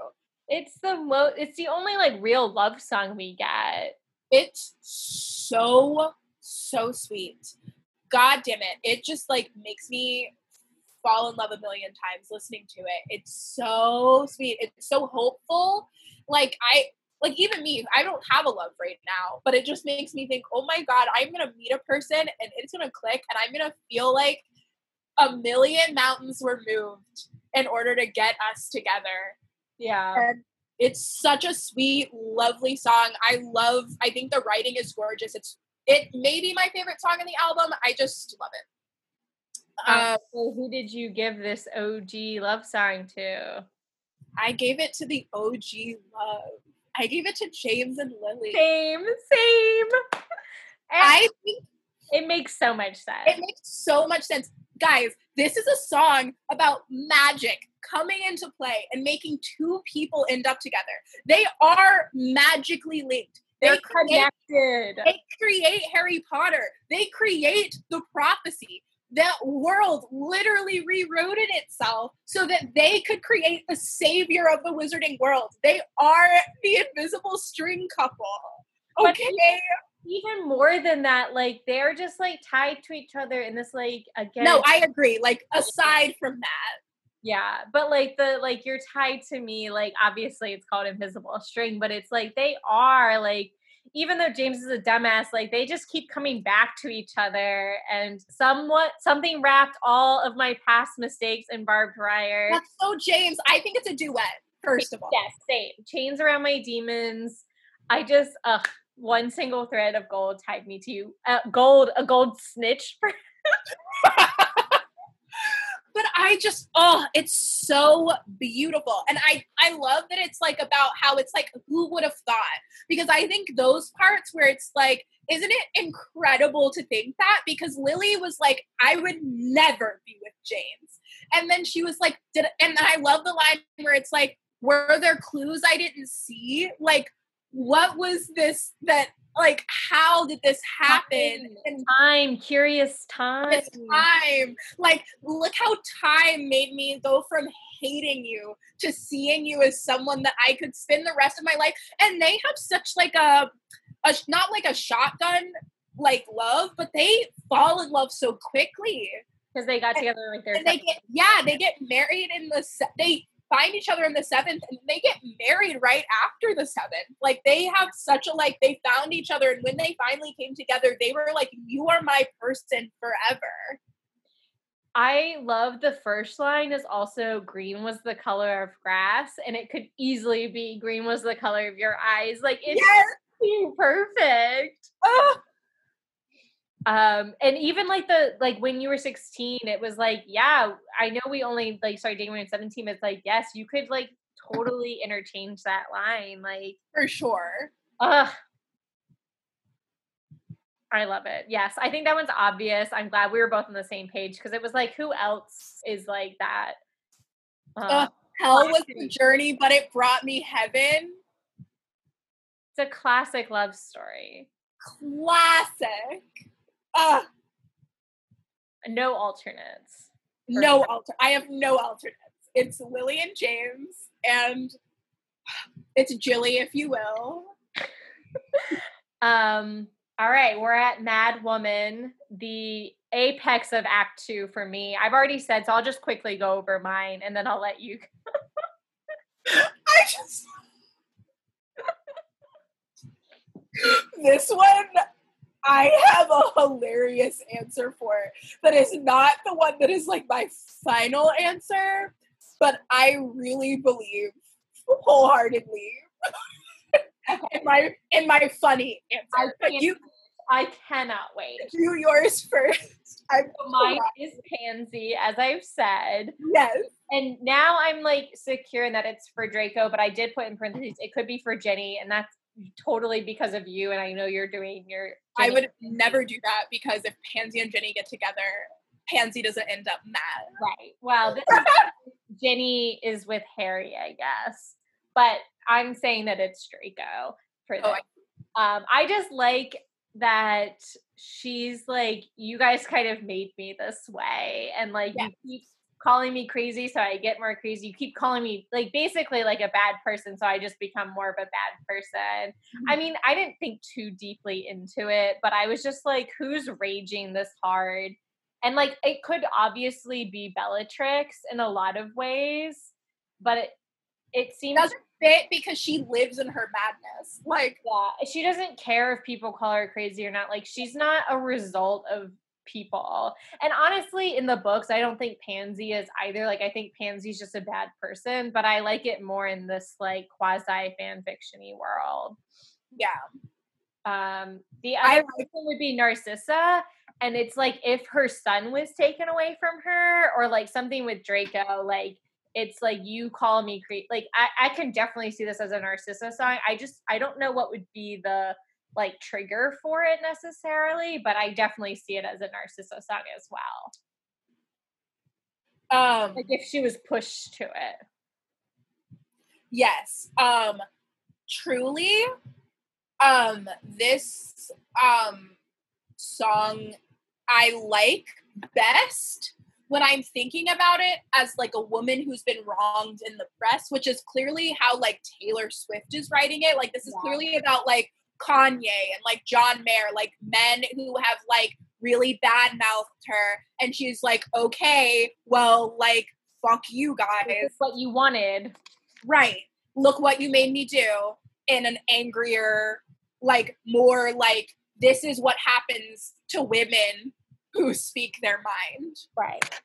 [SPEAKER 2] It's the mo- It's the only like real love song we get.
[SPEAKER 1] It's so so sweet. God damn it. It just like makes me fall in love a million times listening to it. It's so sweet. It's so hopeful. Like I like even me, I don't have a love right now, but it just makes me think, "Oh my god, I'm going to meet a person and it's going to click and I'm going to feel like a million mountains were moved in order to get us together."
[SPEAKER 2] Yeah.
[SPEAKER 1] And it's such a sweet, lovely song. I love. I think the writing is gorgeous. It's it may be my favorite song in the album. I just love it.
[SPEAKER 2] Um,
[SPEAKER 1] Uh,
[SPEAKER 2] so who did you give this OG love song to?
[SPEAKER 1] I gave it to the OG love. I gave it to James and Lily.
[SPEAKER 2] Same, same. And
[SPEAKER 1] I think
[SPEAKER 2] it makes so much sense.
[SPEAKER 1] it makes so much sense, guys. This is a song about magic coming into play and making two people end up together. They are magically linked.
[SPEAKER 2] They're
[SPEAKER 1] They create
[SPEAKER 2] connected.
[SPEAKER 1] they create Harry Potter. They create the prophecy. That world literally rewrote it itself so that they could create the savior of the wizarding world. They are the invisible string couple. Okay.
[SPEAKER 2] Even more than that, like they're just like tied to each other in this like again.
[SPEAKER 1] No, I agree. Like aside from that,
[SPEAKER 2] yeah, but like the like you're tied to me. Like obviously it's called invisible string, but it's like they are like even though James is a dumbass, like they just keep coming back to each other and somewhat something wrapped all of my past mistakes in barbed wire.
[SPEAKER 1] that's so James. I think it's a duet. First of all,
[SPEAKER 2] Yes, same. Chains around my demons. I just ugh, one single thread of gold tied me to you. Uh, gold, a gold snitch. [laughs] [laughs]
[SPEAKER 1] but I just oh, it's so beautiful. And I I love that it's like about how it's like who would have thought? Because I think those parts where it's like isn't it incredible to think that because Lily was like I would never be with James. And then she was like did and I love the line where it's like were there clues I didn't see? Like what was this that like how did this happen?
[SPEAKER 2] Time,
[SPEAKER 1] and
[SPEAKER 2] time, curious time.
[SPEAKER 1] time. Like look how time made me go from hating you to seeing you as someone that i could spend the rest of my life. And they have such like a, a not like a shotgun like love but they fall in love so quickly.
[SPEAKER 2] Because they got together like their
[SPEAKER 1] and they get yeah they get married in the se- they find each other in the seventh and they get married right after the seventh like they have such a like they found each other and when they finally came together they were like you are my person forever
[SPEAKER 2] I love the first line is also green was the color of grass, and it could easily be green was the color of your eyes. Like it's
[SPEAKER 1] yes [laughs]
[SPEAKER 2] perfect.
[SPEAKER 1] Ugh.
[SPEAKER 2] Um, and even like the like when you were 16, it was like, yeah, I know we only like started dating when we were 17, but it's like, yes, you could like totally interchange that line. Like,
[SPEAKER 1] for sure
[SPEAKER 2] ugh. I love it. Yes, I think that one's obvious. I'm glad we were both on the same page because it was like, who else is like that? Uh,
[SPEAKER 1] hell was the journey but it brought me heaven
[SPEAKER 2] it's a classic love story.
[SPEAKER 1] classic uh
[SPEAKER 2] No alternates.
[SPEAKER 1] no alter i have no alternates it's lily and james and it's jilly if you will [laughs]
[SPEAKER 2] Um, all right, we're at Mad Woman, the apex of Act Two for me. I've already said, so I'll just quickly go over mine and then I'll let you. [laughs]
[SPEAKER 1] I just [laughs] this one I have a hilarious answer for it that is not the one that is like my final answer, but I really believe wholeheartedly in my in my funny answer. But you
[SPEAKER 2] I cannot wait.
[SPEAKER 1] do yours first.
[SPEAKER 2] So mine is Pansy, as I've said.
[SPEAKER 1] yes.
[SPEAKER 2] And now I'm like secure in that it's for Draco, but I did put in parentheses, it could be for Ginny, and that's totally because of you. And I know you're doing your.
[SPEAKER 1] I would never do that because if Pansy and Ginny get together, Pansy doesn't end up mad.
[SPEAKER 2] Right. Well, this is, [laughs] Ginny is with Harry, I guess. But I'm saying that it's Draco for this.
[SPEAKER 1] Oh, I-
[SPEAKER 2] um, I just like that she's like, you guys kind of made me this way, and like you keep calling me crazy, so I get more crazy. You keep calling me like basically like a bad person, so I just become more of a bad person. I mm-hmm. mean, I didn't think too deeply into it, but I was just like, who's raging this hard? And like, it could obviously be Bellatrix in a lot of ways, but it it seems
[SPEAKER 1] doesn't fit because she lives in her madness. Like
[SPEAKER 2] yeah, she doesn't care if people call her crazy or not. Like, she's not a result of people. And honestly, in the books, I don't think Pansy is either. Like, I think Pansy's just a bad person, but I like it more in this like quasi fan fictiony world.
[SPEAKER 1] yeah,
[SPEAKER 2] Um, the
[SPEAKER 1] I
[SPEAKER 2] other person would be Narcissa, and it's like if her son was taken away from her, or like something with Draco, like it's like you call me cre Like I, I can definitely see this as a Narcissa song. I just I don't know what would be the like trigger for it necessarily, but I definitely see it as a Narcissa song as well.
[SPEAKER 1] um,
[SPEAKER 2] Like if she was pushed to it.
[SPEAKER 1] yes, um, truly, um, this um song I like best when I'm thinking about it as like a woman who's been wronged in the press, which is clearly how like Taylor Swift is writing it. Like this is
[SPEAKER 2] Yeah.
[SPEAKER 1] clearly about like Kanye and like John Mayer, like men who have like really bad mouthed her, and she's like, okay, well, like fuck you guys,
[SPEAKER 2] what you wanted.
[SPEAKER 1] right? Look what you made me do in an angrier, like more like this is what happens to women who speak their mind.
[SPEAKER 2] Right.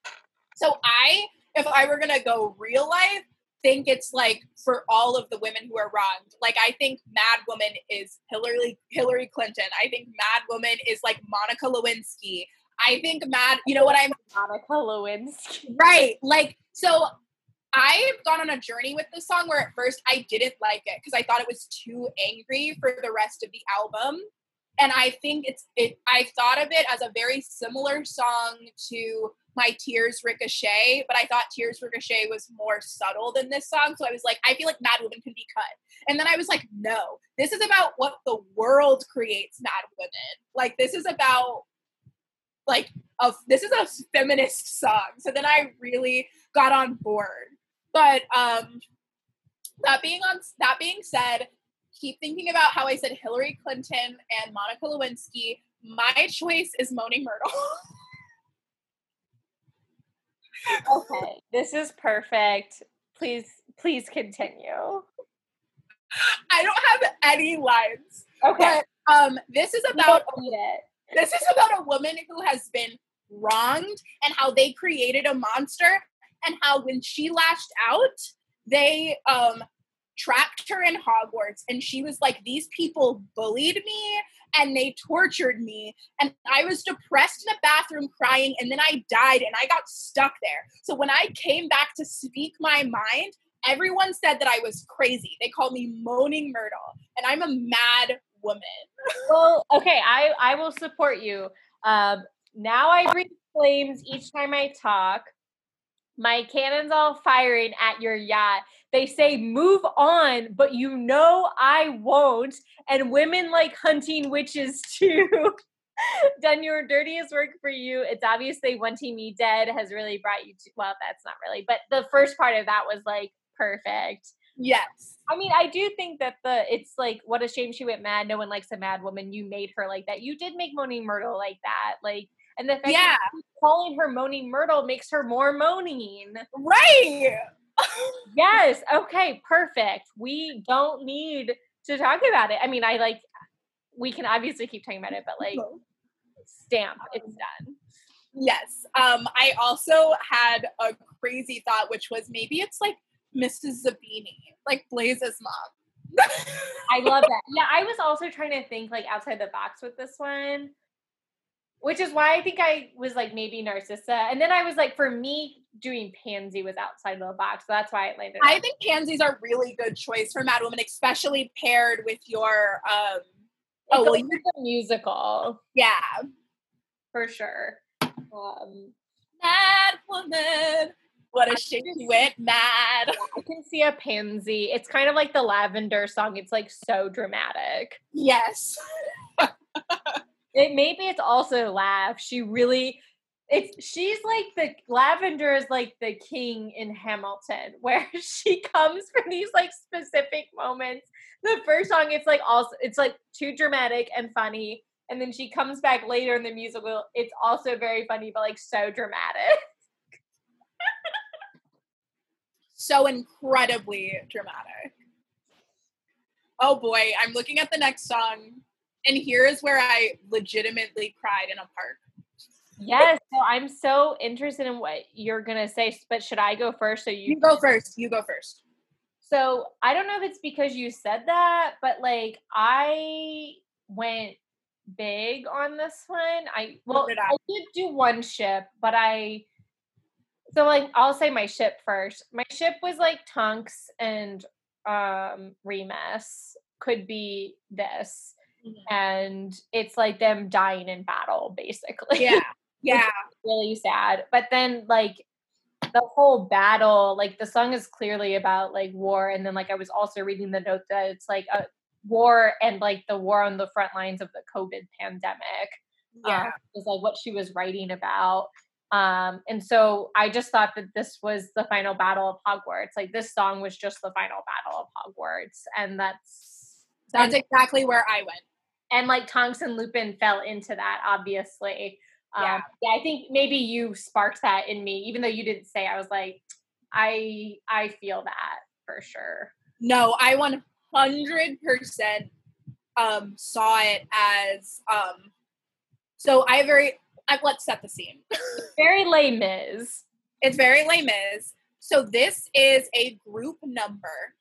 [SPEAKER 1] So I, if I were gonna go real life, think it's like for all of the women who are wronged. Like I think Mad Woman is Hillary Hillary Clinton. I think Mad Woman is like Monica Lewinsky. I think Mad, you know what I'm
[SPEAKER 2] Monica Lewinsky.
[SPEAKER 1] right. Like so I've gone on a journey with this song where at first I didn't like it because I thought it was too angry for the rest of the album. And I think it's it. I thought of it as a very similar song to my Tears Ricochet, but I thought Tears Ricochet was more subtle than this song. So I was like, I feel like Mad Women can be cut. And then I was like, no, this is about what the world creates Mad Women. Like this is about like a this is a feminist song. So then I really got on board. But um that being on that being said, keep thinking about how I said Hillary Clinton and Monica Lewinsky. My choice is Moaning Myrtle. [laughs]
[SPEAKER 2] okay, this is perfect. Please, please continue.
[SPEAKER 1] I don't have any lines.
[SPEAKER 2] Okay.
[SPEAKER 1] But, um, this is about. This is about a woman who has been wronged and how they created a monster and how when she lashed out, they um trapped her in Hogwarts and she was like, These people bullied me and they tortured me. And I was depressed in a bathroom crying and then I died and I got stuck there. So when I came back to speak my mind, everyone said that I was crazy. They called me Moaning Myrtle and I'm a mad woman.
[SPEAKER 2] well, okay, I, I will support you. Um, now I breathe flames each time I talk. My cannon's all firing at your yacht. They say, move on, but you know I won't. And women like hunting witches [laughs] too. Done your dirtiest work for you. It's obviously wanting me dead has really brought you to, well, that's not really, but the first part of that was like perfect.
[SPEAKER 1] Yes.
[SPEAKER 2] I mean, I do think that the it's like what a shame she went mad. No one likes a mad woman. You made her like that. You did make Moaning Myrtle like that. Like and the fact
[SPEAKER 1] yeah.
[SPEAKER 2] calling her Moaning Myrtle makes her more moaning.
[SPEAKER 1] Right. [laughs]
[SPEAKER 2] yes. Okay. Perfect. We don't need to talk about it. I mean, I like, we can obviously keep talking about it, but like, stamp, it's done.
[SPEAKER 1] Yes. Um, I also had a crazy thought, which was maybe it's like Mrs. Zabini, like Blaise's mom.
[SPEAKER 2] I love that. Yeah, I was also trying to think like outside the box with this one which is why I think I was like maybe Narcissa. And then I was like, for me, doing Pansy was outside of the box. So that's why it landed.
[SPEAKER 1] I think Pansy's a really good choice for Mad Woman, especially paired with your um
[SPEAKER 2] oh well, the musical.
[SPEAKER 1] Yeah.
[SPEAKER 2] For sure. Um
[SPEAKER 1] Mad Woman. What a shit she went mad.
[SPEAKER 2] I can see a pansy. It's kind of like the lavender song. It's like so dramatic.
[SPEAKER 1] Yes. [laughs]
[SPEAKER 2] It maybe it's also Lav. She really it's she's like the lavender is like the king in Hamilton, [laughs] where she comes from these like specific moments. The first song, it's like also it's like too dramatic and funny. And then she comes back later in the musical. It's also very funny, but like so dramatic.
[SPEAKER 1] so incredibly dramatic. Oh boy, I'm looking at the next song and here is where I legitimately cried in a park.
[SPEAKER 2] Yes, so I'm so interested in what you're gonna say, but should I go first? So you,
[SPEAKER 1] you go first. You go first.
[SPEAKER 2] So I don't know if it's because you said that, but like I went big on this one. I well, did I? I did do one ship, but I so like I'll say my ship first. My ship was like Tonks and um Remus could be this mm-hmm. and it's like them dying in battle basically.
[SPEAKER 1] Yeah. [laughs] Yeah.
[SPEAKER 2] really sad but then like the whole battle like the song is clearly about like war and then like i was also reading the note that it's like a war and like the war on the front lines of the covid pandemic
[SPEAKER 1] yeah. um,
[SPEAKER 2] is like what she was writing about um and so i just thought that this was the final battle of hogwarts like this song was just the final battle of hogwarts and that's
[SPEAKER 1] that's exactly where i went
[SPEAKER 2] and like Tonks and Lupin fell into that, obviously. Yeah. Um, yeah, I think maybe you sparked that in me, even though you didn't say. I was like, I I feel that for sure.
[SPEAKER 1] No, I one hundred percent um saw it as um. So I very I, let's set the scene. [laughs]
[SPEAKER 2] very Les Mis.
[SPEAKER 1] It's very Les Mis. So this is a group number.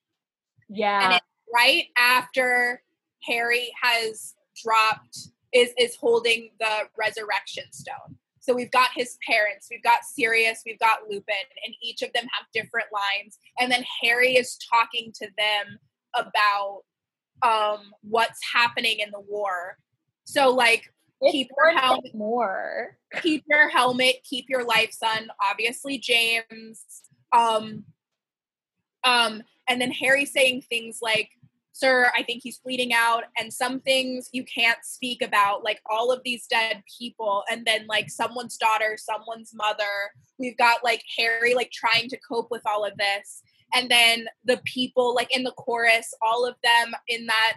[SPEAKER 2] Yeah.
[SPEAKER 1] And it's right after Harry has dropped is is holding the resurrection stone. So we've got his parents, we've got Sirius, we've got Lupin, and each of them have different lines. And then Harry is talking to them about um, what's happening in the war. So like
[SPEAKER 2] It's
[SPEAKER 1] keep your helmet
[SPEAKER 2] more.
[SPEAKER 1] keep your helmet, keep your life, son. Obviously, James. Um, um, and then Harry saying things like, Sir, I think he's bleeding out, and some things you can't speak about, like all of these dead people, and then like someone's daughter, someone's mother. We've got like Harry like trying to cope with all of this. And then the people like in the chorus, all of them in that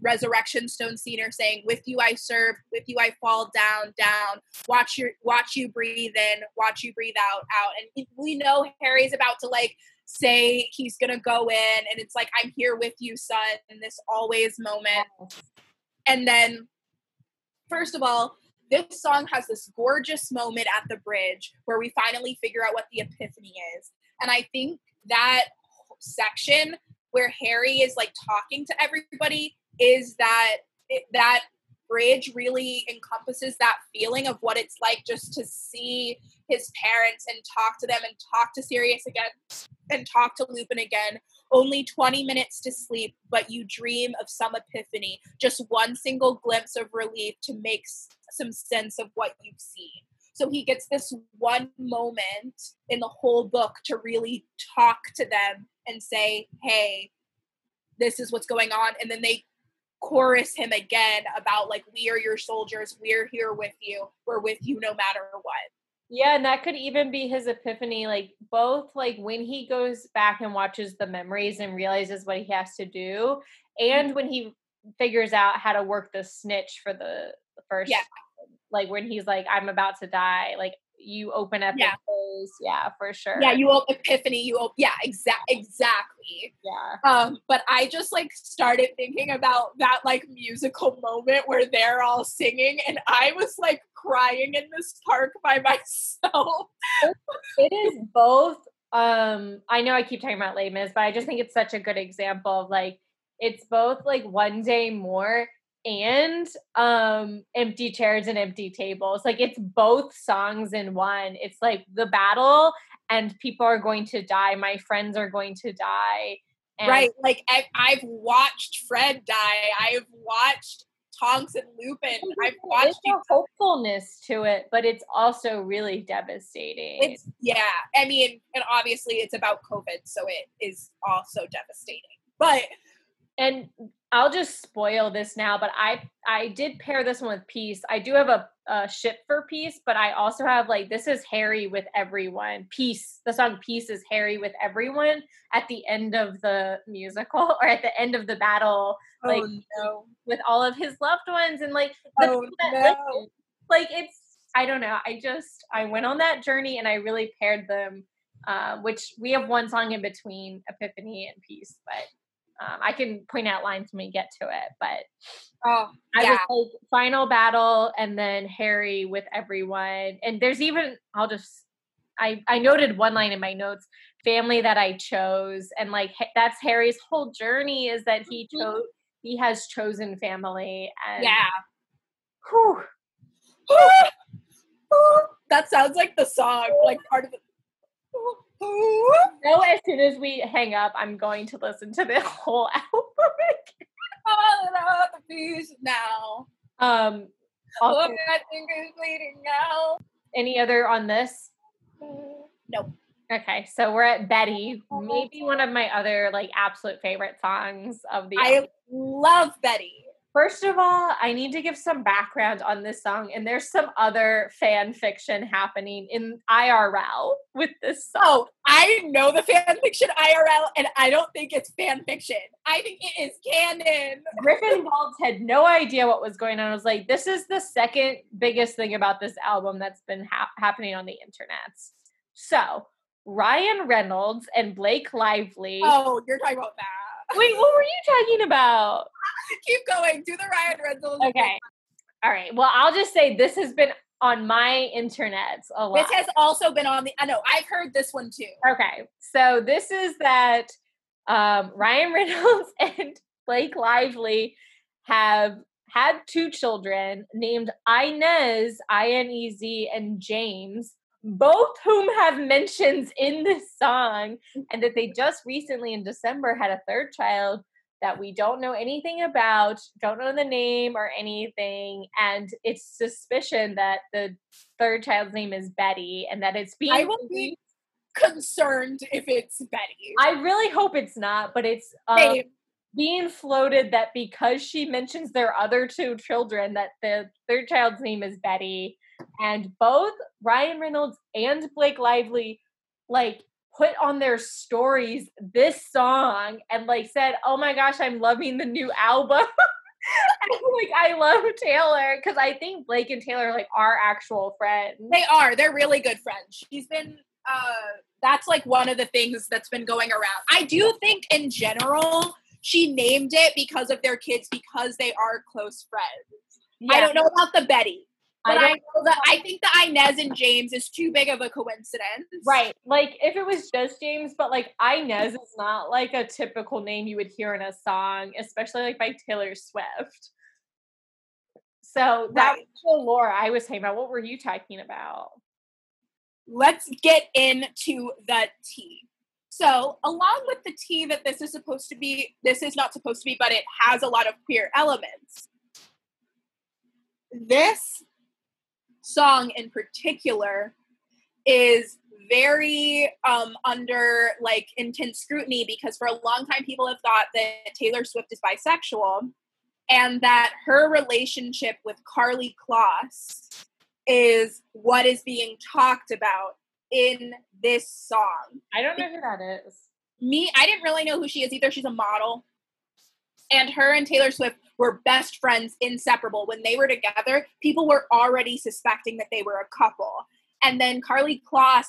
[SPEAKER 1] resurrection stone scene are saying, With you I serve, with you I fall down, down. Watch your watch you breathe in, watch you breathe out, out. And we know Harry's about to like say he's gonna go in, and it's like, I'm here with you, son, in this always moment. And then, first of all, this song has this gorgeous moment at the bridge where we finally figure out what the epiphany is. And I think that section where Harry is like talking to everybody is that it, that bridge really encompasses that feeling of what it's like just to see his parents and talk to them and talk to Sirius again and talk to Lupin again. Only 20 minutes to sleep, but you dream of some epiphany, just one single glimpse of relief to make s- some sense of what you've seen. So he gets this one moment in the whole book to really talk to them and say, hey, this is what's going on. And then they chorus him again about, like, we are your soldiers. We're here with you. We're with you no matter what.
[SPEAKER 2] Yeah, and that could even be his epiphany. Like both, like when he goes back and watches the memories and realizes what he has to do, and when he figures out how to work the snitch for the first.
[SPEAKER 1] Yeah.
[SPEAKER 2] Like when he's like, "I'm about to die." Like you open up
[SPEAKER 1] Yeah.
[SPEAKER 2] Yeah, for sure.
[SPEAKER 1] Yeah, you op- epiphany. You open yeah, exact exactly.
[SPEAKER 2] Yeah.
[SPEAKER 1] Um, but I just like started thinking about that like musical moment where they're all singing, and I was like crying in this park by [laughs] myself.
[SPEAKER 2] it is both um i know i keep talking about Les Mis, but i just think it's such a good example of like it's both like one day more and um empty chairs and empty tables like it's both songs in one it's like the battle and people are going to die my friends are going to die and
[SPEAKER 1] right? Like I- I've watched Fred die. I've watched Tonks and Lupin. I've watched.
[SPEAKER 2] there's a hopefulness to it but it's also really devastating
[SPEAKER 1] It's yeah. I mean, and obviously it's about COVID, so it is also devastating. But
[SPEAKER 2] and I'll just spoil this now, but I I did pair this one with Peace. I do have a, a ship for Peace, but I also have like this is Harry with everyone. Peace. The song Peace is Harry with everyone at the end of the musical [laughs] or at the end of the battle, like
[SPEAKER 1] oh no,
[SPEAKER 2] with all of his loved ones and like
[SPEAKER 1] oh no.
[SPEAKER 2] listen. like it's I don't know. I just I went on that journey and I really paired them. Uh, which we have one song in between Epiphany and Peace, but um, I can point out lines when we get to it. But
[SPEAKER 1] Oh
[SPEAKER 2] I
[SPEAKER 1] yeah.
[SPEAKER 2] was like final battle and then Harry with everyone. And there's even I'll just I I noted one line in my notes, family that I chose and like that's Harry's whole journey is that he
[SPEAKER 1] Mhm.
[SPEAKER 2] chose he has chosen family and
[SPEAKER 1] Yeah.
[SPEAKER 2] whew, [laughs]
[SPEAKER 1] that sounds like the song, like part of the. [laughs]
[SPEAKER 2] know as soon as we hang up, I'm going to listen to the [laughs] whole album. [laughs]
[SPEAKER 1] All the peace now.
[SPEAKER 2] um, also,
[SPEAKER 1] I think it's bleeding now.
[SPEAKER 2] any other on this?
[SPEAKER 1] Nope.
[SPEAKER 2] Okay, so we're at Betty, maybe one of my other like absolute favorite songs of the. album.
[SPEAKER 1] I love Betty.
[SPEAKER 2] First of all, I need to give some background on this song, and there's some other fan fiction happening in IRL with this song.
[SPEAKER 1] Oh, I know the fan fiction IRL, and I don't think it's fan fiction. I think it is canon.
[SPEAKER 2] Griffin Waltz had no idea what was going on. I was like, this is the second biggest thing about this album that's been hap happening on the internet. So, Ryan Reynolds and Blake Lively.
[SPEAKER 1] Oh, you're talking about that.
[SPEAKER 2] Wait, what were you talking about? [laughs]
[SPEAKER 1] Keep going. Do the Ryan Reynolds.
[SPEAKER 2] Okay. All right. Well, I'll just say this has been on my internet a lot.
[SPEAKER 1] This has also been on the. I know. I've heard this one too.
[SPEAKER 2] Okay, so this is that um, Ryan [laughs] Reynolds and Blake Lively have had two children named Inez, I N E Z, and James, both whom have mentions in this song, and that they just recently in December had a third child that we don't know anything about, don't know the name or anything, and it's suspicion that the third child's name is Betty and that it's being
[SPEAKER 1] I will be concerned if it's Betty.
[SPEAKER 2] I really hope it's not, but it's um, being floated that because she mentions their other two children, that the third child's name is Betty, and both Ryan Reynolds and Blake Lively like put on their stories this song and like said, "Oh my gosh, I'm loving the new album." [laughs] and like I love Taylor because I think Blake and Taylor like are actual friends.
[SPEAKER 1] They are. They're really good friends. She's been uh that's like one of the things that's been going around. I do think in general she named it because of their kids because they are close friends. I don't know about the Betty.
[SPEAKER 2] I
[SPEAKER 1] But I,
[SPEAKER 2] don't-
[SPEAKER 1] know that I think the Inez and James is too big of a coincidence.
[SPEAKER 2] Right. Like if it was just James, but like Inez is not like a typical name you would hear in a song, especially like by Taylor Swift. So that
[SPEAKER 1] Right.
[SPEAKER 2] was the lore I was talking about. What were you talking about?
[SPEAKER 1] Let's get into the tea. So, along with the tea that this is supposed to be, this is not supposed to be, but it has a lot of queer elements. This song in particular is very um, under like intense scrutiny because for a long time people have thought that Taylor Swift is bisexual and that her relationship with Karlie Kloss is what is being talked about in this song.
[SPEAKER 2] I don't know who that is.
[SPEAKER 1] Me, I didn't really know who she is either. She's a model. And her and Taylor Swift were best friends, inseparable. When they were together, people were already suspecting that they were a couple. And then Karlie Kloss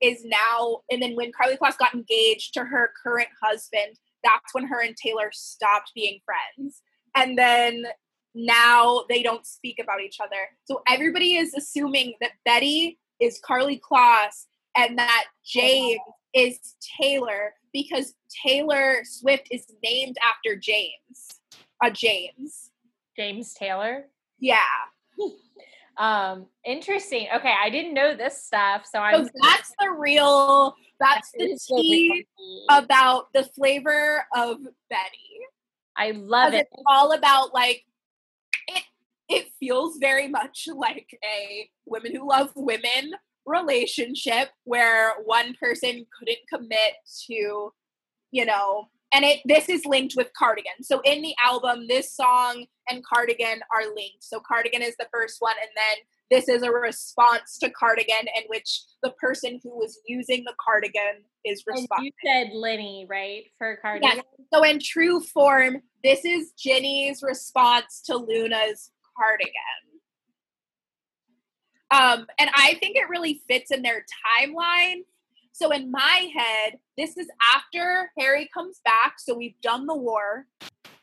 [SPEAKER 1] is now, and then when Karlie Kloss got engaged to her current husband, that's when her and Taylor stopped being friends. And then now they don't speak about each other. So everybody is assuming that Betty is Karlie Kloss and that James is Taylor because Taylor Swift is named after James. A James.
[SPEAKER 2] James Taylor.
[SPEAKER 1] Yeah.
[SPEAKER 2] Um, interesting. Okay, I didn't know this stuff, so I'm
[SPEAKER 1] So that's the real that's the tea about the flavor of Betty.
[SPEAKER 2] I love it.
[SPEAKER 1] It's all about like it it feels very much like a women who love women relationship where one person couldn't commit to, you know, and it this is linked with Cardigan. So in the album, this song and Cardigan are linked. So Cardigan is the first one, and then this is a response to Cardigan in which the person who was using the cardigan is
[SPEAKER 2] And
[SPEAKER 1] responding.
[SPEAKER 2] you said Linny, right? For Cardigan.
[SPEAKER 1] Yes. So in true form, this is Ginny's response to Luna's cardigan. Um, and I think it really fits in their timeline. So in my head, this is after Harry comes back. So we've done the war.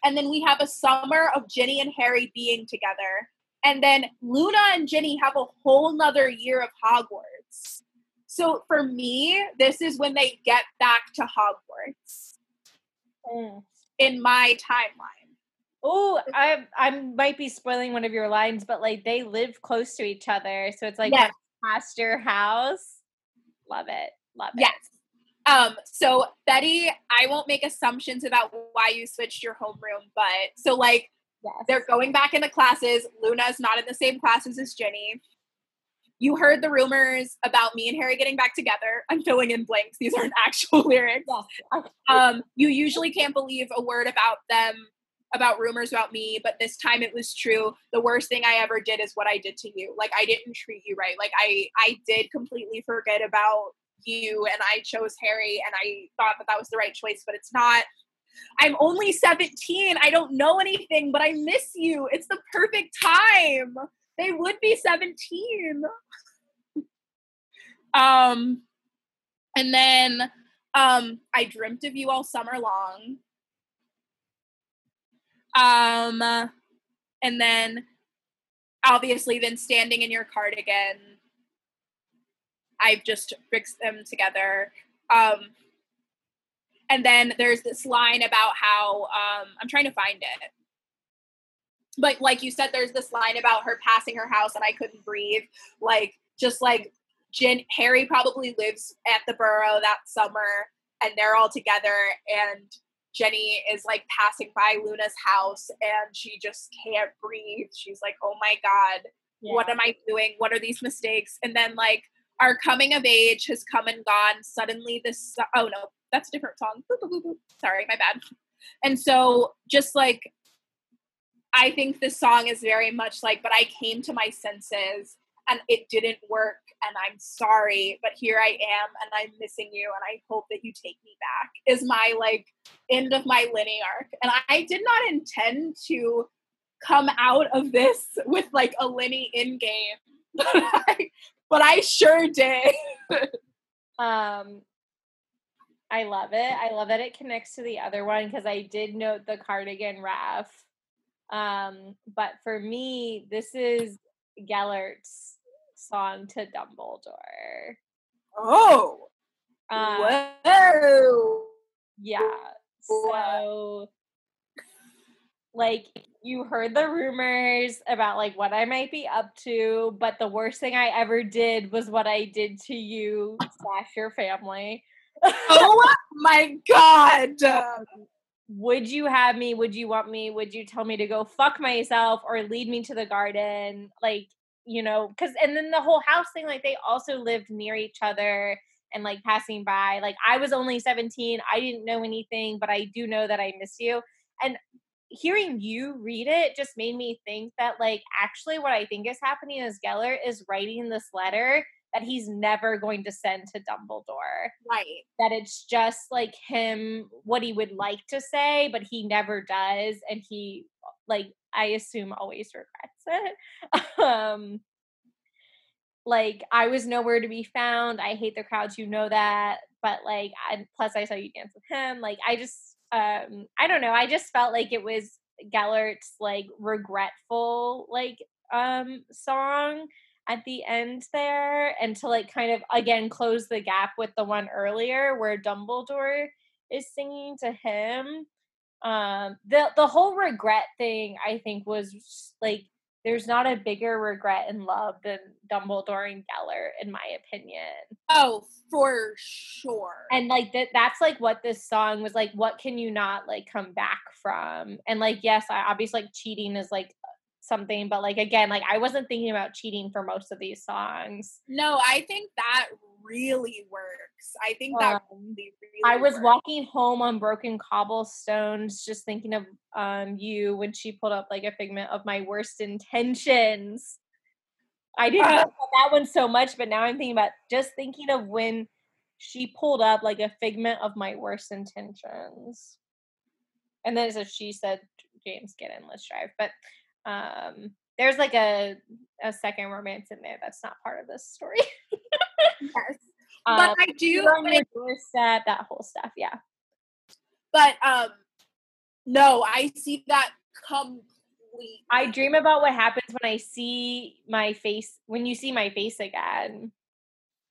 [SPEAKER 1] And then we have a summer of Ginny and Harry being together. And then Luna and Ginny have a whole nother year of Hogwarts. So for me, this is when they get back to Hogwarts
[SPEAKER 2] Mm.
[SPEAKER 1] in my timeline.
[SPEAKER 2] Oh, I I might be spoiling one of your lines, but like they live close to each other, so it's like
[SPEAKER 1] Yes.
[SPEAKER 2] past your house. Love it, love it.
[SPEAKER 1] Yes. Um, so Betty, I won't make assumptions about why you switched your homeroom, but so like
[SPEAKER 2] yes.
[SPEAKER 1] they're going back into classes. Luna's not in the same classes as Ginny. You heard the rumors about me and Harry getting back together. I'm filling in blanks. These aren't [laughs] actual lyrics.
[SPEAKER 2] Yes.
[SPEAKER 1] Um, you usually can't believe a word about them, about rumors about me, but this time it was true. The worst thing I ever did is what I did to you. Like I didn't treat you right. Like I, I did completely forget about you, and I chose Harry, and I thought that that was the right choice, but it's not. I'm only 17. I don't know anything, but I miss you. It's the perfect time. They would be 17. [laughs] um, and then um, I dreamt of you all summer long. Um, and then obviously, then standing in your cardigan, I've just fixed them together. Um, and then there's this line about how um, I'm trying to find it. But like you said, there's this line about her passing her house and I couldn't breathe. Like just like Jen, Harry probably lives at the Burrow that summer and they're all together and Ginny is like passing by Luna's house and she just can't breathe. She's like, oh my God,
[SPEAKER 2] Yeah.
[SPEAKER 1] what am I doing? What are these mistakes? And then like our coming of age has come and gone. Suddenly this, oh no, that's a different song. Boop, boop, boop, boop. Sorry, my bad. And so just like I think this song is very much like, but I came to my senses and it didn't work and I'm sorry, but here I am and I'm missing you and I hope that you take me back is my like end of my Linny arc. And I did not intend to come out of this with like a Linny in game, [laughs] but I, but I sure did.
[SPEAKER 2] Um, I love it. I love that it connects to the other one because I did note the cardigan ref. Um, but for me, this is Gellert's song to Dumbledore.
[SPEAKER 1] Oh,
[SPEAKER 2] Um,
[SPEAKER 1] whoa.
[SPEAKER 2] yeah. So, like, you heard the rumors about like what I might be up to, but the worst thing I ever did was what I did to you slash your family.
[SPEAKER 1] Oh my god.
[SPEAKER 2] would you have me? Would you want me? Would you tell me to go fuck myself or lead me to the garden? Like, you know, because, and then the whole house thing, like, they also lived near each other and like passing by. Like, I was only 17. I didn't know anything, but I do know that I miss you. And hearing you read it just made me think that, like, actually, what I think is happening is Gellert is writing this letter that he's never going to send to Dumbledore
[SPEAKER 1] Right.
[SPEAKER 2] that it's just like him what he would like to say but he never does and he like i assume always regrets it [laughs] um like i was nowhere to be found i hate the crowds you know that but like I, plus i saw you dance with him like i just um i don't know i just felt like it was gellert's like regretful like um song at the end there and to like kind of again close the gap with the one earlier where Dumbledore is singing to him. Um the the whole regret thing I think was just, like there's not a bigger regret in love than Dumbledore and Gellert in my opinion.
[SPEAKER 1] Oh, for sure.
[SPEAKER 2] And like that that's like what this song was like what can you not like come back from? And like yes, I obviously like cheating is like something but like again like I wasn't thinking about cheating for most of these songs.
[SPEAKER 1] no, I think that really works. I think that
[SPEAKER 2] Um,
[SPEAKER 1] really, really
[SPEAKER 2] I was
[SPEAKER 1] works.
[SPEAKER 2] walking home on broken cobblestones, just thinking of um you when she pulled up like a figment of my worst intentions. I didn't know
[SPEAKER 1] Ah. [laughs]
[SPEAKER 2] about that one so much, but now I'm thinking about just thinking of when she pulled up like a figment of my worst intentions. And then says she said James get in, let's drive. But um there's like a a second romance in there that's not part of this story.
[SPEAKER 1] Yes. [laughs]
[SPEAKER 2] Um,
[SPEAKER 1] But I do
[SPEAKER 2] on your doorstep, that whole stuff, yeah.
[SPEAKER 1] but um no i see that completely
[SPEAKER 2] I dream about what happens when I see my face when you see my face again.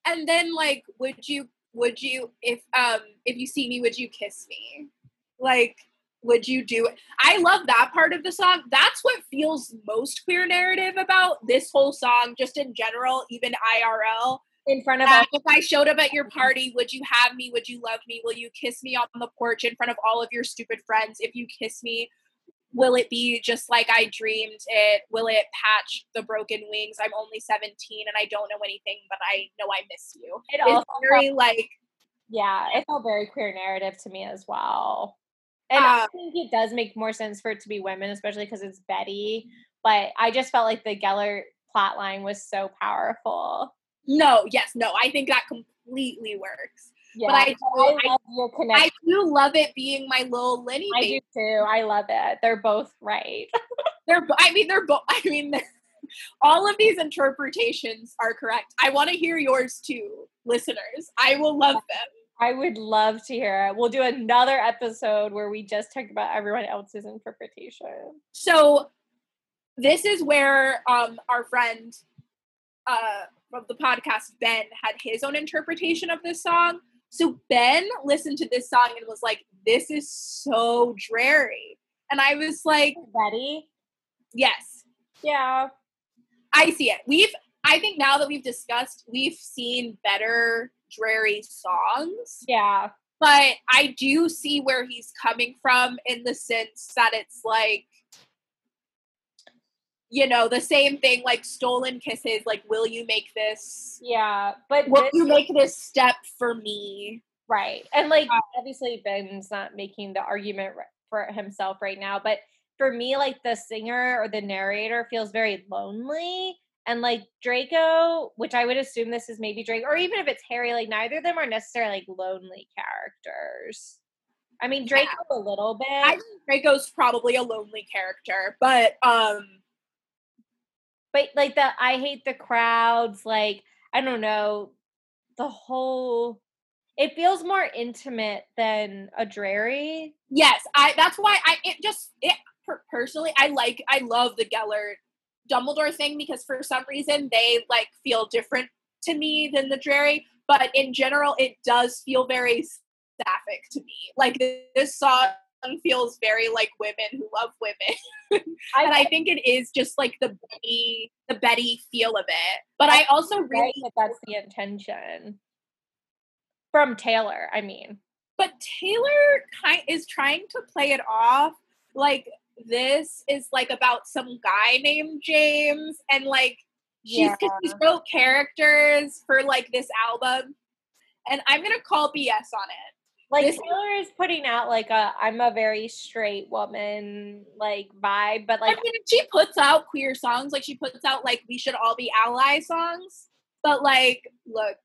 [SPEAKER 1] and then like would you would you if um if you see me would you kiss me like would you do it? I love that part of the song. That's what feels most queer narrative about this whole song just in general even irl
[SPEAKER 2] In front of all
[SPEAKER 1] that if i showed up at your party would you have me? Would you love me? Will you kiss me on the porch in front of all of your stupid friends? If you kiss me will it be just like i dreamed it? Will it patch the broken wings? I'm only 17 and i don't know anything but i know i miss you.
[SPEAKER 2] It
[SPEAKER 1] it's
[SPEAKER 2] also
[SPEAKER 1] very like
[SPEAKER 2] yeah, it felt very queer narrative to me as well. And I
[SPEAKER 1] Uh,
[SPEAKER 2] think it does make more sense for it to be women, especially because it's Betty. But I just felt like the Gellert plot line was so powerful.
[SPEAKER 1] no yes no i think that completely works
[SPEAKER 2] Yeah,
[SPEAKER 1] I do-
[SPEAKER 2] I
[SPEAKER 1] I-
[SPEAKER 2] love your connection.
[SPEAKER 1] i do love it being my little Linny
[SPEAKER 2] I,
[SPEAKER 1] baby
[SPEAKER 2] do too. I love it. They're both right.
[SPEAKER 1] they're i mean they're both [laughs] i mean all of these interpretations are correct i want to hear yours too listeners i will love them
[SPEAKER 2] I would love to hear it. We'll do another episode where we just talk about everyone else's interpretation.
[SPEAKER 1] So this is where um our friend uh from the podcast Ben had his own interpretation of this song. So Ben listened to this song and was like, "This is so dreary," and I was like,
[SPEAKER 2] Betty?
[SPEAKER 1] "Yes,
[SPEAKER 2] Yeah.
[SPEAKER 1] I see it." We've I think now that we've discussed, we've seen better dreary songs.
[SPEAKER 2] Yeah.
[SPEAKER 1] but I do see where he's coming from in the sense that it's like you know, the same thing like stolen kisses, like will you make this
[SPEAKER 2] Yeah, but
[SPEAKER 1] will
[SPEAKER 2] this-
[SPEAKER 1] you make this step for me?
[SPEAKER 2] Right. And like uh, obviously Ben's not making the argument for himself right now, but for me like the singer or the narrator feels very lonely and like Draco, which I would assume this is maybe Drake or even if it's Harry, like neither of them are necessarily like lonely characters. I mean Draco a little bit.
[SPEAKER 1] I think Draco's probably a lonely character, but um
[SPEAKER 2] but like the I hate the crowds, like I don't know, the whole it feels more intimate than a Drarry.
[SPEAKER 1] yes, I that's why I it just it personally I like I love the Gellert Dumbledore thing because for some reason they like feel different to me than the Drarry, but in general it does feel very sapphic to me. Like this song feels very like women who love women. [laughs] and I think it is just like the Betty, the Betty feel of it. But I also
[SPEAKER 2] right
[SPEAKER 1] really,
[SPEAKER 2] that that's the intention from Taylor. I mean,
[SPEAKER 1] but Taylor kind is trying to play it off like this is like about some guy named James, and like she's because she's wrote characters for like this album, and I'm gonna call BS on it.
[SPEAKER 2] like
[SPEAKER 1] This-
[SPEAKER 2] Taylor is putting out like a I'm a very straight woman like vibe, but like
[SPEAKER 1] I mean, she puts out queer songs, like she puts out like "We Should All Be Allies" songs. But like, look,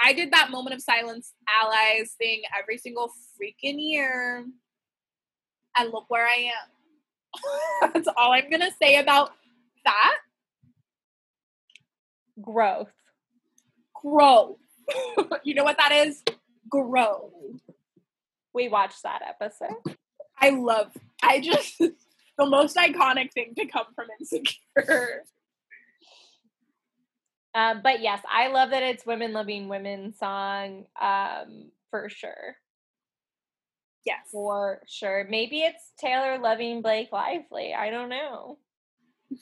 [SPEAKER 1] I did that moment of silence allies thing every single freaking year, and look where I am. [laughs] That's all I'm gonna say about that.
[SPEAKER 2] growth.
[SPEAKER 1] Grow. [laughs] you know what that is? Grow.
[SPEAKER 2] We watched that episode.
[SPEAKER 1] I love. I just [laughs] the most iconic thing to come from Insecure.
[SPEAKER 2] Um, but yes, I love that it's women loving women song. Um, for sure.
[SPEAKER 1] Yes.
[SPEAKER 2] For sure. Maybe it's Taylor loving Blake Lively. I don't know. [laughs]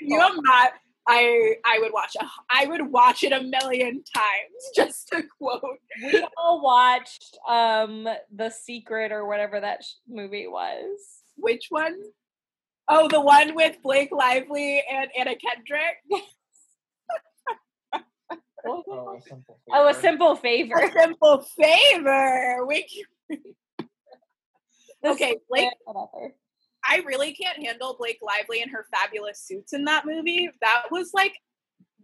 [SPEAKER 1] You know not I I would watch a, I would watch it a million times [laughs] just to quote.
[SPEAKER 2] we all watched um The Secret or whatever that sh- movie was.
[SPEAKER 1] Which one? Oh, the one with Blake Lively and Anna Kendrick. [laughs]
[SPEAKER 5] Oh, a simple [laughs]
[SPEAKER 2] Oh, a
[SPEAKER 5] favor.
[SPEAKER 2] simple favor.
[SPEAKER 1] A simple favor. We okay, Blake.
[SPEAKER 2] Whatever.
[SPEAKER 1] I really can't handle Blake Lively and her fabulous suits in that movie. That was like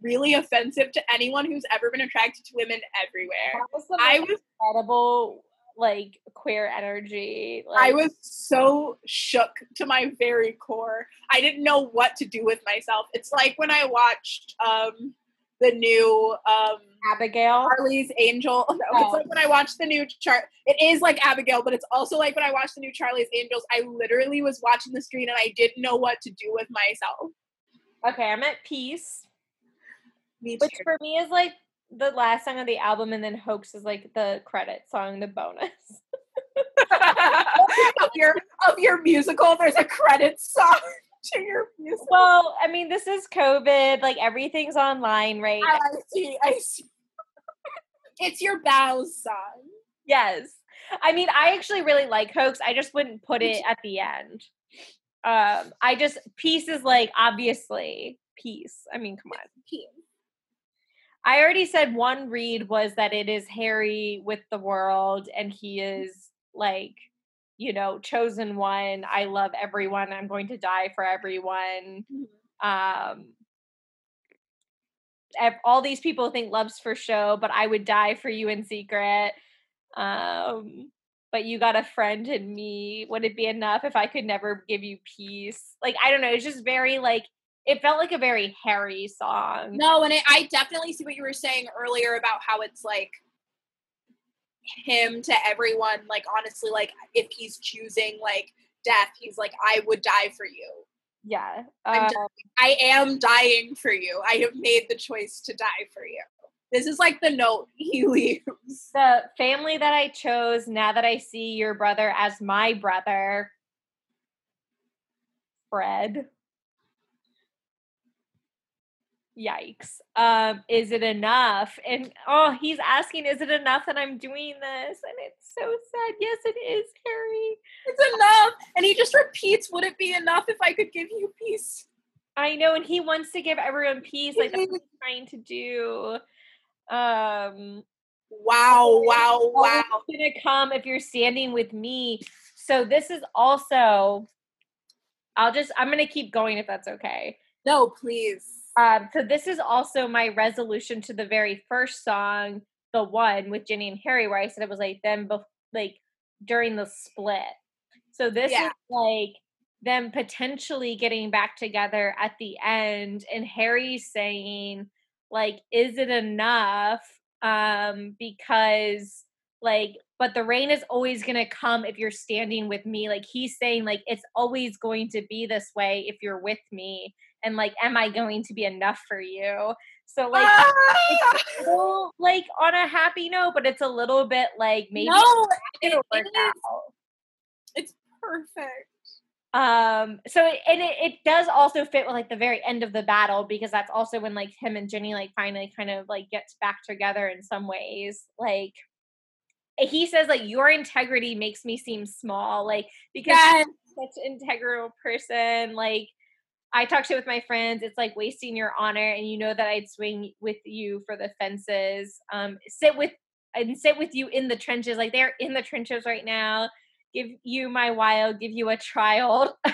[SPEAKER 1] really offensive to anyone who's ever been attracted to women everywhere.
[SPEAKER 2] That was the
[SPEAKER 1] I was
[SPEAKER 2] incredible like queer energy. Like,
[SPEAKER 1] I was so shook to my very core. I didn't know what to do with myself. It's like when I watched um the new um
[SPEAKER 2] Abigail.
[SPEAKER 1] Charlie's Angel. [laughs] No,
[SPEAKER 2] Oh.
[SPEAKER 1] it's like when I watched the new chart. It is like Abigail, but it's also like when I watched the new Charlie's Angels. I literally was watching the screen and I didn't know what to do with myself.
[SPEAKER 2] Okay, I'm at peace.
[SPEAKER 1] Me
[SPEAKER 2] Which
[SPEAKER 1] too.
[SPEAKER 2] for me is like the last song of the album, and then Hoax is like the credit song, the bonus. [laughs]
[SPEAKER 1] of your of your musical, there's a credit song your musical.
[SPEAKER 2] well, I mean, this is COVID. Like everything's online right now.
[SPEAKER 1] I see. I see. [laughs] It's your bows song.
[SPEAKER 2] Yes. I mean, I actually really like Hoax. I just wouldn't put it at the end. Um, I just peace is like obviously peace. I mean, come on. Peace. I already said one read was that it is Harry with the world and he is like, you know, chosen one. I love everyone. I'm going to die for everyone. Um all these people think love's for show, but I would die for you in secret. Um but you got a friend in me. Would it be enough if I could never give you peace? Like I don't know, it's just very like it felt like a very Harry song.
[SPEAKER 1] No, and it, I definitely see what you were saying earlier about how it's like him to everyone. Like honestly, like if he's choosing like death, he's like, I would die for you.
[SPEAKER 2] Yeah. Uh.
[SPEAKER 1] I am dying for you. I have made the choice to die for you. This is like the note [laughs] he leaves.
[SPEAKER 2] the family that I chose, now that I see your brother as my brother, Fred. Yikes. Um, is it enough? And oh, he's asking, is it enough that I'm doing this? And it's so sad. Yes, it is, Harry.
[SPEAKER 1] It's enough. And he just repeats, would it be enough if I could give you peace?
[SPEAKER 2] I know, and he wants to give everyone peace, like that's what he's trying to do. Um
[SPEAKER 1] Wow, wow, wow.
[SPEAKER 2] gonna come if you're standing with me. So this is also I'll just I'm gonna keep going if that's okay.
[SPEAKER 1] No, please.
[SPEAKER 2] Um, so this is also my resolution to the very first song, the one with Ginny and Harry, where I said it was like them, bef- like during the split. So this
[SPEAKER 1] Yeah.
[SPEAKER 2] is like them potentially getting back together at the end, and Harry saying, like, "Is it enough?" Um, because like, but the rain is always gonna come if you're standing with me. Like he's saying, like it's always going to be this way if you're with me and like am i going to be enough for you so like
[SPEAKER 1] Ah!
[SPEAKER 2] it's little, like on a happy note but it's a little bit like maybe
[SPEAKER 1] no,
[SPEAKER 2] it's
[SPEAKER 1] it
[SPEAKER 2] gonna work
[SPEAKER 1] is.
[SPEAKER 2] out.
[SPEAKER 1] It's perfect.
[SPEAKER 2] um so it, and it, it does also fit with like the very end of the battle because that's also when like him and ginny like finally kind of like gets back together in some ways like he says like your integrity makes me seem small like because
[SPEAKER 1] Yes.
[SPEAKER 2] such integral person. Like I talk to with my friends, it's like wasting your honor, and you know that I'd swing with you for the fences. Um, sit with and sit with you in the trenches. Like they're in the trenches right now. Give you my wild, give you a child, [laughs]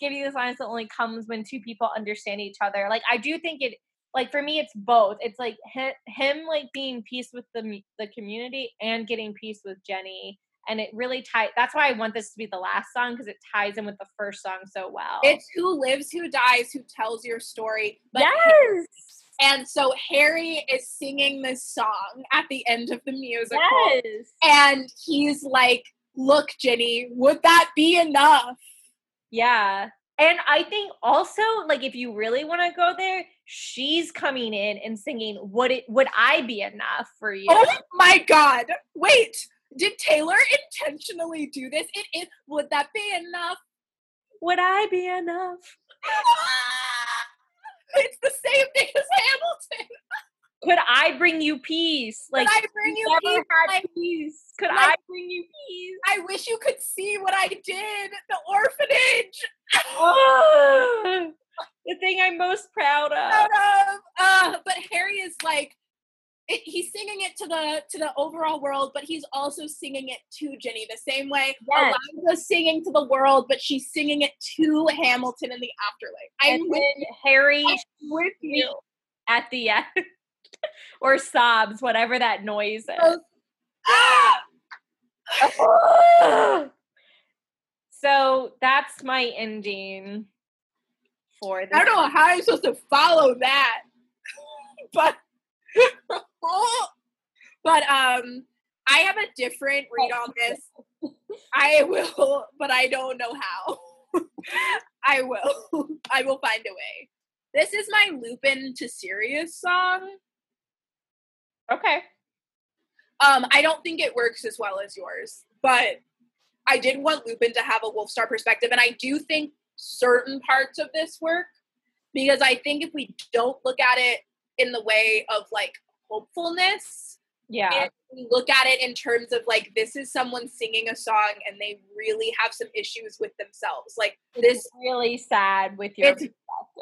[SPEAKER 2] give you the silence that only comes when two people understand each other. Like I do think it. Like for me, it's both. It's like him, him like being peace with the the community and getting peace with Ginny and it really ties that's why i want this to be the last song because it ties in with the first song so well
[SPEAKER 1] It's who lives, who dies, who tells your story. But
[SPEAKER 2] yes
[SPEAKER 1] and so Harry is singing this song at the end of the musical.
[SPEAKER 2] yes
[SPEAKER 1] And he's like, Look, Ginny, would that be enough?
[SPEAKER 2] yeah and i think also like if you really want to go there she's coming in and singing would it would i be enough for you
[SPEAKER 1] Oh my god. Wait. Did Taylor intentionally do this? It is would that be enough?
[SPEAKER 2] would i be enough [laughs]
[SPEAKER 1] it's the same thing as Hamilton. [laughs]
[SPEAKER 2] could i bring you peace like
[SPEAKER 1] Could I bring you peace? Like,
[SPEAKER 2] peace could
[SPEAKER 1] like-
[SPEAKER 2] i bring you peace
[SPEAKER 1] I wish you could see what I did. The orphanage.
[SPEAKER 2] oh, [laughs] the thing i'm most proud of
[SPEAKER 1] Out of, uh, but Harry is like it, [laughs] he's singing it to the to the overall world, but he's also singing it to Ginny the same way
[SPEAKER 2] Yes.
[SPEAKER 1] Eliza's singing to the world, but she's singing it to Hamilton in the afterlife. I'm
[SPEAKER 2] and
[SPEAKER 1] with,
[SPEAKER 2] harry
[SPEAKER 1] I'm with you.
[SPEAKER 2] at the end [laughs] or sobs whatever that noise is [laughs] so that's my ending for this
[SPEAKER 1] I don't know how I'm supposed to follow that, but [laughs] but um, I have a different read on this. I will, but I don't know how. [laughs] I will. [laughs] I will find a way. This is my Lupin to Sirius song.
[SPEAKER 2] okay
[SPEAKER 1] Um, I don't think it works as well as yours, but I did want Lupin to have a Wolfstar perspective, and I do think certain parts of this work because I think if we don't look at it in the way of like hopefulness,
[SPEAKER 2] yeah
[SPEAKER 1] we look at it in terms of like this is someone singing a song and they really have some issues with themselves, like this
[SPEAKER 2] it's really sad with your
[SPEAKER 1] It's-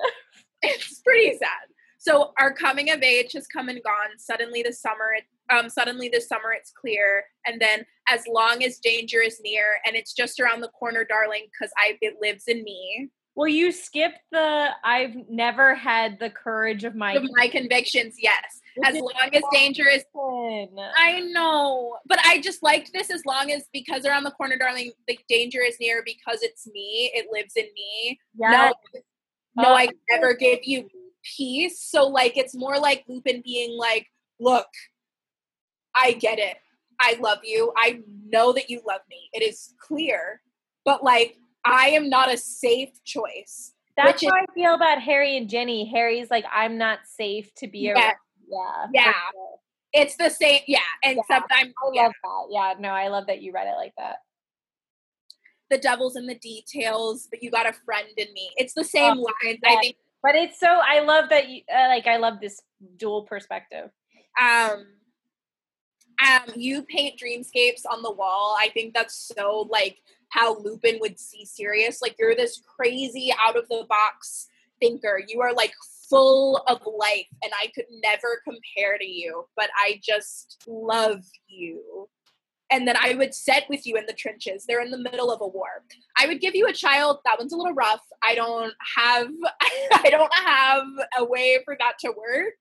[SPEAKER 1] [laughs] it's pretty sad. So our coming of age has come and gone. Suddenly the summer, um, suddenly this summer it's clear, and then as long as danger is near, and it's just around the corner, darling, because I it lives in me.
[SPEAKER 2] Well you skipped the i've never had the courage of my
[SPEAKER 1] Of my convictions, yes. As long as danger is. I know, but I just liked this as long as because around the corner, darling, the danger is near because it's me. It lives in me.
[SPEAKER 2] Yes.
[SPEAKER 1] No, no,
[SPEAKER 2] Oh,
[SPEAKER 1] I never give you peace. So like it's more like Lupin being like, look, I get it. I love you. I know that you love me. It is clear. But like I am not a safe choice.
[SPEAKER 2] That's
[SPEAKER 1] which is-
[SPEAKER 2] how I feel about Harry and Ginny. Harry's like, I'm not safe to be
[SPEAKER 1] Yeah.
[SPEAKER 2] around. Yeah.
[SPEAKER 1] Yeah.
[SPEAKER 2] sure.
[SPEAKER 1] It's the same, yeah. Except I'm
[SPEAKER 2] I
[SPEAKER 1] yeah,
[SPEAKER 2] love that. Yeah, no, I love that you read it like that.
[SPEAKER 1] the devil's in the details, but you got a friend in me. It's the same
[SPEAKER 2] Oh,
[SPEAKER 1] lines. I think
[SPEAKER 2] But it's so I love that you uh, like I love this dual perspective.
[SPEAKER 1] Um, um, you paint dreamscapes on the wall. I think that's so like how Lupin would see Sirius. Like you're this crazy out of the box thinker. You are like full of life, and I could never compare to you. But I just love you. And then I would set with you in the trenches. They're in the middle of a war. I would give you a child. That one's a little rough. I don't have. [laughs] I don't have a way for that to work.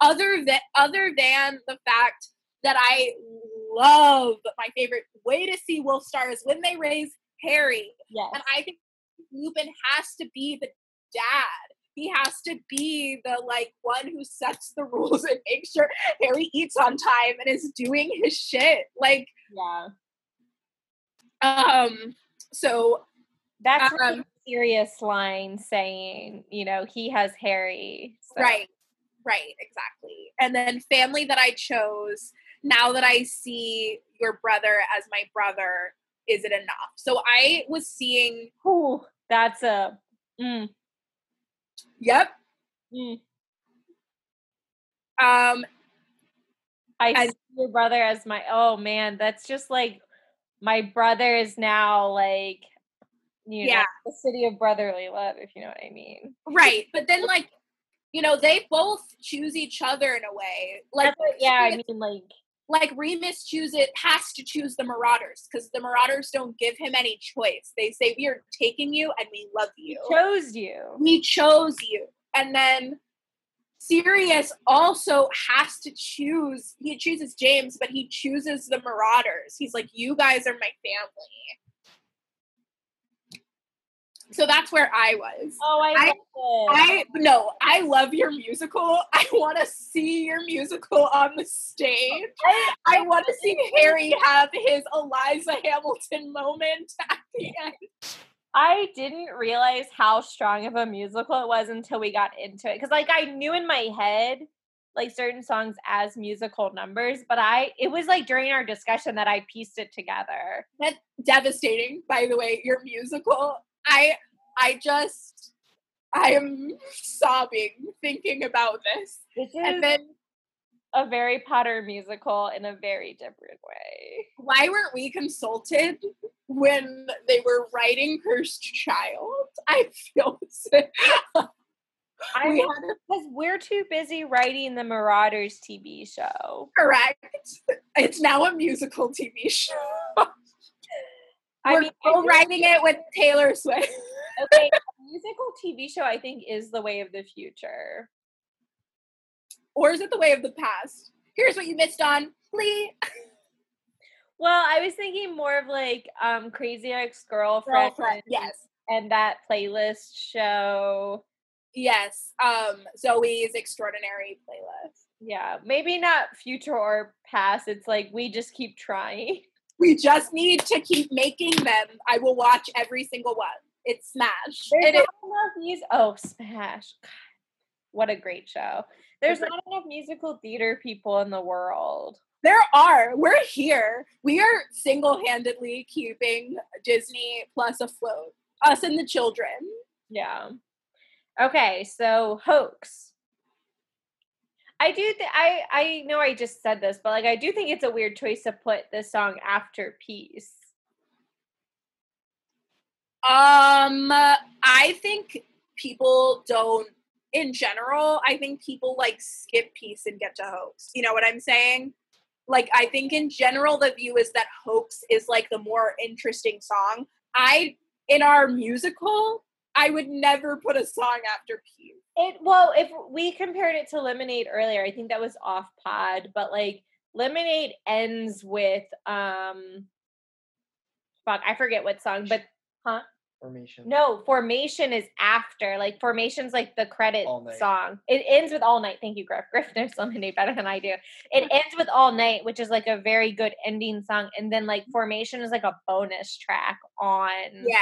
[SPEAKER 1] Other than other than the fact that I love my favorite way to see Wolf Star is when they raise Harry.
[SPEAKER 2] Yes.
[SPEAKER 1] And I think Lupin has to be the dad. He has to be the like one who sets the [laughs] rules and makes sure Harry eats on time and is doing his shit. Like
[SPEAKER 2] yeah.
[SPEAKER 1] um so
[SPEAKER 2] That's like
[SPEAKER 1] Um,
[SPEAKER 2] a Sirius line saying, you know, he has Harry. so-
[SPEAKER 1] Right. Right, exactly. And then family that I chose, now that I see your brother as my brother, is it enough? So I was seeing,
[SPEAKER 2] Ooh, that's a mm,
[SPEAKER 1] yep.
[SPEAKER 2] mm.
[SPEAKER 1] Um,
[SPEAKER 2] I
[SPEAKER 1] As-
[SPEAKER 2] see your brother as my oh man, that's just like my brother is now like you know
[SPEAKER 1] Yeah.
[SPEAKER 2] the city of brotherly love, if you know what I mean.
[SPEAKER 1] right. But then like, you know, they both choose each other in a way. Like
[SPEAKER 2] what, yeah, I mean like
[SPEAKER 1] like Remus choose it has to choose the Marauders because the Marauders don't give him any choice. They say we are taking you and we love you.
[SPEAKER 2] We chose you.
[SPEAKER 1] we chose you. And then Sirius also has to choose. He chooses James, but he chooses the Marauders. He's like, you guys are my family. So that's where I was.
[SPEAKER 2] Oh, I,
[SPEAKER 1] I-
[SPEAKER 2] love it.
[SPEAKER 1] I no, I love your musical. [laughs] I want to see your musical on the stage. I want to see Harry have his Eliza Hamilton moment [laughs] at the end.
[SPEAKER 2] I didn't realize how strong of a musical it was until we got into it. Cause like I knew in my head like certain songs as musical numbers, but I it was like during our discussion that I pieced it together.
[SPEAKER 1] That's devastating, by the way, your musical. I I just I am sobbing thinking about this.
[SPEAKER 2] This is
[SPEAKER 1] And then
[SPEAKER 2] a very Potter musical in a very different way.
[SPEAKER 1] why weren't we consulted when they were writing Cursed Child? I feel sick.
[SPEAKER 2] I
[SPEAKER 1] we
[SPEAKER 2] because we're too busy writing the Marauders TV show.
[SPEAKER 1] correct. It's now a musical TV show.
[SPEAKER 2] I
[SPEAKER 1] we're
[SPEAKER 2] mean, I
[SPEAKER 1] still
[SPEAKER 2] think-
[SPEAKER 1] writing it with Taylor Swift. [laughs]
[SPEAKER 2] okay, a musical TV show I think is the way of the future.
[SPEAKER 1] or is it the way of the past? Here's what you missed on. Lee.
[SPEAKER 2] Well, I was thinking more of like um Crazy Ex Girlfriend,
[SPEAKER 1] Girlfriend. Yes.
[SPEAKER 2] and that playlist show.
[SPEAKER 1] Yes. Um, Zoe's extraordinary playlist.
[SPEAKER 2] Yeah, maybe not future or past. It's like we just keep trying.
[SPEAKER 1] We just need to keep making them. I will watch every single one. It's Smash.
[SPEAKER 2] There's
[SPEAKER 1] It
[SPEAKER 2] not
[SPEAKER 1] is-
[SPEAKER 2] enough music. Oh, Smash! God, what a great show. There's not enough musical theater people in the world.
[SPEAKER 1] there are. We're here. We are single handedly keeping Disney Plus afloat. Us and the children.
[SPEAKER 2] Yeah. Okay, so hoax. I do I I know I just said this, but like I do think it's a weird choice to put this song after peace.
[SPEAKER 1] Um, I think people don't. In general, I think people like skip peace and get to hoax. You know what I'm saying? Like, I think in general, the view is that hoax is like the more interesting song. I, in our musical, I would never put a song after peace.
[SPEAKER 2] It well, if we compared it to Lemonade earlier, I think that was off pod, but like Lemonade ends with um fuck, I forget what song, but huh?
[SPEAKER 5] Formation.
[SPEAKER 2] No, Formation is after. Like Formation's like the credit song. It ends with All Night. Thank you, Griff. Griff knows Lemonade better than I do. It [laughs] ends with All Night, which is like a very good ending song. And then like Formation is like a bonus track on
[SPEAKER 1] Yeah,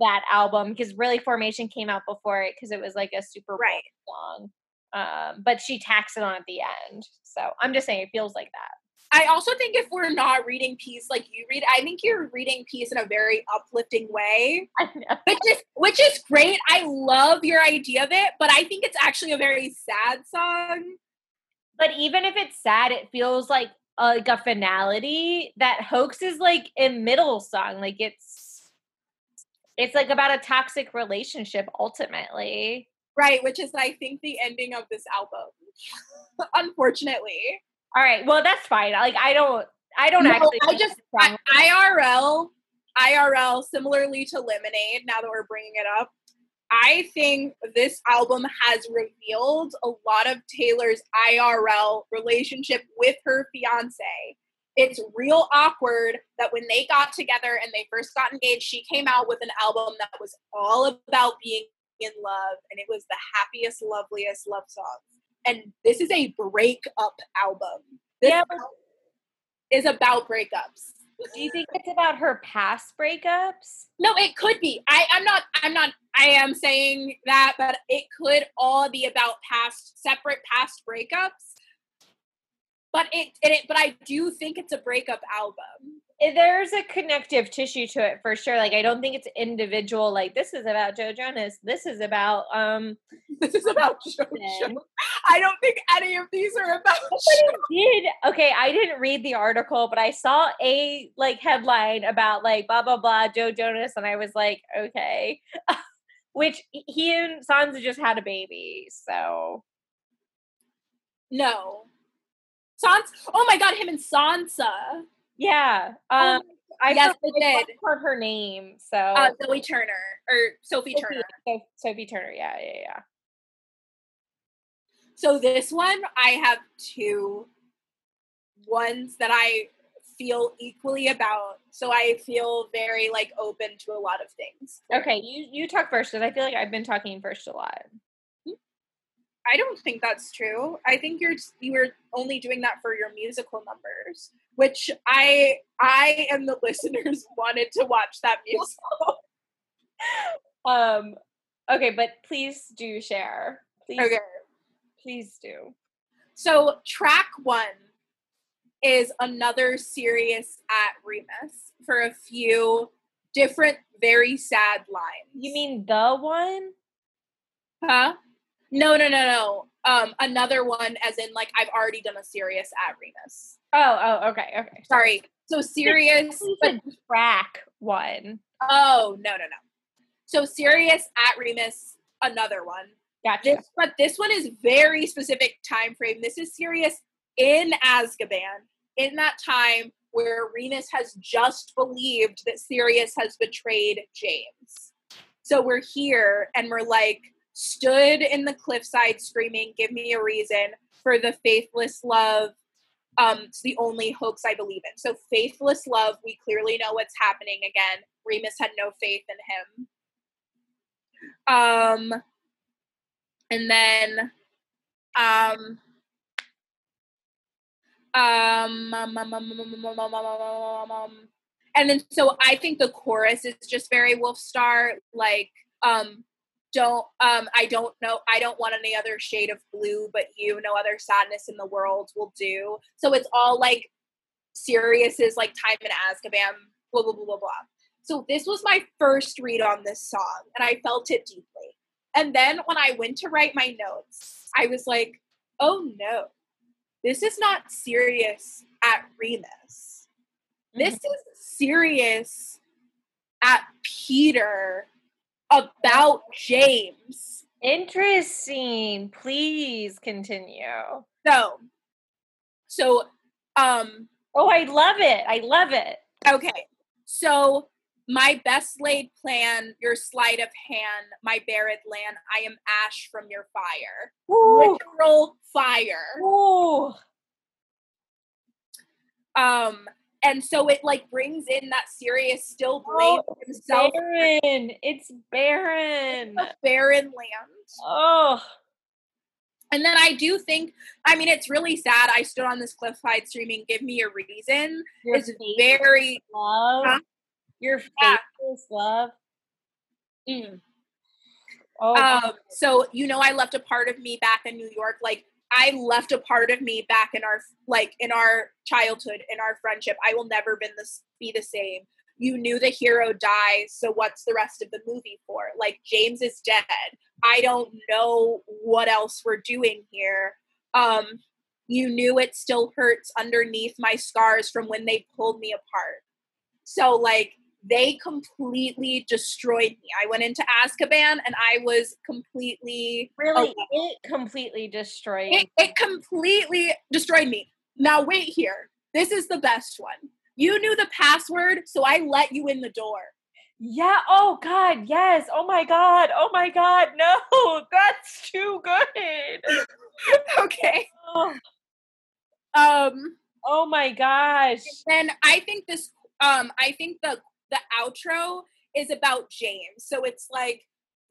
[SPEAKER 2] that album because really Formation came out before it because it was like a super
[SPEAKER 1] right.
[SPEAKER 2] song. Um, but she tacks it on at the end. So I'm just saying it feels like that.
[SPEAKER 1] I also think if we're not reading peace like you read, I think you're reading peace in a very uplifting way, [laughs] which is which is great. I love your idea of it, but I think it's actually a very sad song.
[SPEAKER 2] But even if it's sad, it feels like uh, like a finality. That hoax is like a middle song. Like it's it's like about a toxic relationship ultimately.
[SPEAKER 1] Right, which is I think the ending of this album. [laughs] Unfortunately.
[SPEAKER 2] All right. Well, that's fine. Like I don't I don't
[SPEAKER 1] No,
[SPEAKER 2] actually
[SPEAKER 1] I just. I, IRL, IRL, similarly to Lemonade. Now that we're bringing it up, I think this album has revealed a lot of Taylor's IRL relationship with her fiance. It's real awkward that when they got together and they first got engaged, she came out with an album that was all about being in love, and it was the happiest, loveliest love song. And this is a breakup album. This
[SPEAKER 2] Yeah,
[SPEAKER 1] is about breakups.
[SPEAKER 2] Do you think it's about her past breakups?
[SPEAKER 1] No, it could be. I, I'm not. I'm not. I am saying that, but it could all be about past, separate past breakups. But it, it. But I do think it's a breakup album.
[SPEAKER 2] There's a connective tissue to it for sure. Like I don't think it's individual. Like this is about Joe Jonas. This is about um. [laughs]
[SPEAKER 1] This is about. [laughs]
[SPEAKER 2] Then.
[SPEAKER 1] I don't think any of these are about.
[SPEAKER 2] did okay i didn't read the article but i saw a like headline about like blah blah blah joe jonas and i was like okay [laughs] which he and sansa just had a baby so
[SPEAKER 1] No. Sans. Oh my god, him and Sansa.
[SPEAKER 2] yeah
[SPEAKER 1] Oh,
[SPEAKER 2] um i
[SPEAKER 1] yes, they
[SPEAKER 2] I
[SPEAKER 1] did.
[SPEAKER 2] her name so
[SPEAKER 1] Uh, Zoe Turner or Sophie
[SPEAKER 2] Sophie,
[SPEAKER 1] Turner.
[SPEAKER 2] Soph- sophie turner yeah yeah yeah
[SPEAKER 1] So this one, I have two ones that I feel equally about. So I feel very like open to a lot of things.
[SPEAKER 2] okay you you talk first because i feel like i've been talking first a lot
[SPEAKER 1] I don't think that's true. I think you're you were only doing that for your musical numbers, which I I and the [laughs] listeners wanted to watch that musical. [laughs]
[SPEAKER 2] um okay but please do share please
[SPEAKER 1] okay.
[SPEAKER 2] please do
[SPEAKER 1] So track one is another Sirius at Remus for a few different very sad lines.
[SPEAKER 2] you mean the one
[SPEAKER 1] Huh? No, no, no, no. Um, another one, as in like I've already done a Sirius at Remus.
[SPEAKER 2] Oh, oh, okay, okay.
[SPEAKER 1] Sorry. So
[SPEAKER 2] Sirius,
[SPEAKER 1] but
[SPEAKER 2] track one.
[SPEAKER 1] oh no, no, no. So Sirius at Remus, another one.
[SPEAKER 2] Gotcha.
[SPEAKER 1] This, but this one is very specific time frame. This is Sirius in Azkaban in that time where Remus has just believed that Sirius has betrayed James. So we're here and we're like stood in the cliffside screaming, Give me a reason for the faithless love. Um, it's the only hoax I believe in. So, faithless love, we clearly know what's happening again. Remus had no faith in him. Um, and then, um, um, um, um, and then so I think the chorus is just very Wolf Star, like um don't um I don't know I don't want any other shade of blue but you no other sadness in the world will do. So it's all like Sirius is like time in Azkaban blah blah blah blah blah. So this was my first read on this song and I felt it deeply. And then when I went to write my notes, I was like, oh no, this is not Sirius at Remus. This is Sirius at Peter about James.
[SPEAKER 2] Interesting. Please continue.
[SPEAKER 1] So, so, um,
[SPEAKER 2] Oh, I love it. I love it.
[SPEAKER 1] okay. So, my best laid plan, your sleight of hand, my buried land, I am ash from your fire.
[SPEAKER 2] Ooh.
[SPEAKER 1] Literal fire.
[SPEAKER 2] Ooh.
[SPEAKER 1] Um, and so it like brings in that Sirius, still blames
[SPEAKER 2] Oh,
[SPEAKER 1] himself
[SPEAKER 2] Baron. It's barren.
[SPEAKER 1] for barren land.
[SPEAKER 2] Oh.
[SPEAKER 1] And then I do think, I mean, it's really sad. I stood on this cliff cliffside streaming, give me a reason.
[SPEAKER 2] Your
[SPEAKER 1] It's very,
[SPEAKER 2] love.
[SPEAKER 1] Huh?
[SPEAKER 2] Your
[SPEAKER 1] Yeah.
[SPEAKER 2] love.
[SPEAKER 1] mm.
[SPEAKER 2] Oh,
[SPEAKER 1] um, so, you know, I left a part of me back in New York. Like, I left a part of me back in our like in our childhood, in our friendship. I will never been this be the same. You knew the hero dies, so what's the rest of the movie for? Like James is dead. I don't know what else we're doing here. Um, you knew it still hurts underneath my scars from when they pulled me apart. So like they completely destroyed me. I went into Azkaban and I was completely
[SPEAKER 2] really it completely destroyed.
[SPEAKER 1] It, it completely destroyed me. Now wait here. This is the best one. You knew the password, so I let you in the door.
[SPEAKER 2] Yeah. Oh God. Yes. Oh my God. Oh my God. No, [laughs] that's too good. [laughs]
[SPEAKER 1] okay. Oh. Um.
[SPEAKER 2] Oh my gosh.
[SPEAKER 1] And I think this. Um. I think the the outro is about James. So it's like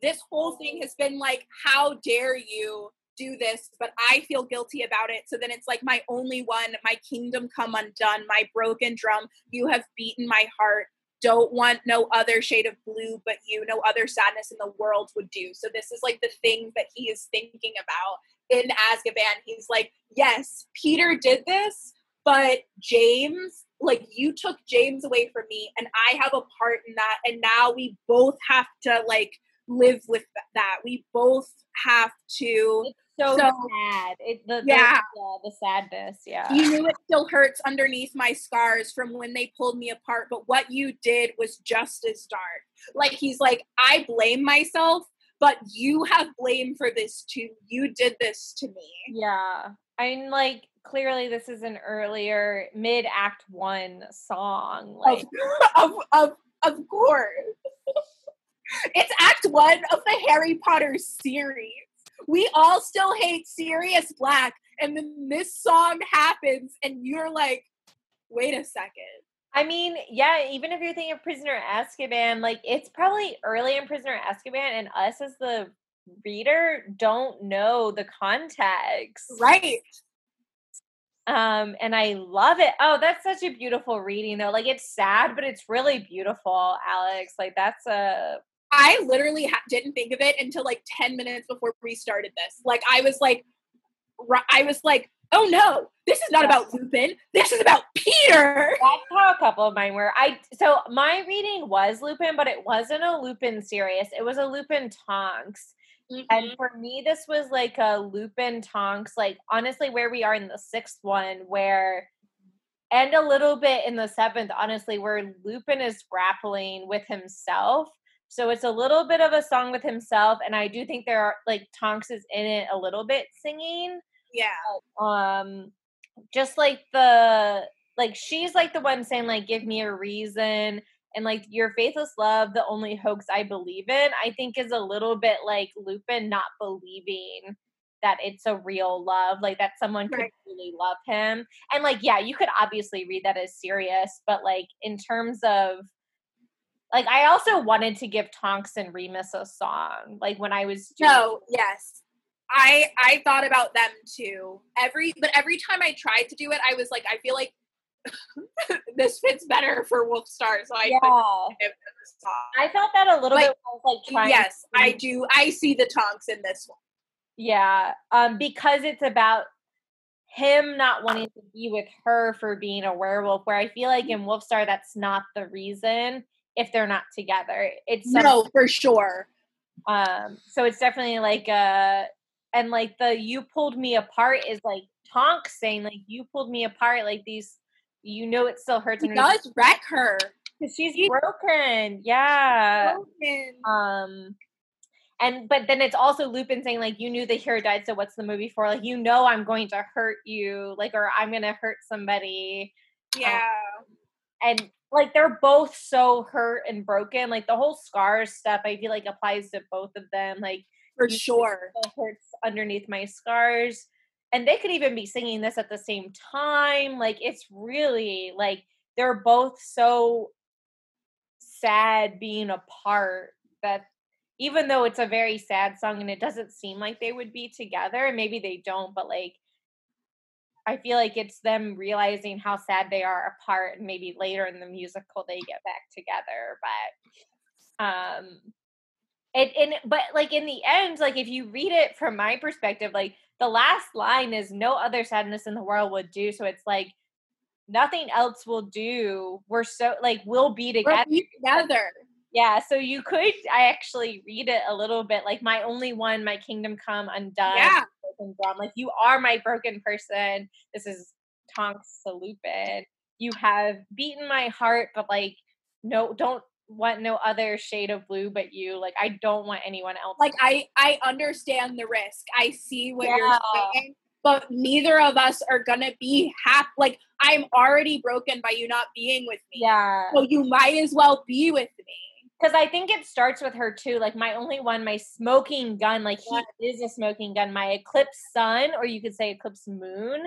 [SPEAKER 1] this whole thing has been like, how dare you do this? But I feel guilty about it. So then it's like my only one, my kingdom come undone, my broken drum. You have beaten my heart. Don't want no other shade of blue but you, no other sadness in the world would do. So this is like the thing that he is thinking about in Azkaban. He's like, yes, Peter did this, but James like you took James away from me and I have a part in that and now we both have to like live with that. We both have to
[SPEAKER 2] it's so, so sad. It, the,
[SPEAKER 1] yeah.
[SPEAKER 2] The, the sadness. Yeah.
[SPEAKER 1] You knew it still hurts underneath my scars from when they pulled me apart, but what you did was just as dark. Like he's like, I blame myself, but you have blame for this too. You did this to me.
[SPEAKER 2] Yeah. I'm like, clearly this is an earlier mid act one song like [laughs]
[SPEAKER 1] of of, of course [laughs] it's act one of the harry potter series we all still hate sirius black and then this song happens and you're like wait a second
[SPEAKER 2] I mean, yeah, even if you're thinking of Prisoner Azkaban, like it's probably early in Prisoner Azkaban, and us as the reader don't know the context.
[SPEAKER 1] Right.
[SPEAKER 2] Um, and I love it. Oh, that's such a beautiful reading though. Like it's sad, but it's really beautiful, Alex. Like that's a
[SPEAKER 1] I literally ha- didn't think of it until like 10 minutes before we started this. Like I was like I was like, "Oh no, this is not about Lupin. This is about Peter."
[SPEAKER 2] That's how a couple of mine were. I so my reading was Lupin, but it wasn't a Lupin series. It was a Lupin Tonks. Mm-hmm. And for me, this was like a Lupin Tonks, like honestly, where we are in the sixth one, where and a little bit in the seventh, honestly, where Lupin is grappling with himself. So it's a little bit of a song with himself, and I do think there are like Tonks is in it a little bit singing.
[SPEAKER 1] Yeah.
[SPEAKER 2] Um, just like the like she's like the one saying like give me a reason and like your faithless love the only hoax i believe in i think is a little bit like lupin not believing that it's a real love like that someone could right. really love him. And like yeah you could obviously read that as Sirius but like in terms of like i also wanted to give tonks and remus a song like when i was
[SPEAKER 1] doing- no yes. I i thought about them too. Every but every time i tried to do it i was like i feel like [laughs] this fits better for Wolfstar, so I
[SPEAKER 2] yeah. I felt that a little like, bit like trying.
[SPEAKER 1] Yes, to- I do. I see the Tonks in this one.
[SPEAKER 2] Yeah, um, because it's about him not wanting to be with her for being a werewolf. Where I feel like in Wolfstar, that's not the reason if they're not together. It's
[SPEAKER 1] no, for sure.
[SPEAKER 2] Um, so it's definitely like a and like the you pulled me apart is like Tonks saying like you pulled me apart like these you know it still hurts.
[SPEAKER 1] It does wreck her.
[SPEAKER 2] Because she's broken. Yeah. Broken. Um and but then it's also Lupin saying like you knew the hero died, so what's the movie for? Like you know I'm going to hurt you, like or I'm gonna hurt somebody.
[SPEAKER 1] Yeah.
[SPEAKER 2] Um, and like they're both so hurt and broken. Like the whole scars stuff, I feel like applies to both of them. Like
[SPEAKER 1] for sure,
[SPEAKER 2] hurts underneath my scars and they could even be singing this at the same time like it's really like they're both so sad being apart that even though it's a very sad song and it doesn't seem like they would be together and maybe they don't but like i feel like it's them realizing how sad they are apart and maybe later in the musical they get back together but um it and but like in the end like if you read it from my perspective like the last line is no other sadness in the world would do. So it's like nothing else will do. We're so like we'll be together.
[SPEAKER 1] We'll be together.
[SPEAKER 2] Yeah, so you could I actually read it a little bit like my only one, my kingdom come undone.
[SPEAKER 1] Yeah.
[SPEAKER 2] Like you are my broken person. This is Tonks Salupin. You have beaten my heart, but like no don't want no other shade of blue but you. Like I don't want anyone else.
[SPEAKER 1] Like I I understand the risk. I see what
[SPEAKER 2] Yeah.
[SPEAKER 1] you're saying. But neither of us are gonna be happy. Like I'm already broken by you not being with me.
[SPEAKER 2] yeah.
[SPEAKER 1] So you might as well be with me.
[SPEAKER 2] because I think it starts with her too. Like my only one, my smoking gun. Like he is a smoking gun. My eclipse sun, or you could say eclipse moon.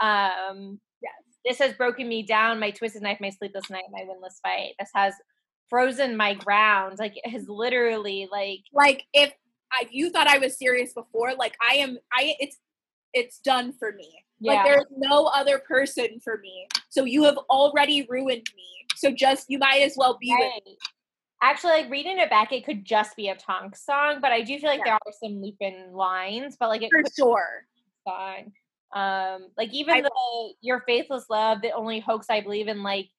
[SPEAKER 2] Um,
[SPEAKER 1] Yes.
[SPEAKER 2] This has broken me down. My twisted knife, my sleepless night, my windless fight. This has frozen my ground. Like it has literally like
[SPEAKER 1] Like if I, you thought I was serious before, like I am. I it's it's done for me.
[SPEAKER 2] yeah.
[SPEAKER 1] Like there's no other person for me. So you have already ruined me. So just you might as well be with
[SPEAKER 2] Right. Actually, like reading it back, it could just be a Tonk song, but I do feel like
[SPEAKER 1] Yeah.
[SPEAKER 2] there are some Lupin lines, but like it
[SPEAKER 1] for sure.
[SPEAKER 2] song. Um, like even
[SPEAKER 1] I-
[SPEAKER 2] the your faithless love, the only hoax I believe in, like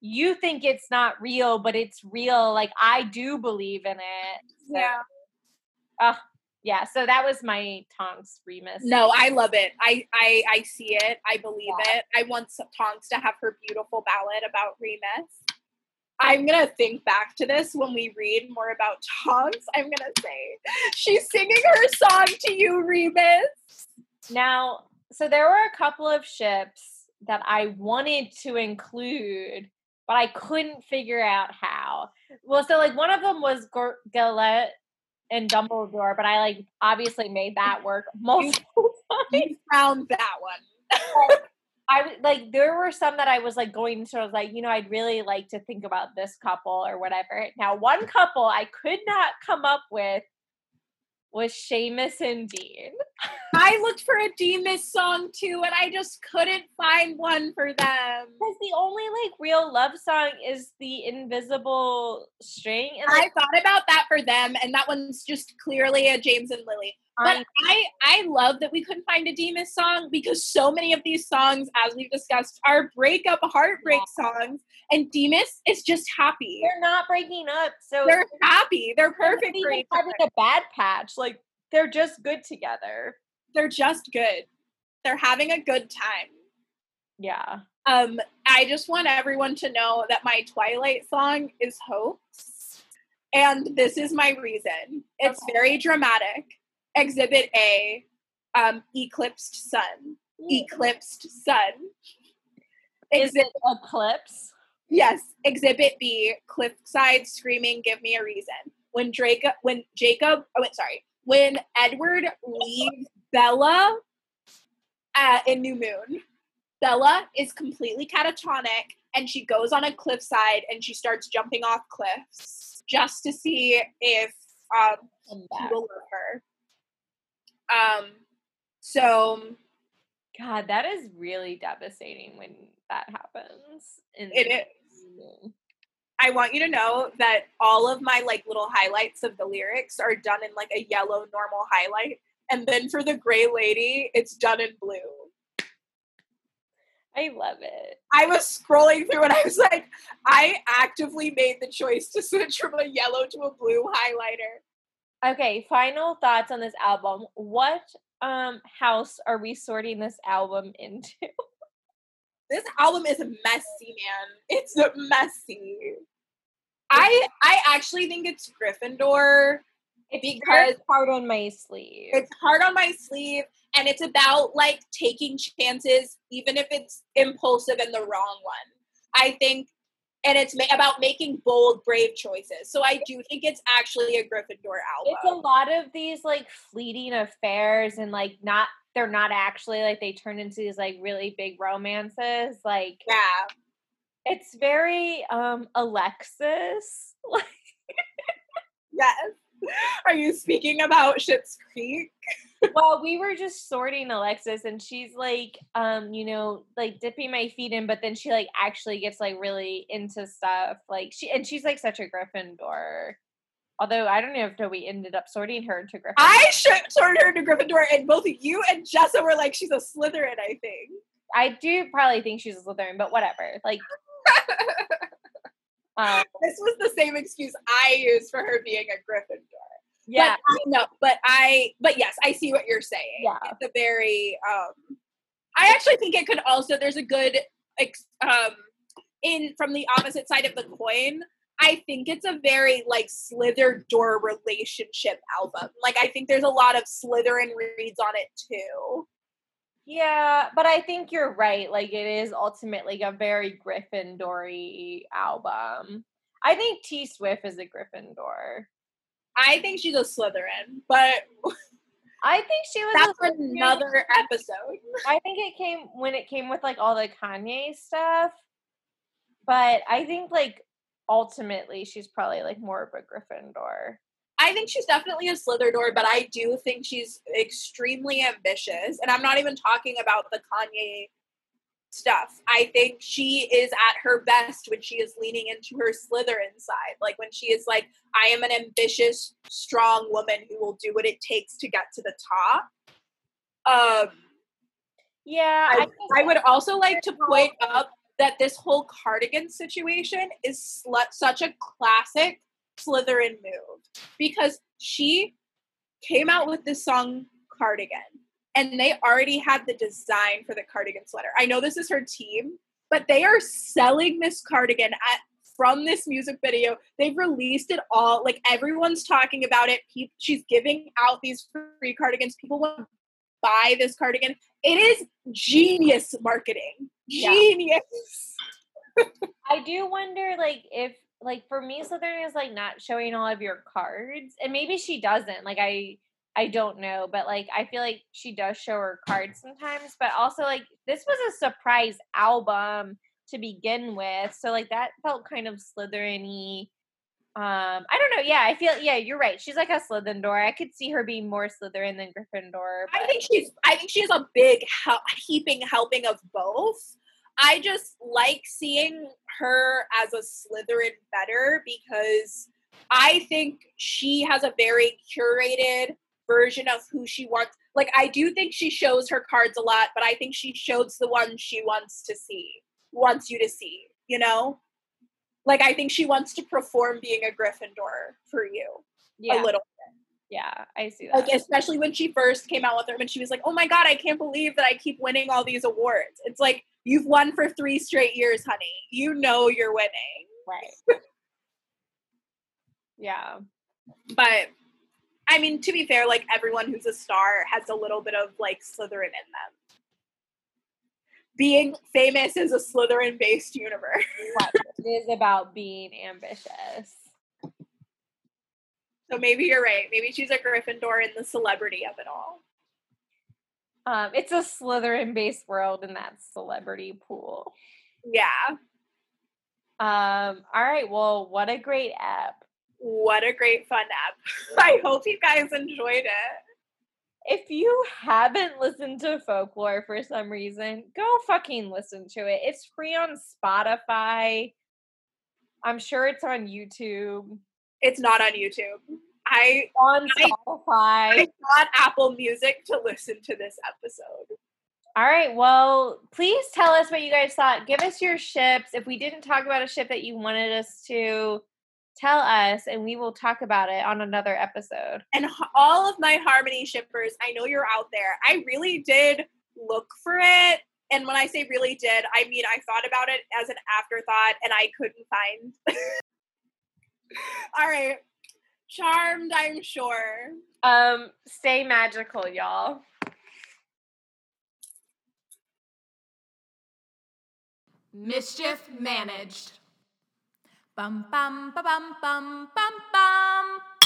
[SPEAKER 2] you think it's not real, but it's real. Like I do believe in it. So,
[SPEAKER 1] Yeah.
[SPEAKER 2] yeah. So that was my Tonks Remus.
[SPEAKER 1] No, I love it. I I I see it. I believe
[SPEAKER 2] Yeah.
[SPEAKER 1] it. I want Tonks to have her beautiful ballad about Remus. I'm gonna think back to this when we read more about Tonks. I'm gonna say she's singing her song to you, Remus.
[SPEAKER 2] Now, so there were a couple of ships that I wanted to include, but I couldn't figure out how. Well, so like one of them was Gor- Gellert and Dumbledore, but I like obviously made that [laughs] work multiple [laughs] times.
[SPEAKER 1] You found that one.
[SPEAKER 2] I like there were some that I was like going to I was like, you know, I'd really like to think about this couple or whatever. Now, one couple I could not come up with was Seamus and Dean.
[SPEAKER 1] I looked for a Demas song too, and I just couldn't find one for them.
[SPEAKER 2] Because the only like real love song is the invisible string. And
[SPEAKER 1] I thought about that for them, and that one's just clearly a James and Lily. But I I love that we couldn't find a Demas song because so many of these songs, as we've discussed, are breakup heartbreak songs, and Demas is just happy.
[SPEAKER 2] they're not breaking up. So
[SPEAKER 1] They're happy. They're perfect.
[SPEAKER 2] they're
[SPEAKER 1] perfect
[SPEAKER 2] not even having a bad patch. Like they're just good together.
[SPEAKER 1] They're just good. They're having a good time.
[SPEAKER 2] Yeah.
[SPEAKER 1] Um, I just want everyone to know that my Twilight song is Hoax. And this is my reason. It's
[SPEAKER 2] Okay.
[SPEAKER 1] very dramatic. Exhibit A, um, eclipsed sun. Eclipsed sun.
[SPEAKER 2] Is
[SPEAKER 1] Exhibit,
[SPEAKER 2] it eclipse?
[SPEAKER 1] yes. Exhibit B, cliffside screaming, give me a reason. When Drake, when Jacob, oh, wait, sorry, when Edward leaves Bella uh, in New Moon, Bella is completely catatonic and she goes on a cliffside and she starts jumping off cliffs just to see if um,
[SPEAKER 2] Come
[SPEAKER 1] he
[SPEAKER 2] back.
[SPEAKER 1] will love her. Um, so
[SPEAKER 2] God, that is really devastating when that happens. In
[SPEAKER 1] It
[SPEAKER 2] is.
[SPEAKER 1] I want you to know that all of my like little highlights of the lyrics are done in like a yellow normal highlight. And then for the gray lady, it's done in blue.
[SPEAKER 2] I love it.
[SPEAKER 1] I was scrolling through and I was like, I actively made the choice to [laughs] switch from a yellow to a blue highlighter.
[SPEAKER 2] Okay, final thoughts on this album. What um house are we sorting this album into? [laughs]
[SPEAKER 1] This album is messy, man. It's messy. I I actually think it's Gryffindor.
[SPEAKER 2] It's
[SPEAKER 1] Because-
[SPEAKER 2] hard on my sleeve.
[SPEAKER 1] It's hard on my sleeve and it's about like taking chances even if it's impulsive and the wrong one. I think and it's ma- about making bold brave choices. So I do think it's actually a Gryffindor album.
[SPEAKER 2] it's a lot of these like fleeting affairs and like not they're not actually like they turn into these like really big romances. Like
[SPEAKER 1] yeah.
[SPEAKER 2] it's very um Alexis. [laughs] Like
[SPEAKER 1] Yes. Are you speaking about Schitt's Creek?
[SPEAKER 2] Well, we were just sorting Alexis and she's like, um, you know, like dipping my feet in, but then she like actually gets like really into stuff. Like she and she's like such a Gryffindor. Although I don't know if we ended up sorting her into Gryffindor.
[SPEAKER 1] I should sort her into Gryffindor, and both you and Jessa were like, she's a Slytherin, I think.
[SPEAKER 2] I do probably think she's a Slytherin, but whatever. Like, [laughs] um,
[SPEAKER 1] this was the same excuse I used for her being a Gryffindor.
[SPEAKER 2] Yeah,
[SPEAKER 1] But, no, but I, but yes, I see what you're saying.
[SPEAKER 2] Yeah.
[SPEAKER 1] It's a very, um, I actually think it could also, there's a good, um, in from the opposite side of the coin. I think it's a very like Slither door relationship album. Like I think there's a lot of Slytherin reads on it too.
[SPEAKER 2] yeah, but I think you're right. Like, it is ultimately a very Gryffindory album. I think T Swift is a Gryffindor.
[SPEAKER 1] I think she's a Slytherin, but
[SPEAKER 2] I think she was.
[SPEAKER 1] that's another episode.
[SPEAKER 2] I think it came when it came with like all the Kanye stuff. But I think like ultimately she's probably like more of a Gryffindor.
[SPEAKER 1] I think she's definitely a Slytherin, but I do think she's extremely ambitious. And I'm not even talking about the Kanye stuff. I think she is at her best when she is leaning into her Slytherin side. Like when she is like, I am an ambitious, strong woman who will do what it takes to get to the top. Um,
[SPEAKER 2] Yeah,
[SPEAKER 1] I,
[SPEAKER 2] think
[SPEAKER 1] I would also like to point up that this whole cardigan situation is sl- such a classic Slytherin move because she came out with this song Cardigan and they already had the design for the cardigan sweater. I know this is her team, but they are selling this cardigan at from this music video. They've released it all. Like everyone's talking about it. She's giving out these free cardigans. People want to buy this cardigan. It is genius marketing.
[SPEAKER 2] Yeah.
[SPEAKER 1] Genius.
[SPEAKER 2] I do wonder like if like for me Slytherin is like not showing all of your cards. And maybe she doesn't. Like I I don't know, but like I feel like she does show her cards sometimes, but also like this was a surprise album to begin with. So like that felt kind of Slytherin-y. Um, I don't know. Yeah, I feel yeah, you're right. She's like a Slytherin. I could see her being more Slytherin than Gryffindor.
[SPEAKER 1] I think she's I think she has a big hel- heaping helping of both. I just like seeing her as a Slytherin better because I think she has a very curated version of who she wants. Like I do think she shows her cards a lot, but I think she shows the ones she wants to see, wants you to see, you know? Like I think she wants to perform being a Gryffindor for you
[SPEAKER 2] yeah,
[SPEAKER 1] a little bit.
[SPEAKER 2] yeah, I see that.
[SPEAKER 1] like especially when she first came out with her, and she was like oh my god i can't believe that i keep winning all these awards it's like you've won for three straight years honey you know you're winning
[SPEAKER 2] right. [laughs] yeah.
[SPEAKER 1] but i mean to be fair like everyone who's a star has a little bit of like slytherin in them being famous is a slytherin based universe [laughs]
[SPEAKER 2] Right. it is about being ambitious.
[SPEAKER 1] so maybe you're right maybe she's a gryffindor in the celebrity of it all
[SPEAKER 2] Um, it's a Slytherin based world in that celebrity pool.
[SPEAKER 1] yeah
[SPEAKER 2] Um, all right, well, what a great app.
[SPEAKER 1] What a great fun app [laughs] i hope you guys enjoyed it
[SPEAKER 2] If you haven't listened to folklore for some reason, go fucking listen to it. It's free on Spotify. I'm sure it's on YouTube.
[SPEAKER 1] it's not on youtube i
[SPEAKER 2] On
[SPEAKER 1] I-
[SPEAKER 2] Spotify.
[SPEAKER 1] I got Apple Music to listen to this episode.
[SPEAKER 2] All right. Well, please tell us what you guys thought. Give us your ships. If we didn't talk about a ship that you wanted us to, tell us and we will talk about it on another episode.
[SPEAKER 1] And all of my Harmony shippers, I know you're out there. I really did look for it. And when I say really did, I mean I thought about it as an afterthought and I couldn't find. [laughs] all right. Charmed, I'm sure.
[SPEAKER 2] Um, stay magical, y'all.
[SPEAKER 3] Mischief managed. Bum bum ba bum bum bum bum.